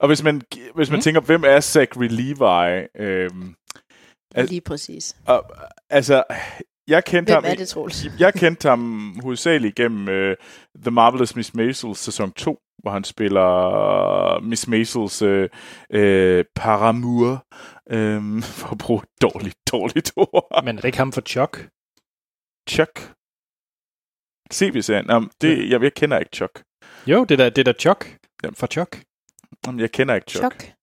Og hvis man, hvis man Mm. tænker, hvem er Zachary Levi? Øhm, Al- Lige præcis. og, altså, jeg kendte Hvem ham... er det, Troels? Jeg kendte ham hovedsageligt gennem uh, The Marvelous Miss Maisel sæson 2, hvor han spiller Miss Maisels uh, uh, paramour, um, for at bruge et dårligt, dårligt ord. Men er det ikke ham for Chuck? Chuck. CV-serien. Um, det, jeg, jeg kender ikke Chuck. Jo, det er da, det er da Chuck. Jamen. For Chuck. Um, jeg kender ikke Chuck. Chok.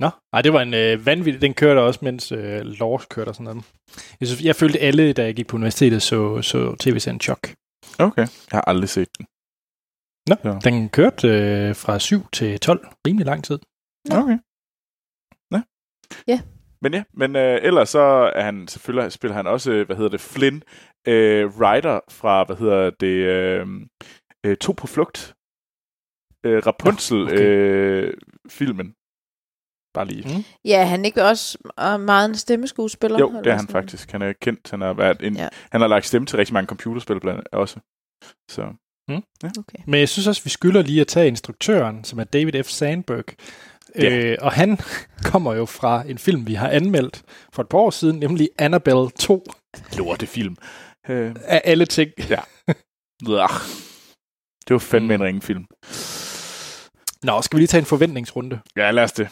Nå, nej, det var en øh, vanvittig, den kørte også, mens øh, Lars kørte og sådan noget. Jeg, synes, jeg følte alle, da jeg gik på universitetet, så, så tv-serien Chuck. Okay. Jeg har aldrig set den. Nå, Ja. den kørte øh, fra 7 til 12, rimelig lang tid. Nå. Okay. Ja. Ja. Men ja, men øh, ellers så er han selvfølgelig spiller han også, øh, hvad hedder det, Flynn øh, Rider fra, hvad hedder det, øh, øh, To på flugt. Øh, Rapunzel Nå, okay. okay. øh, filmen. Bare lige. Mm. Ja, han er ikke også meget en stemmeskuespiller? Jo, det er han sådan? faktisk. Han er kendt. Han har, været en, ja. Ja. han har lagt stemme til rigtig mange computerspil blandt andet også. Så Okay. Men jeg synes også, vi skylder lige at tage instruktøren, som er David F. Sandberg. Ja. Øh, og han kommer jo fra en film, vi har anmeldt for et par år siden, nemlig Annabelle 2 Lortefilm. Øh, af alle ting. Ugh. det var fandme Mm. en ringefilm. Nå, skal vi lige tage en forventningsrunde, Ja, lad os det.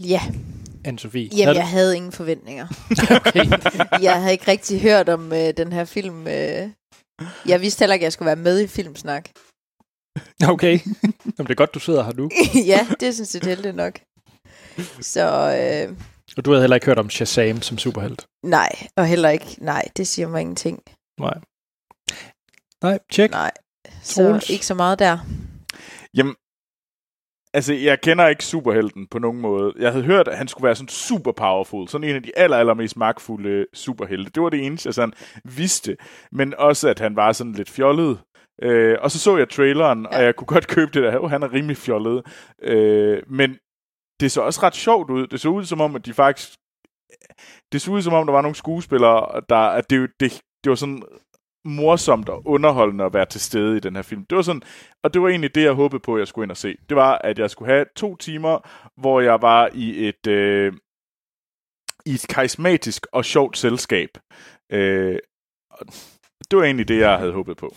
Ja, Anne-Sophie? jamen jeg havde ingen forventninger. Okay. jeg havde ikke rigtig hørt om øh, den her film. Øh. Jeg vidste heller ikke, at jeg skulle være med i Filmsnak. okay. Jamen, det er godt, du sidder her nu. ja, det synes jeg heldigt nok. Så øh, Og du havde heller ikke hørt om Shazam som superhelt. nej, og heller ikke, nej, det siger mig ingenting. Nej. Nej, tjek. Nej, så Troels? ikke så meget der. Jamen, altså, jeg kender ikke superhelten på nogen måde. Jeg havde hørt, at han skulle være sådan super powerful. Sådan en af de aller, allermest magtfulde superhelte. Det var det eneste, jeg sådan vidste. Men også, at han var sådan lidt fjollet. Øh, og så så jeg traileren, ja. og jeg kunne godt købe det der. Oh, han er rimelig fjollet. Øh, men det så også ret sjovt ud. Det så ud som om, at de faktisk... Det så ud som om, der var nogle skuespillere, der... At det, det, det var sådan morsomt og underholdende at være til stede i den her film. Det var sådan, og det var egentlig det, jeg håbede på, at jeg skulle ind og se. Det var, at jeg skulle have to timer, hvor jeg var i et, øh, i et karismatisk og sjovt selskab. Øh, det var egentlig det, jeg havde håbet på.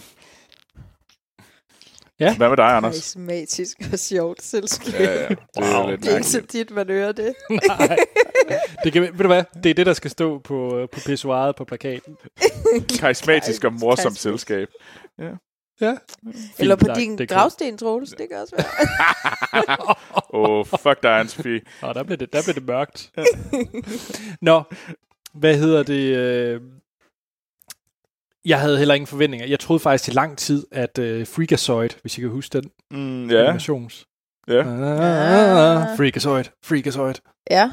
Ja. Hvad med dig, Anders? Karismatisk og sjovt selskab. Ja, ja. Det er Wow. lidt Det er ikke så tit, man hører det. Nej. Det kan, ved du hvad? Det er det, der skal stå på, på pissoiret på plakaten. Karismatisk og morsomt Karismatisk. selskab. Ja. Eller på din det gravsten, Troels. Det kan også være. Åh, oh, fuck dig, Anne-Sophie. Og der blev det, der blev det mørkt. Nå, hvad hedder det? Øh, Jeg havde heller ingen forventninger. Jeg troede faktisk i lang tid, at uh, Freakazoid, hvis I kan huske den Mm, ja. ja, animations. ja. Ah, Freakazoid, Freakazoid. ja.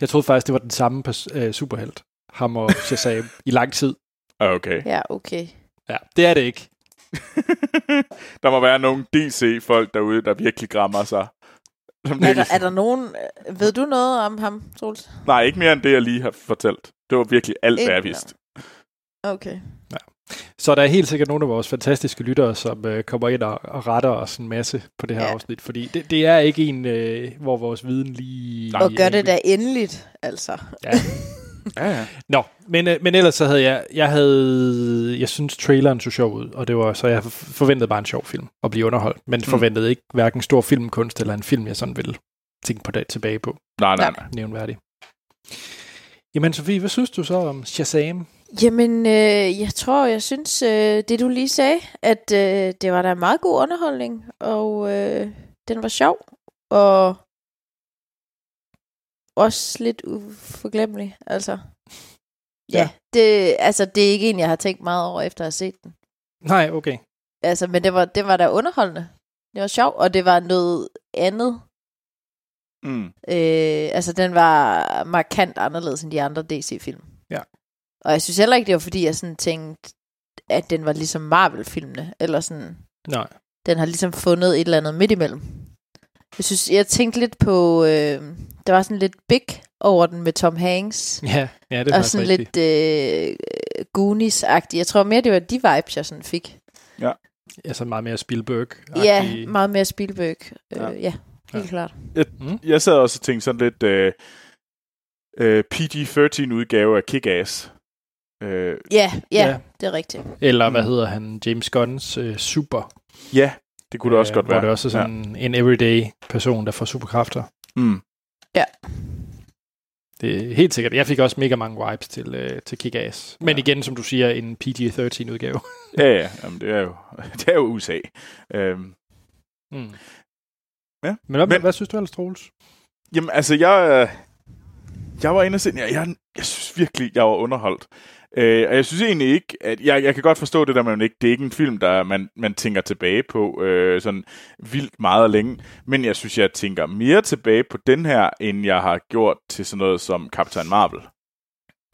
Jeg troede faktisk, det var den samme pers- uh, superhelt. Ham og Shazam i lang tid. Okay. Ja, okay. Ja, det er det ikke. der må være nogle DC-folk derude, der virkelig grammer sig. Som Er der, er der nogen... øh, Ved du noget om ham, Troels? Nej, ikke mere end det, jeg lige har fortalt. Det var virkelig alt, hvad jeg vidste. Okay. Så der er helt sikkert nogle af vores fantastiske lyttere, som øh, kommer ind og, og retter os en masse på det her Ja. ja. afsnit. Fordi det, det er ikke en, øh, hvor vores viden lige... Og gør det da endeligt, altså. Ja. Ja, ja. Nå, men, øh, men ellers så havde jeg... Jeg havde... Jeg synes, traileren så sjov ud, og det var så jeg forventede bare en sjov film at blive underholdt. Men forventede ikke hverken stor filmkunst eller en film, jeg sådan ville tænke på det tilbage på. Nej, nej, Nej. nej. Nævnværdig. Jamen, Sofie, hvad synes du så om Shazam? Jamen, øh, jeg tror, jeg synes, øh, det du lige sagde, at øh, det var da en meget god underholdning, og øh, den var sjov, og også lidt uforglemmelig, altså. Ja, Ja. det, altså, det er ikke en, jeg har tænkt meget over, efter at have set den. Nej, okay. Altså, men det var, det var da underholdende. Det var sjovt, og det var noget andet. Mm. Øh, altså, den var markant anderledes end de andre DC-film. Ja. Og jeg synes heller ikke, det var fordi, jeg sådan tænkte, at den var ligesom Marvel-filmene, eller sådan, Nej. den har ligesom fundet et eller andet midt imellem. Jeg synes, jeg tænkte lidt på, øh, der var sådan lidt big over den med Tom Hanks, Ja, ja det er og sådan rigtigt. lidt øh, Goonies-agtigt. Jeg tror mere, det var de vibes, jeg sådan fik. Altså meget mere Spielberg. Ja, meget mere Spielberg. Øh, Ja. ja. ja, helt Ja. klart. Mm. Jeg sad også og tænkte sådan lidt øh, øh, PG-13 udgave af Kick-Ass. Øh, Ja, ja, Ja. ja, det er rigtigt. Eller hvad Mm. hedder han? James Gunns øh, Super. ja, det kunne det også øh, godt hvor være. det også er sådan ja. en everyday person, der får superkræfter. Ja. Mm. Det er helt sikkert. Jeg fik også mega mange vibes til, øh, til Kick-Ass. Men Ja. igen, som du siger, en PG-13 udgave. Ja, ja, jamen, det er jo, det er jo USA. Øhm, Mm. Ja. Men, hvad, Men- hvad synes du ellers, Troels? Jamen, altså, jeg, øh, jeg var inde og se. Jeg, jeg, jeg synes virkelig, jeg var underholdt. Øh, og jeg synes egentlig ikke, at jeg, jeg kan godt forstå det der, man ikke, det er ikke en film, der man, man tænker tilbage på øh, sådan vildt meget og længe. Men jeg synes, jeg tænker mere tilbage på den her, end jeg har gjort til sådan noget som Captain Marvel.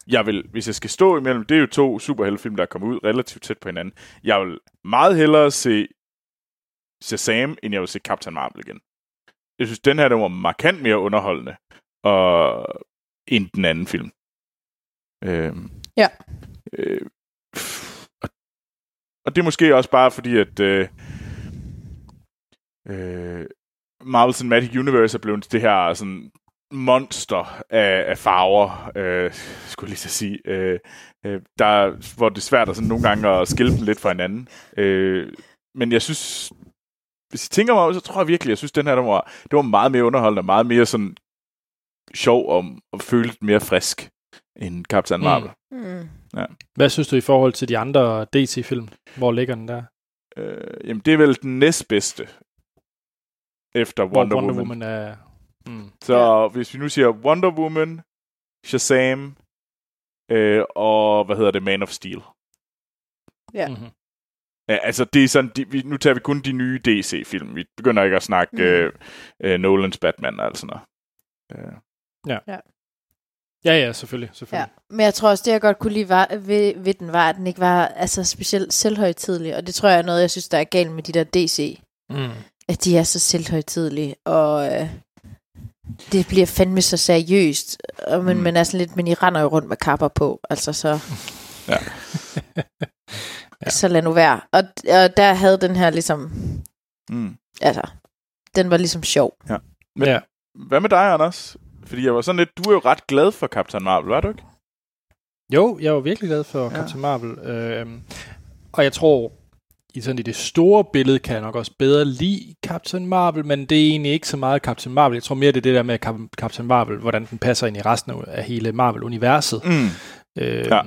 Jeg vil, hvis jeg skal stå imellem, det er jo to superheltefilm, der er kommet ud relativt tæt på hinanden. Jeg vil meget hellere se Shazam, end jeg vil se Captain Marvel igen. Jeg synes, den her, den var markant mere underholdende og, end den anden film. Øh. Ja. Øh, og og det er måske også bare fordi, at øh, øh, Marvel Cinematic Universe er blevet det her sådan monster af, af farver, øh, skulle jeg lige så sige, øh, øh, der, hvor det er svært at sådan nogle gange at skille dem lidt fra hinanden. Øh, men jeg synes, hvis I tænker mig om, så tror jeg virkelig, jeg synes, den her, den var, det var meget mere underholdende, meget mere sådan sjov og, og føle lidt mere frisk end Captain Mm. Marvel. Mm. Hvad synes du i forhold til de andre DC-film? Hvor ligger den der? Øh, jamen, det er vel den næstbedste efter Wonder, Wonder Woman. Woman er... Mm. Så ja. hvis vi nu siger Wonder Woman, Shazam, øh, og hvad hedder det, Man of Steel. Ja. Mm-hmm. Ja, altså det er sådan, de, vi, nu tager vi kun de nye DC-film. Vi begynder ikke at snakke Mm. øh, øh, Nolans Batman og alt sådan noget. Øh, Ja, ja, selvfølgelig. Ja, selvfølgelig. men jeg tror også, det jeg godt kunne lide var, ved, ved den, var, at den ikke var altså, specielt selvhøjtidlig. Og det tror jeg er noget, jeg synes, der er galt med de der DC. Ja. Mm. At de er så selvhøjtidlige. Og øh, det bliver fandme så seriøst. Og, men, Mm. men, er sådan lidt, men I render jo rundt med kapper på. Altså så... Ja. ja. Så lad nu være. Og, og der havde den her ligesom... mm. Altså, den var ligesom sjov. Men- ja. Hvad med dig, Anders? Fordi jeg var sådan lidt, du er jo ret glad for Captain Marvel, var du ikke? Jo, jeg var virkelig glad for Ja. Captain Marvel. Øhm, og jeg tror, i sådan i det store billede, kan jeg nok også bedre lide Captain Marvel, men det er egentlig ikke så meget Captain Marvel. Jeg tror mere, det er det der med Cap- Captain Marvel, hvordan den passer ind i resten af- hele Marvel-universet. Mm. Øh, Ja.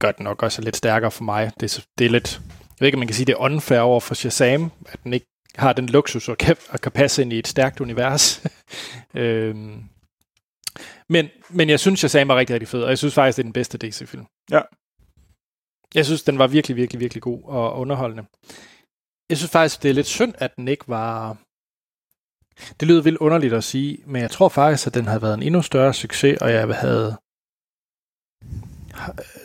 Gør den nok også lidt stærkere for mig. Det er, det er lidt, jeg ved ikke, om man kan sige, det er unfair over for Shazam, at den ikke har den luksus og kan, og kan passe ind i et stærkt univers. øhm, men, men jeg synes, Shazam var rigtig, rigtig fed, og jeg synes faktisk, det er den bedste DC-film. Ja. Jeg synes, den var virkelig, virkelig, virkelig god og underholdende. Jeg synes faktisk, det er lidt synd, at den ikke var... Det lyder vildt underligt at sige, men jeg tror faktisk, at den havde været en endnu større succes, og jeg havde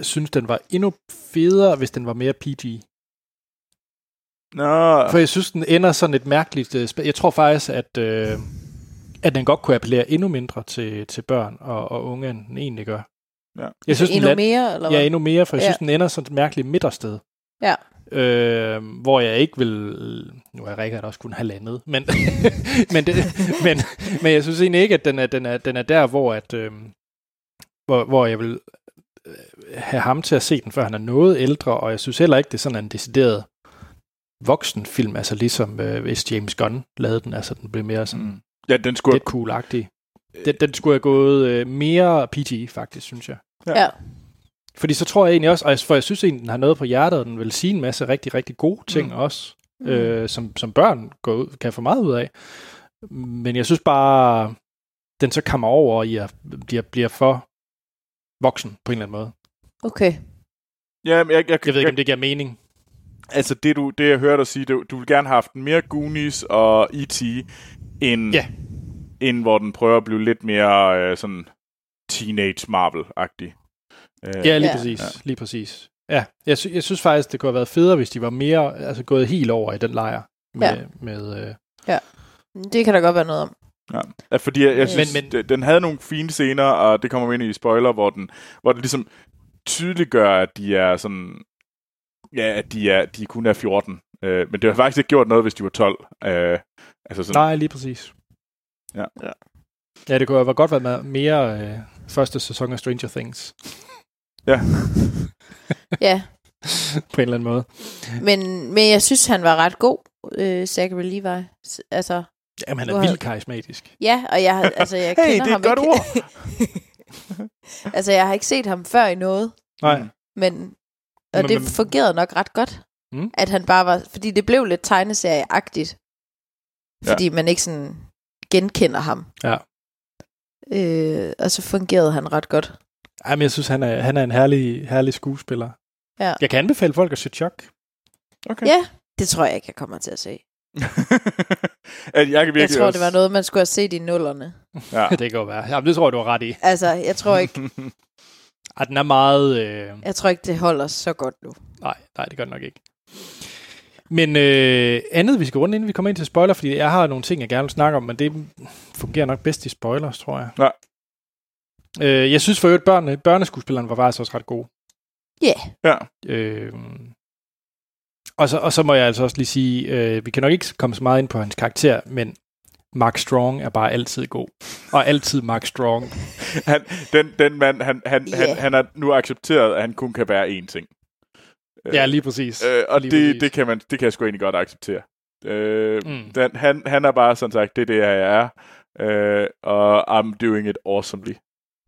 synes, den var endnu federe, hvis den var mere PG. Nå, For jeg synes, den ender sådan et mærkeligt... øh, Jeg tror faktisk, at, øh, at den godt kunne appellere endnu mindre til, til børn og, og unge, end den egentlig gør. Ja. Jeg synes, den Endnu land- mere, eller hvad? Ja, endnu mere, for jeg Ja. synes, den ender sådan et mærkeligt midtersted. Ja. Øh, hvor jeg ikke vil... Nu er Rikard også kun halvandet, men, men, det, men, men jeg synes egentlig ikke, at den er, den er, den er der, hvor, at, øh, hvor, hvor jeg vil øh, have ham til at se den, før han er noget ældre, og jeg synes heller ikke, det er sådan en decideret voksenfilm, altså ligesom øh, hvis James Gunn lavede den, altså den blev mere sådan mm. Ja, den skulle lidt cool-agtig. Den, den skulle have gået øh, mere PG, faktisk, synes jeg. Ja. Ja. Fordi så tror jeg egentlig også, og jeg- for jeg synes egentlig, den har noget på hjertet, og den vil sige en masse rigtig, rigtig gode ting Mm. mm. også, øh, som, som børn går ud, kan få meget ud af. Men jeg synes bare, den så kommer over i at bliver, bliver for voksen på en eller anden måde. Okay. Ja, men jeg, jeg, Jeg ved ikke, om det giver mening. Altså, det, du, det jeg hørte dig sige, det, du vil gerne have haft mere Goonies og E.T., end, Ja. end hvor den prøver at blive lidt mere øh, sådan teenage Marvel-agtig. Øh, Ja, lige Ja. præcis. Lige præcis. Ja, jeg, sy- jeg synes faktisk, det kunne have været federe, hvis de var mere, altså gået helt over i den lejr med, Ja. ja. med øh, Det kan der godt være noget om. Ja. Ja, fordi jeg, jeg synes, men, Men- den havde nogle fine scener, og det kommer vi ind i spoiler, hvor den, hvor det ligesom tydeliggør, at de er sådan, ja, at de, er, de kun er 14. Øh, men det har faktisk ikke gjort noget, hvis de var 12. Øh, altså sådan, Nej, lige præcis. Ja. Ja. Ja, det kunne have godt været med mere øh, første sæson af Stranger Things, ja. Ja, på en eller anden måde. men, men jeg synes, han var ret god, øh, Zachary Levi. Altså, Jamen, han er vildt karismatisk. ja, og jeg, har- altså, jeg Hey, kender det er ham et godt ikke. altså, jeg har ikke set ham før i noget, Nej, Mm. men, og Men- det men- fungerede nok ret godt. Mm. At han bare var, fordi det blev lidt tegneserieagtigt. Ja. Fordi man ikke sådan genkender ham. Ja. Øh, og så fungerede han ret godt. Ej, men jeg synes, han er, han er en herlig, herlig skuespiller. Ja. Jeg kan anbefale folk at se Chuck. Okay. Ja, det tror jeg ikke, jeg kommer til at se. jeg kan virkelig Jeg tror, også, det var noget, man skulle have set i nullerne. Ja. det kan jo være. Jamen, det tror jeg, du har ret i. Altså, jeg tror ikke, Ej, den er meget... Øh... jeg tror ikke det holder så godt nu. Nej, nej, det gør det nok ikke. Men øh, andet, vi skal runde, inden vi kommer ind til spoiler, fordi jeg har nogle ting, jeg gerne vil snakke om, men det fungerer nok bedst i spoilers, tror jeg. Ja. Øh, jeg synes for øvrigt, børne, børneskuespilleren var faktisk også ret god. Ja. Ja. Øh, Og så, og så må jeg altså også lige sige, øh, vi kan nok ikke komme så meget ind på hans karakter, men Mark Strong er bare altid god. Og altid Mark Strong. Han, den, den mand, han, han, Ja. han, han har nu accepteret, at han kun kan være én ting. Ja, lige præcis. Øh, og lige det, præcis. det, kan man, det kan jeg sgu egentlig godt acceptere. Øh, Mm. den, han, han er bare sådan sagt, det er det, jeg er. Øh, og I'm doing it awesomely.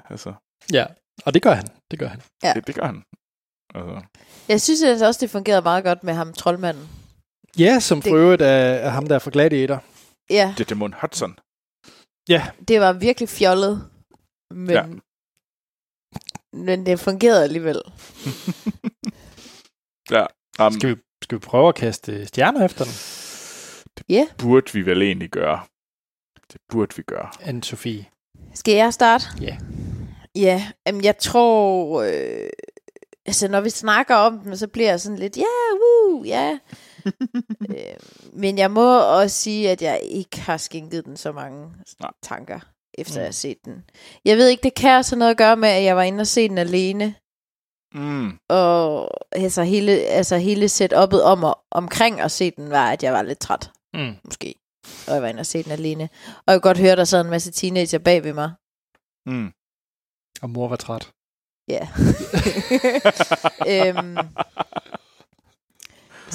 Altså, Ja, og det gør han. Det gør han. Ja. det, det gør han. Altså, Jeg synes altså også, det fungerede meget godt med ham, troldmanden. Ja, som for Det- øvrigt er, er ham, der er fra Gladiator. Ja, det er Demon Hudson. Ja, det var virkelig fjollet. Men, Ja. ja. men det fungerede alligevel. Um, skal vi, skal vi prøve at kaste stjerner efter den? Ja. burde vi vel egentlig gøre. Det burde vi gøre. Anne-Sophie. Skal jeg starte? Ja. Ja, jamen jeg tror... Øh, altså, når vi snakker om den, så bliver jeg sådan lidt, ja, yeah, woo, ja. øh, men jeg må også sige, at jeg ikke har skænket den så mange Nej. tanker, efter Mm. jeg har set den. Jeg ved ikke, det kan også have noget at gøre med, at jeg var inde og se den alene. Mm. Og altså hele, altså hele setup'et om og, omkring at se den, var, at jeg var lidt træt, Mm. måske. Og jeg var inde og se den alene. Og jeg kunne godt høre, der sad en masse teenager bag ved mig. Mm. Og mor var træt. Ja. øhm,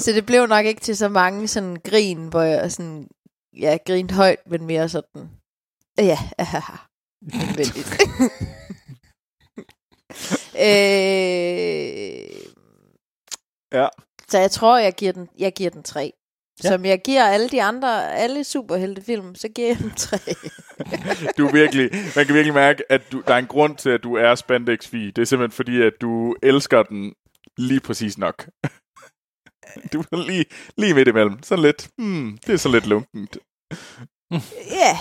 så det blev nok ikke til så mange sådan grin, hvor jeg sådan, ja, grinte højt, men mere sådan, ja, nødvendigt. øh, Ja. Så jeg tror, jeg giver den, jeg giver den tre. Ja. Som jeg giver alle de andre, alle superheltefilm, så giver jeg den tre. Du er virkelig, man kan virkelig mærke, at du, der er en grund til, at du er spandex -fi. Det er simpelthen fordi, at du elsker den lige præcis nok. Du er lige, lige midt imellem. Så lidt, hmm, det er så lidt lunkent. ja,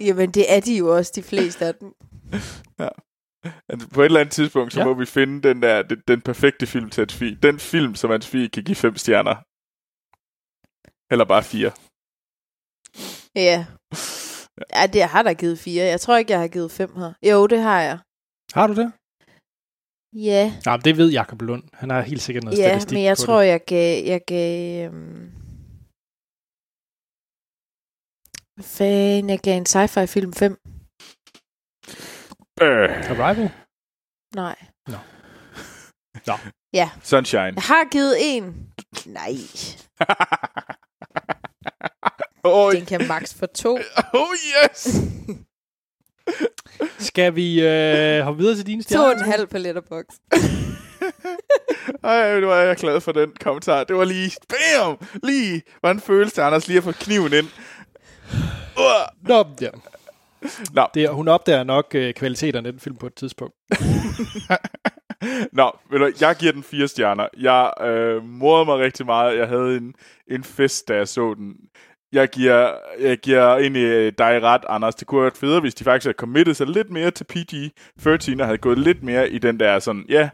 jamen det er de jo også, de fleste af dem. Altså, på et eller andet tidspunkt, så Ja. ja. må vi finde den der, den, den perfekte film til Anne Den film, som Anne kan give fem stjerner. Eller bare fire. Ja. Ja, det har der givet fire. Jeg tror ikke, jeg har givet fem her. Jo, det har jeg. Har du det? Ja, Nej, men det ved Jakob Lund. Han har helt sikkert noget ja statistik men jeg på tror, det. jeg gav... Jeg gav øhm... Hvad fanden, jeg gav en sci-fi film 5. Øh, Arrival? Nej. Sunshine. Jeg har givet en. Nej, oh, den kan max for to. oh yes! Skal vi øh, hoppe videre til dine To stjerner? og en halv på letterbox. Ej, nu er jeg glad for den kommentar. Det var lige, bam! Lige, hvordan føles det, Anders, lige at få kniven ind? Uh. Nå, ja. Nå. Det, hun opdager nok øh, kvaliteterne af den film på et tidspunkt. Nå, ved du, jeg giver den fire stjerner. Jeg øh, morede mig rigtig meget. Jeg havde en, en fest, da jeg så den. Jeg giver, jeg giver egentlig øh, dig ret, Anders. Det kunne have været federe, hvis de faktisk havde committet sig lidt mere til PG-13 og havde gået lidt mere i den der sådan, ja,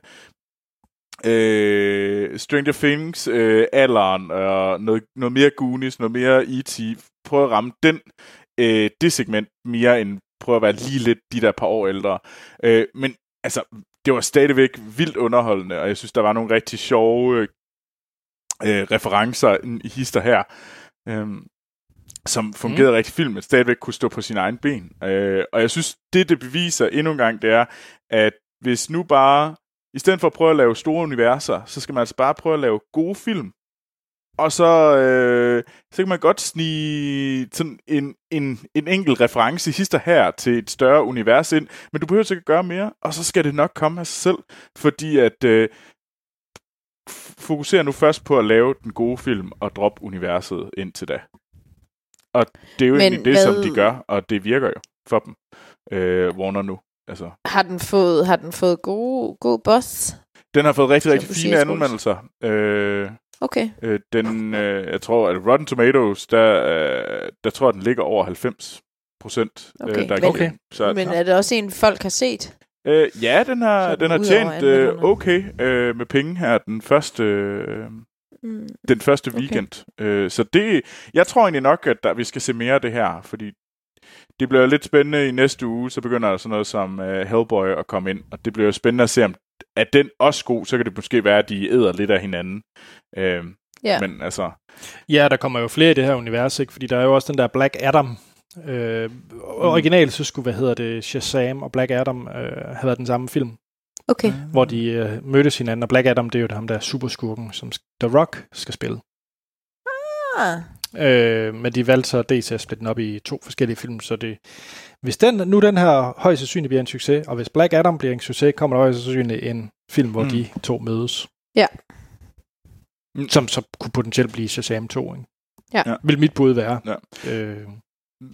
øh, Stranger Things, øh, alderen, og noget, noget mere Goonies, noget mere E.T. Prøv at ramme den, øh, det segment mere end prøve at være lige lidt de der par år ældre. Øh, men altså, det var stadigvæk vildt underholdende, og jeg synes, der var nogle rigtig sjove øh, øh referencer i hister her, øh, som fungerede mm. rigtig fint, men stadigvæk kunne stå på sine egne ben. Øh, og jeg synes, det det beviser endnu en gang, det er, at hvis nu bare, i stedet for at prøve at lave store universer, så skal man altså bare prøve at lave gode film. Og så, øh, så kan man godt snige sådan en, en, en enkelt reference hister her til et større univers ind, men du behøver ikke at gøre mere, og så skal det nok komme af sig selv, fordi at øh, f- fokuser nu først på at lave den gode film og droppe universet indtil da. Og det er jo Men egentlig det, hvad- som de gør, og det virker jo for dem, øh, Warner nu. Altså, Har den fået, har den fået god, god boss? den har fået rigtig, rigtig fine anmeldelser. Øh, Okay. Øh, den, øh, jeg tror, at Rotten Tomatoes, der, øh, der tror jeg, den ligger over 90 procent. Okay, øh, der er okay. Så, Men er det også en, folk har set? øh, ja, den har, den har tjent øh, okay øh, med penge her den første, øh, Mm. den første Okay. weekend. Øh, så det, jeg tror egentlig nok, at der, vi skal se mere af det her, fordi det bliver lidt spændende i næste uge, så begynder der sådan noget som øh, Hellboy at komme ind, og det bliver jo spændende at se, om er den også god, så kan det måske være, at de æder lidt af hinanden. Øh, Ja. Men altså, Ja, der kommer jo flere i det her univers, ikke? Fordi der er jo også den der Black Adam. Øh, originalt så skulle, hvad hedder det, Shazam og Black Adam øh, have været den samme film, Okay. hvor de øh, mødtes hinanden. Og Black Adam, det er jo ham der superskurken, som The Rock skal spille. Ah, Øh, men de valgte så dels at splitte den op i to forskellige film, så det, hvis den, nu den her højst sandsynligt bliver en succes, og hvis Black Adam bliver en succes, kommer der højst sandsynligt en film, hvor Mm. mm. de to mødes. Ja. Mm. Som så kunne potentielt blive Shazam 2, ikke? Ja. Ja. Vil mit bud være. Ja. Øh,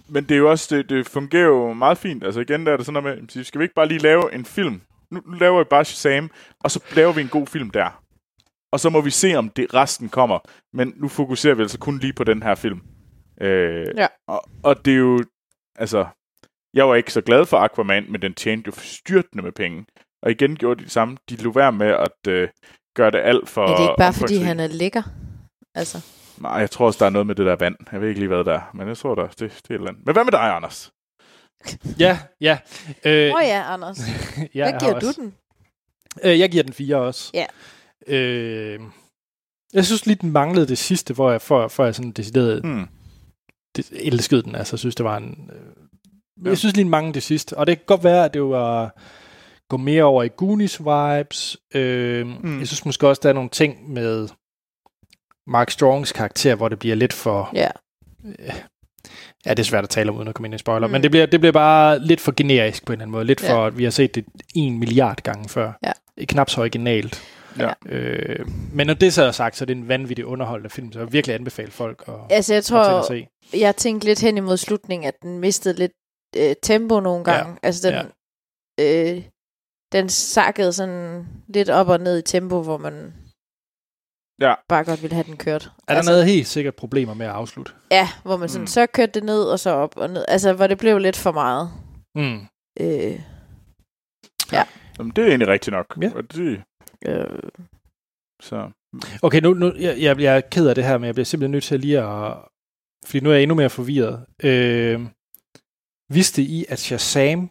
Men det er jo også, det, det fungerer jo meget fint. Altså igen, der er det sådan noget med, skal vi ikke bare lige lave en film? Nu, laver vi bare Shazam, og så laver vi en god film der. Og så må vi se, om det resten kommer. Men nu fokuserer vi altså kun lige på den her film. Øh, Ja. og, og det er jo, altså, jeg var ikke så glad for Aquaman, men den tjente jo styrtende med penge. Og igen gjorde de det samme. De lå være med at øh, gøre det alt for... er det ikke bare, fordi han er lækker? Altså, Nej, jeg tror også, der er noget med det der vand. Jeg ved ikke lige, hvad der er, men jeg tror, der, det, det er et eller andet. Men hvad med dig, Anders? Ja, ja. Øh, oh, ja, Anders. ja, Hvad giver også- du den? Øh, jeg giver den fire også. Ja. Øh, jeg synes lige, den manglede det sidste, hvor jeg, for, for jeg sådan decideret Hmm. det, elskede den. Altså, jeg synes, det var en... Øh, Ja. Jeg synes lige, den manglede det sidste. Og det kan godt være, at det var gå mere over i Goonies-vibes. Øh, Mm. mm. Jeg synes måske også, der er nogle ting med Mark Strongs karakter, hvor det bliver lidt for... Ja. Ja, det er svært at tale om, uden at komme ind i spoiler. Mm. Men det bliver, det bliver bare lidt for generisk på en eller anden måde. Lidt Ja. for, at vi har set det en milliard gange før. Ja. Knap så originalt. Ja. Øh, men når det så er sagt, så er det en vanvittig underholdende film, så jeg vil virkelig anbefale folk at, Altså, jeg at tror, og se. jeg tænkte lidt hen imod slutningen, at den mistede lidt øh, tempo nogle Ja. gange. Altså, den, øh, den sakkede sådan lidt op og ned i tempo, hvor man Ja. bare godt ville have den kørt. Er der altså, noget helt sikkert problemer med at afslutte? Ja, hvor man sådan, Mm. så kørte det ned og så op og ned. Altså, hvor det blev lidt for meget. Mm. Øh, Jamen, det er egentlig rigtigt nok. Ja. Og det, øh, så. Okay, nu, nu jeg, jeg, jeg er ked af det her, men jeg bliver simpelthen nødt til lige at... Fordi nu er jeg endnu mere forvirret. Øh, vidste I, at Shazam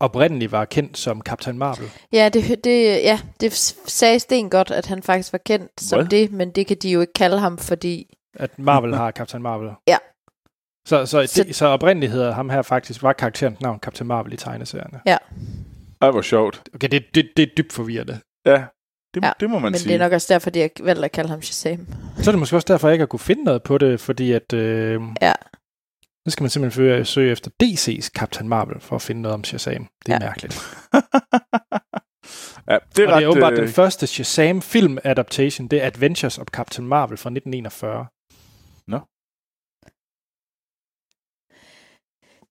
oprindeligt var kendt som Captain Marvel? ja, det, det, ja, det sagde Sten godt, at han faktisk var kendt som Hvad? det, men det kan de jo ikke kalde ham, fordi... At Marvel har Captain Marvel? Ja. Så, så, Så- det, så oprindeligt hedder ham her faktisk, var karakterens navn Captain Marvel i tegneserierne? Ej, hvor sjovt. Okay, det, det, det er dybt forvirrende. Ja, det, Ja, det må man Men sige. det er nok også derfor, de har valgt at kalde ham Shazam. Så er det måske også derfor, jeg ikke har kunne finde noget på det, fordi at... Øh, Ja. Så skal man simpelthen søge, søge efter DC's Captain Marvel for at finde noget om Shazam. Det er Ja. mærkeligt. ja, det er og ret, det er åbenbart øh, den første Shazam-film adaptation, det er Adventures of Captain Marvel fra 1941.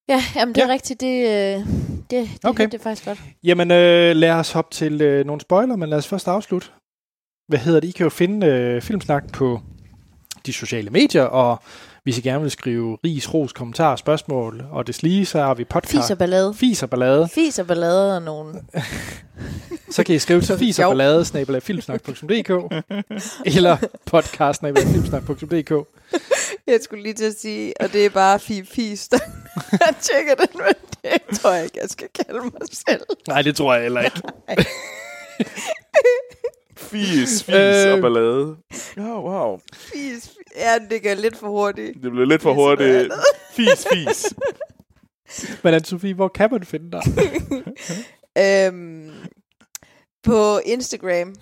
Ja, jamen det er Ja. rigtigt. Det, øh, det, det, Okay. det er faktisk godt. Jamen, øh, lad os hoppe til øh, nogle spoiler, men lad os først afslutte. Hvad hedder det? I kan jo finde øh, Filmsnak på de sociale medier, og hvis I gerne vil skrive ris, ros, kommentarer, spørgsmål og deslige, så har vi podcast. Fis og ballade. Fis og ballade. Fis og ballade og nogen. Så kan I skrive til fis og ballade, eller podcast. Jeg skulle lige til at sige, og det er bare fi fis, der jeg tjekker den, men det tror jeg ikke, jeg skal kalde mig selv. Nej, det tror jeg heller ikke. Fis, fis Øh. og ballade. Ja, wow. Fis. Ja, det går lidt for hurtigt. Det blev lidt for hurtigt. Fis, fis. Men Anne-Sophie, hvor kan man finde dig? Øhm, på Instagram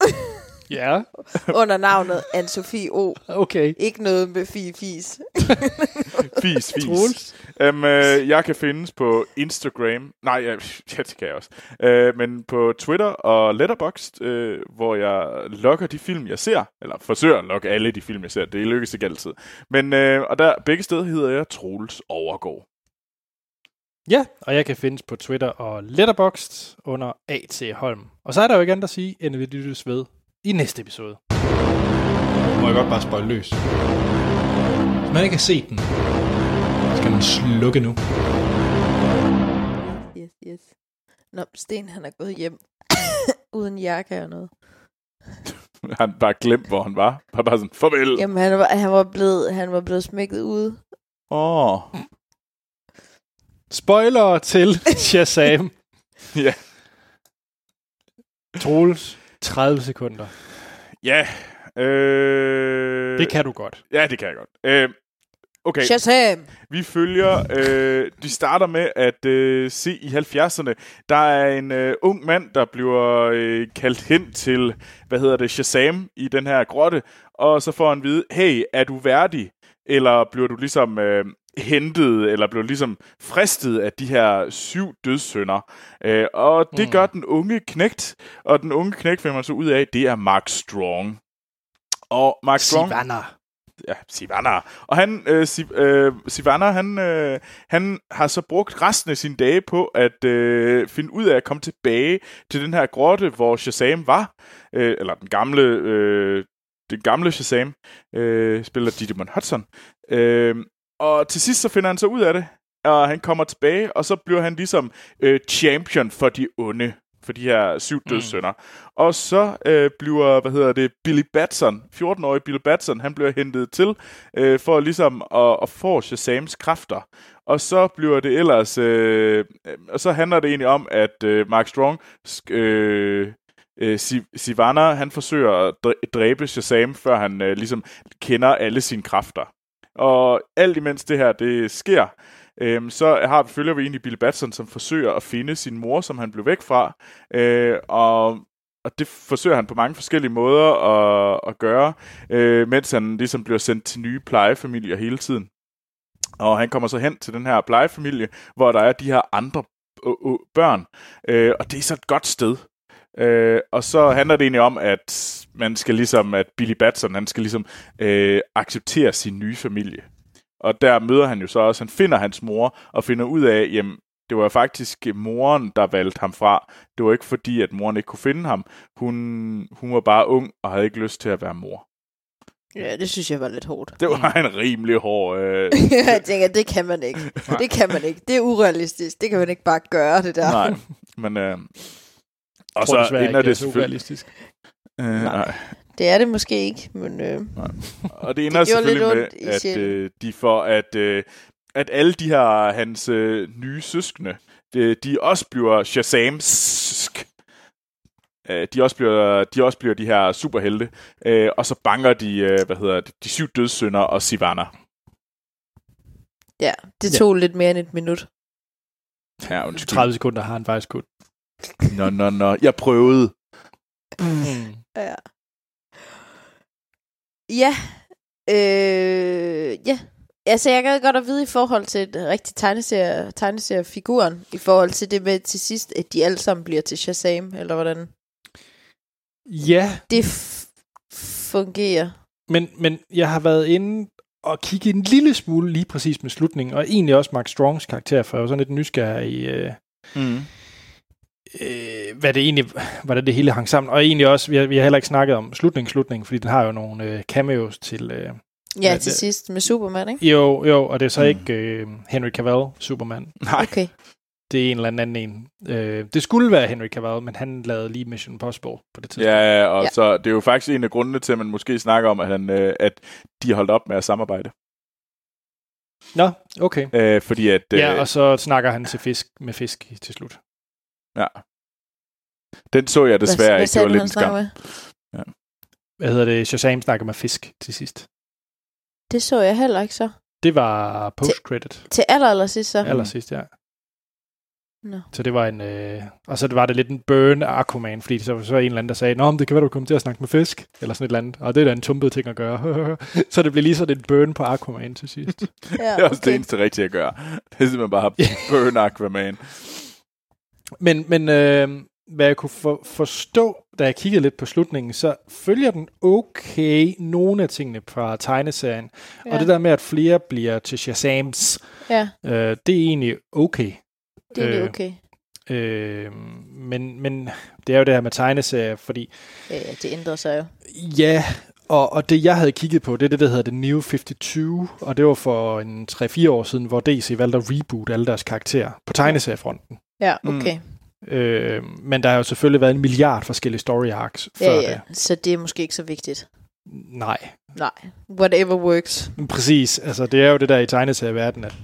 ja, under navnet Anne-Sophie O. okay. Ikke noget med fi fis. Fis, fis. Troels? Um, øh, jeg kan findes på Instagram. Nej, ja, ja, det kan jeg også. Uh, men på Twitter og Letterboxd, uh, hvor jeg logger de film, jeg ser. Eller forsøger at logge alle de film, jeg ser. Det lykkes ikke altid. Men, uh, og der begge steder hedder jeg Troels Overgaard. Ja, og jeg kan findes på Twitter og Letterboxd under A.T. Holm. Og så er der jo ikke andet at sige, end at vi lyttes ved i næste episode. Må jeg godt bare spøjle løs. Hvis man ikke har set den, skal man slukke nu. Yes, yes. Nå, Sten han er gået hjem. Uden jakke og noget. Han bare glemt, hvor han var. Bare, bare sådan, farvel. Jamen, han var, han var, blevet, han var blevet smækket ude. Åh, oh, Spoiler til Shazam. ja. Troels, 30 sekunder. Ja, Øh, Det kan du godt. Ja, det kan jeg godt. Øh, okay, Shazam! vi følger... Øh, de starter med at øh, se i 70'erne. Der er en øh, ung mand, der bliver øh, kaldt hen til, hvad hedder det, Shazam i den her grotte. Og så får han at vide, hey, er du værdig? Eller bliver du ligesom øh, hentet, eller bliver ligesom fristet af de her syv dødssynder. Øh, og det mm. gør den unge knægt, og den unge knægt finder man så ud af, det er Mark Strong. Og Mark Strong... Sivana. Ja, Sivana. Og han, øh, Siv, øh, Sivana, han, øh, han har så brugt resten af sine dage på at øh, finde ud af at komme tilbage til den her grotte, hvor Shazam var. Øh, eller den gamle, øh, den gamle Shazam, øh, spiller Digimon Hudson. Øh, og til sidst så finder han så ud af det, og han kommer tilbage, og så bliver han ligesom øh, champion for de onde, for de her syv dødssynder. Mm. Og så øh, bliver, hvad hedder det, Billy Batson, 14-årig Billy Batson, han bliver hentet til, øh, for ligesom at, at få Shazams kræfter. Og så bliver det ellers, øh, og så handler det egentlig om, at øh, Mark Strong, øh, øh, Si- Sivana, han forsøger at dræ- dræbe Shazam, før han øh, ligesom kender alle sine kræfter. Og alt imens det her, det sker, øhm, så har, følger vi egentlig Bill Batson, som forsøger at finde sin mor, som han blev væk fra. Øh, og, og det forsøger han på mange forskellige måder at, at gøre, øh, mens han ligesom bliver sendt til nye plejefamilier hele tiden. Og han kommer så hen til den her plejefamilie, hvor der er de her andre børn. Øh, og det er så et godt sted. Øh, og så handler det egentlig om, at man skal ligesom, at Billy Batson, han skal ligesom øh, acceptere sin nye familie. Og der møder han jo så også, han finder hans mor, og finder ud af, jamen, det var faktisk moren, der valgte ham fra. Det var ikke fordi, at moren ikke kunne finde ham. Hun, hun var bare ung, og havde ikke lyst til at være mor. Ja, det synes jeg var lidt hårdt. Det var en rimelig hård... Øh, jeg tænker, det kan man ikke. Det kan man ikke. Det er urealistisk. Det kan man ikke bare gøre, det der. nej, men... Øh, og Og så så ender det er selvfølgelig... urealistisk. Øh, nej. Det er det måske ikke, men... Øh, Og det ender Det selvfølgelig med, at øh, de får, at, øh, at alle de her hans øh, nye søskende, de, de også bliver Shazamsk. Øh, de også bliver de også bliver de her superhelte, øh, og så banker de, øh, hvad hedder det, de syv dødssynder og Sivana. ja, det tog lidt mere end et minut. Ja, undskyld. 30 sekunder har han faktisk kun. Nå, nå, nå. Jeg prøvede. Mm. Ja. Ja. Øh, ja. Altså, jeg kan godt at vide i forhold til et rigtigt tegneserie, tegneseriefiguren, i forhold til det med til sidst, at de alle sammen bliver til Shazam, eller hvordan Ja, det f- fungerer. men, men jeg har været inde og kigge en lille smule lige præcis med slutningen, og egentlig også Mark Strongs karakter, for jeg var sådan lidt nysgerrig i, øh, Mm. Øh, hvad det egentlig, hvordan det hele hang sammen. Og egentlig også, vi har, vi har heller ikke snakket om slutningen, slutningen, fordi den har jo nogle øh, cameos til... Øh, Ja, Ja, til det- sidst med Superman, ikke? jo, jo, og det er så Mm. ikke øh, Henry Cavill, Superman. Nej. Okay. Det er en eller anden en. Øh, det skulle være Henry Cavill, men han lavede lige Mission Impossible på det tidspunkt. Ja, ja, og Ja. så det er jo faktisk en af grundene til, at man måske snakker om, at, han, øh, at de har holdt op med at samarbejde. Nå, okay. Øh, fordi at... Øh, Ja, og så snakker han til fisk med fisk til slut. Ja. Den så jeg desværre hvad ikke. Det sagde var lidt en skam. med? Hvad hedder det? Shazam snakker med fisk til sidst. Det så jeg heller ikke så. Det var post-credit. Til aller, aller sidst så. Aller sidst, ja. Nå. Så det var en... Øh, og så var det lidt en burn af Aquaman, fordi så var så en eller anden, der sagde, Nå, men det kan være, du kommer til at snakke med fisk, eller sådan et eller andet. Og det er da en tumpet ting at gøre. så det blev lige sådan en burn på Aquaman til sidst. Ja, Det er også det eneste rigtige at gøre. Det er simpelthen bare burn Aquaman. Men, men øh, hvad jeg kunne for, forstå, da jeg kiggede lidt på slutningen, så følger den okay nogle af tingene fra tegneserien. Ja. Og det der med, at flere bliver til Shazams, Ja, øh, det er egentlig okay. det er Øh, øh, okay. Øh, men, men det er jo det her med tegneserier, fordi Ja, det ændrer sig jo. ja, og, og det jeg havde kigget på, det er det, der hedder The New 52, og det var for en 3-4 år siden, hvor DC valgte at reboot alle deres karakterer på tegneseriefronten. Ja, Mm. okay. Øh, men der har jo selvfølgelig været en milliard forskellige story arcs før Ja, ja. det. Så det er måske ikke så vigtigt. Nej, Nej. Whatever works. men præcis. Altså, det er jo det der i tegneserieverdenen, at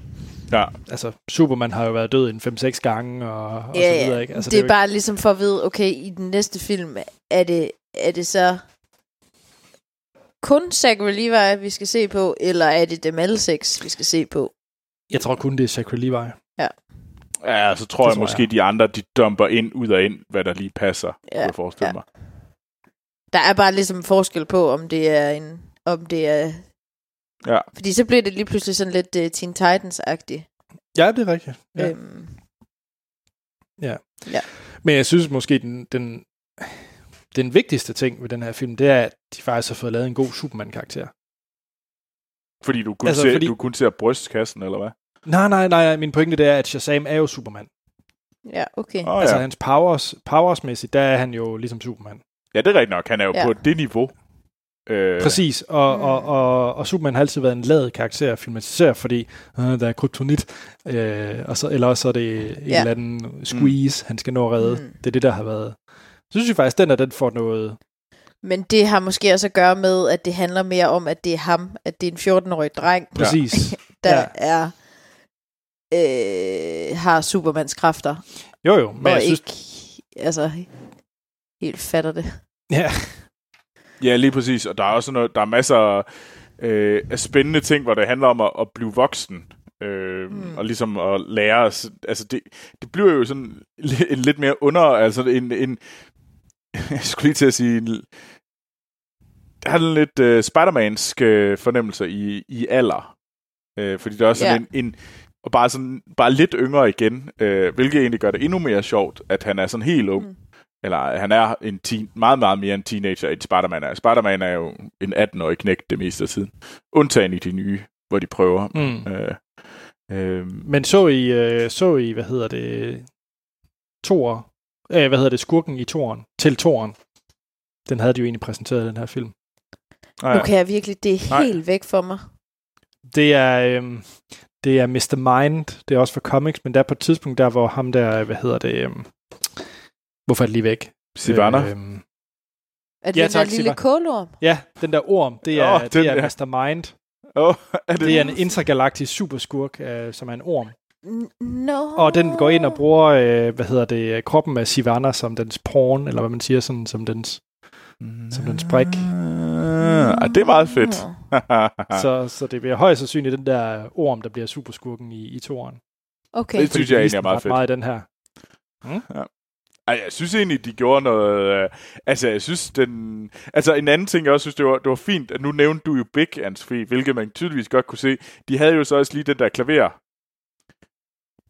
Ja. altså, Superman har jo været død en 5-6 gange, og, og Ja, så videre, ja. ikke? Altså, det er jo bare ligesom for at vide, okay, i den næste film, er det, er det så kun Zachary Levi, vi skal se på, eller er det dem alle seks, vi skal se på? Jeg tror kun, det er Zachary Levi. Ja, så tror Det jeg tror måske, jeg. de andre, de dumper ind, ud og ind, hvad der lige passer, Ja, kunne jeg forestille ja. mig. Der er bare ligesom forskel på, om det er en... Om det er... Ja. Fordi så bliver det lige pludselig sådan lidt uh, Teen Titans-agtigt. Ja, det er rigtigt. Ja. Ja. Øhm, Men jeg synes måske, den, den, den vigtigste ting ved den her film, det er, at de faktisk har fået lavet en god Superman-karakter. Fordi du kun, Altså, ser, fordi... du kun ser brystkassen, eller hvad? Nej, nej, nej, min pointe det er, at Shazam er jo Superman. ja, okay. Åh, Altså ja. hans powers, powersmæssigt, der er han jo ligesom Superman. ja, det er rigtigt nok. Han er jo Ja. på det niveau. Øh, Præcis, og, Mm. og, og, og Superman har altid været en lad karakter at filmatisere, fordi øh, der er kryptonit, øh, og så, eller også er det en eller anden squeeze, mm. han skal nå at redde. Mm. Mm. Det er det, der har været. Så synes jeg faktisk, den er den får noget... Men det har måske også at gøre med, at det handler mere om, at det er ham, at det er en 14-årig dreng, Præcis. der Ja. er øh, har Supermans kræfter, Jo, jo, men og jeg synes... ikke altså, helt fatter det. Ja, Ja, lige præcis. Og der er også noget, der er masser øh, af spændende ting, hvor det handler om at, at blive voksen. Øh, Mm. Og ligesom at lære os. Altså, det, det bliver jo sådan en lidt mere under... Altså, en... en jeg skulle lige til at sige... En, der har en lidt øh, Spider-Mansk øh, fornemmelse i, i alder. Øh, fordi det er også sådan en, en... Og bare, sådan, bare lidt yngre igen, øh, hvilket egentlig gør det endnu mere sjovt, at han er sådan helt ung. Mm. Eller han er en teen, meget, meget mere en teenager, end Spider-Man er. Spider-Man er jo en 18-årig knægt det meste af tiden. Undtagen i de nye, hvor de prøver. mm. Øh, øh, men så I, øh, så I, hvad hedder det, Thor, øh, hvad hedder det, skurken i Toren, til Toren. Den havde de jo egentlig præsenteret, den her film. nej, Nu kan jeg virkelig, det er Nej. helt væk for mig. Det er, øhm, det er Mr. Mind, det er også for comics, men der er på et tidspunkt der, hvor ham der, hvad hedder det, øhm, hvorfor er det lige væk? Sivana. Øhm, Er det Ja, den tak, der lille kålorm? ja, den der orm, det er, oh, den det er der. Mr. Mind. oh, er det, Det er en intergalaktisk superskurk, øh, som er en orm. No. Og den går ind og bruger, øh, hvad hedder det, øh, kroppen af Sivana som dens porn, eller hvad man siger, sådan som dens, som dens brik. Ah, det er meget fedt. så, så det bliver højst sandsynligt den der orm, der bliver superskurken i, i toren. Okay. Det synes jeg egentlig er meget fedt. meget i den her. Ej, jeg synes egentlig, de gjorde noget... Øh, altså, jeg synes, den... Altså, en anden ting, jeg også synes, det var, det var fint, at nu nævnte du jo Big, Anne-Sophie, hvilket man tydeligvis godt kunne se. De havde jo så også lige den der klaver,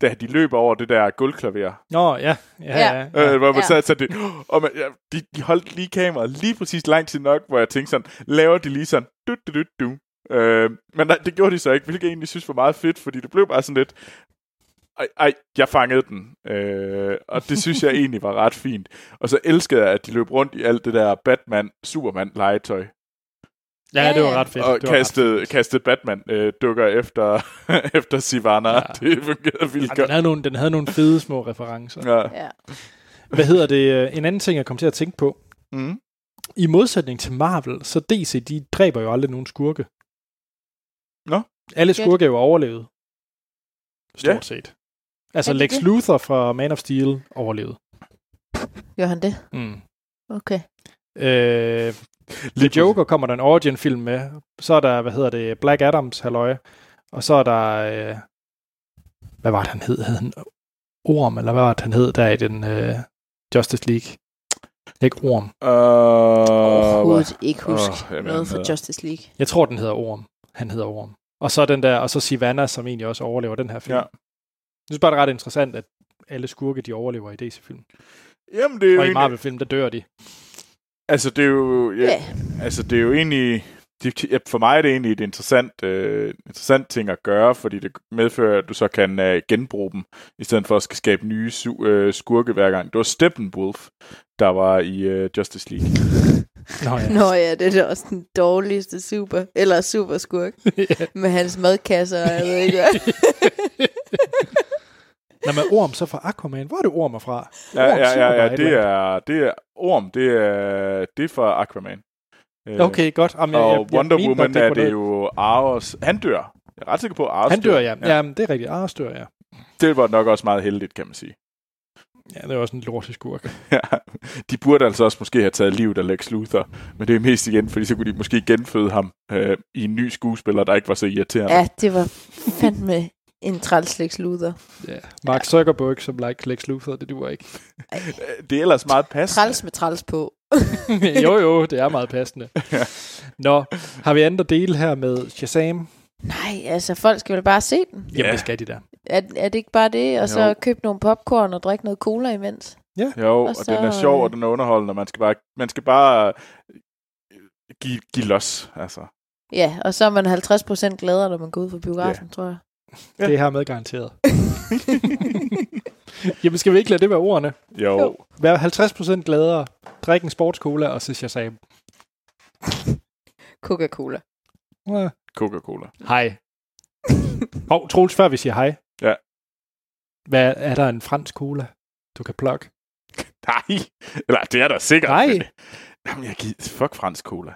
da de løber over det der gulvklaver. Nå, ja. Ja, Ja. ja. Øh, hvor man Ja. ja. sad sådan det, og man, ja, de, de holdt lige kameraet lige præcis lang tid nok, hvor jeg tænkte sådan, laver de lige sådan, du, du, du, du. Øh, men nej, det gjorde de så ikke, hvilket jeg egentlig synes var meget fedt, fordi det blev bare sådan lidt, ej, ej jeg fangede den. Øh, og det synes jeg egentlig var ret fint. Og så elskede jeg, at de løb rundt i alt det der Batman-Superman-legetøj. Ja, det var ret fedt. og kastede, kastede Batman-dukker efter, efter Sivana. Ja. Det fungerede vildt Ja, den, havde nogle, den havde nogle fede små referencer. Ja. Ja. Hvad hedder det? øh, En anden ting, jeg kom til at tænke på. Mm. I modsætning til Marvel, så DC, de dræber jo aldrig nogen skurke. Nå. Alle skurke er jo overlevet. Stort Ja. set. Altså Lex det? Luthor fra Man of Steel overlevede. Gør han det? Mm. Okay. Øh, The Joker kommer der en origin-film med. Så er der, hvad hedder det, Black Adams, halløj. Og så er der, øh, hvad var det, han hed? Hed han Orm, eller hvad var det, han hed der i den øh, Justice League? Ikke Orm. Uh, Overhovedet ikke huske jamen, noget fra han Justice League. Jeg tror, den hedder Orm. Han hedder Orm. Og så den der, og så Sivana, som egentlig også overlever den her film. Ja. Jeg synes bare, det er ret interessant, at alle skurke, de overlever i DC-film. Jamen, det er jo Og i egentlig, Marvel-film, der dør de. Altså, det er jo, ja, Ja. altså, det er jo egentlig, det, for mig er det egentlig et interessant, øh, interessant ting at gøre, fordi det medfører, at du så kan øh, genbruge dem, i stedet for at skal skabe nye su- øh, skurke hver gang. Det var Steppenwolf, der var i øh, Justice League. Nå ja. Nå ja, det er da også den dårligste super, eller super skurk, med hans madkasser, jeg ved ikke hvad. Nå, men Orm så fra Aquaman. Hvor er det Orm er fra? Ja, Orm ja, ja, ja et det, er, det er Orm, det er, det er fra Aquaman. Øh, Okay, godt. Jamen, jeg- og jeg- jeg Wonder nok, Woman det er var det jo Aros. Han dør. Jeg er ret sikker på, at Aros Han dør, ja. ja. Jamen, det er rigtigt. Ars dør, ja. Det var nok også meget heldigt, kan man sige. Ja, det er også en lorteskurk. Ja, de burde altså også måske have taget livet af Lex Luthor, men det er mest igen, fordi så kunne de måske genføde ham øh, i en ny skuespiller, der ikke var så irriterende. Ja, det var fandme en træls Lex Luthor. Ja. Mark Zuckerberg som like Lex Luthor, det duer ikke. Ej, Det er ellers meget passende. træls med træls på. jo, jo, det er meget passende. Nå, har vi andre dele her med Shazam? Nej, altså folk skal vel bare se den. Jamen, Ja. det skal de da. Er, er det ikke bare det? Og så Jo. købe nogle popcorn og drikke noget cola imens? Jo, og, Og og så, den er sjov, øh, og den er underholdende. Man skal bare, man skal bare øh, give, give los, altså. Ja, og så er man 50% gladere, når man går ud fra biografen, tror jeg. Ja. Det er her med garanteret. Jamen, skal vi ikke lade det være ordene? Jo. Jo. Vær 50% gladere, drik en sportscola og se Shazam. Coca-Cola. Ja. Coca-Cola. Hej. Hov, Troels, før vi siger hej. Ja. Hvad, er der en fransk cola, du kan plukke? Nej, eller det er der sikkert. Nej. men- Jamen, jeg gider, fuck fransk cola.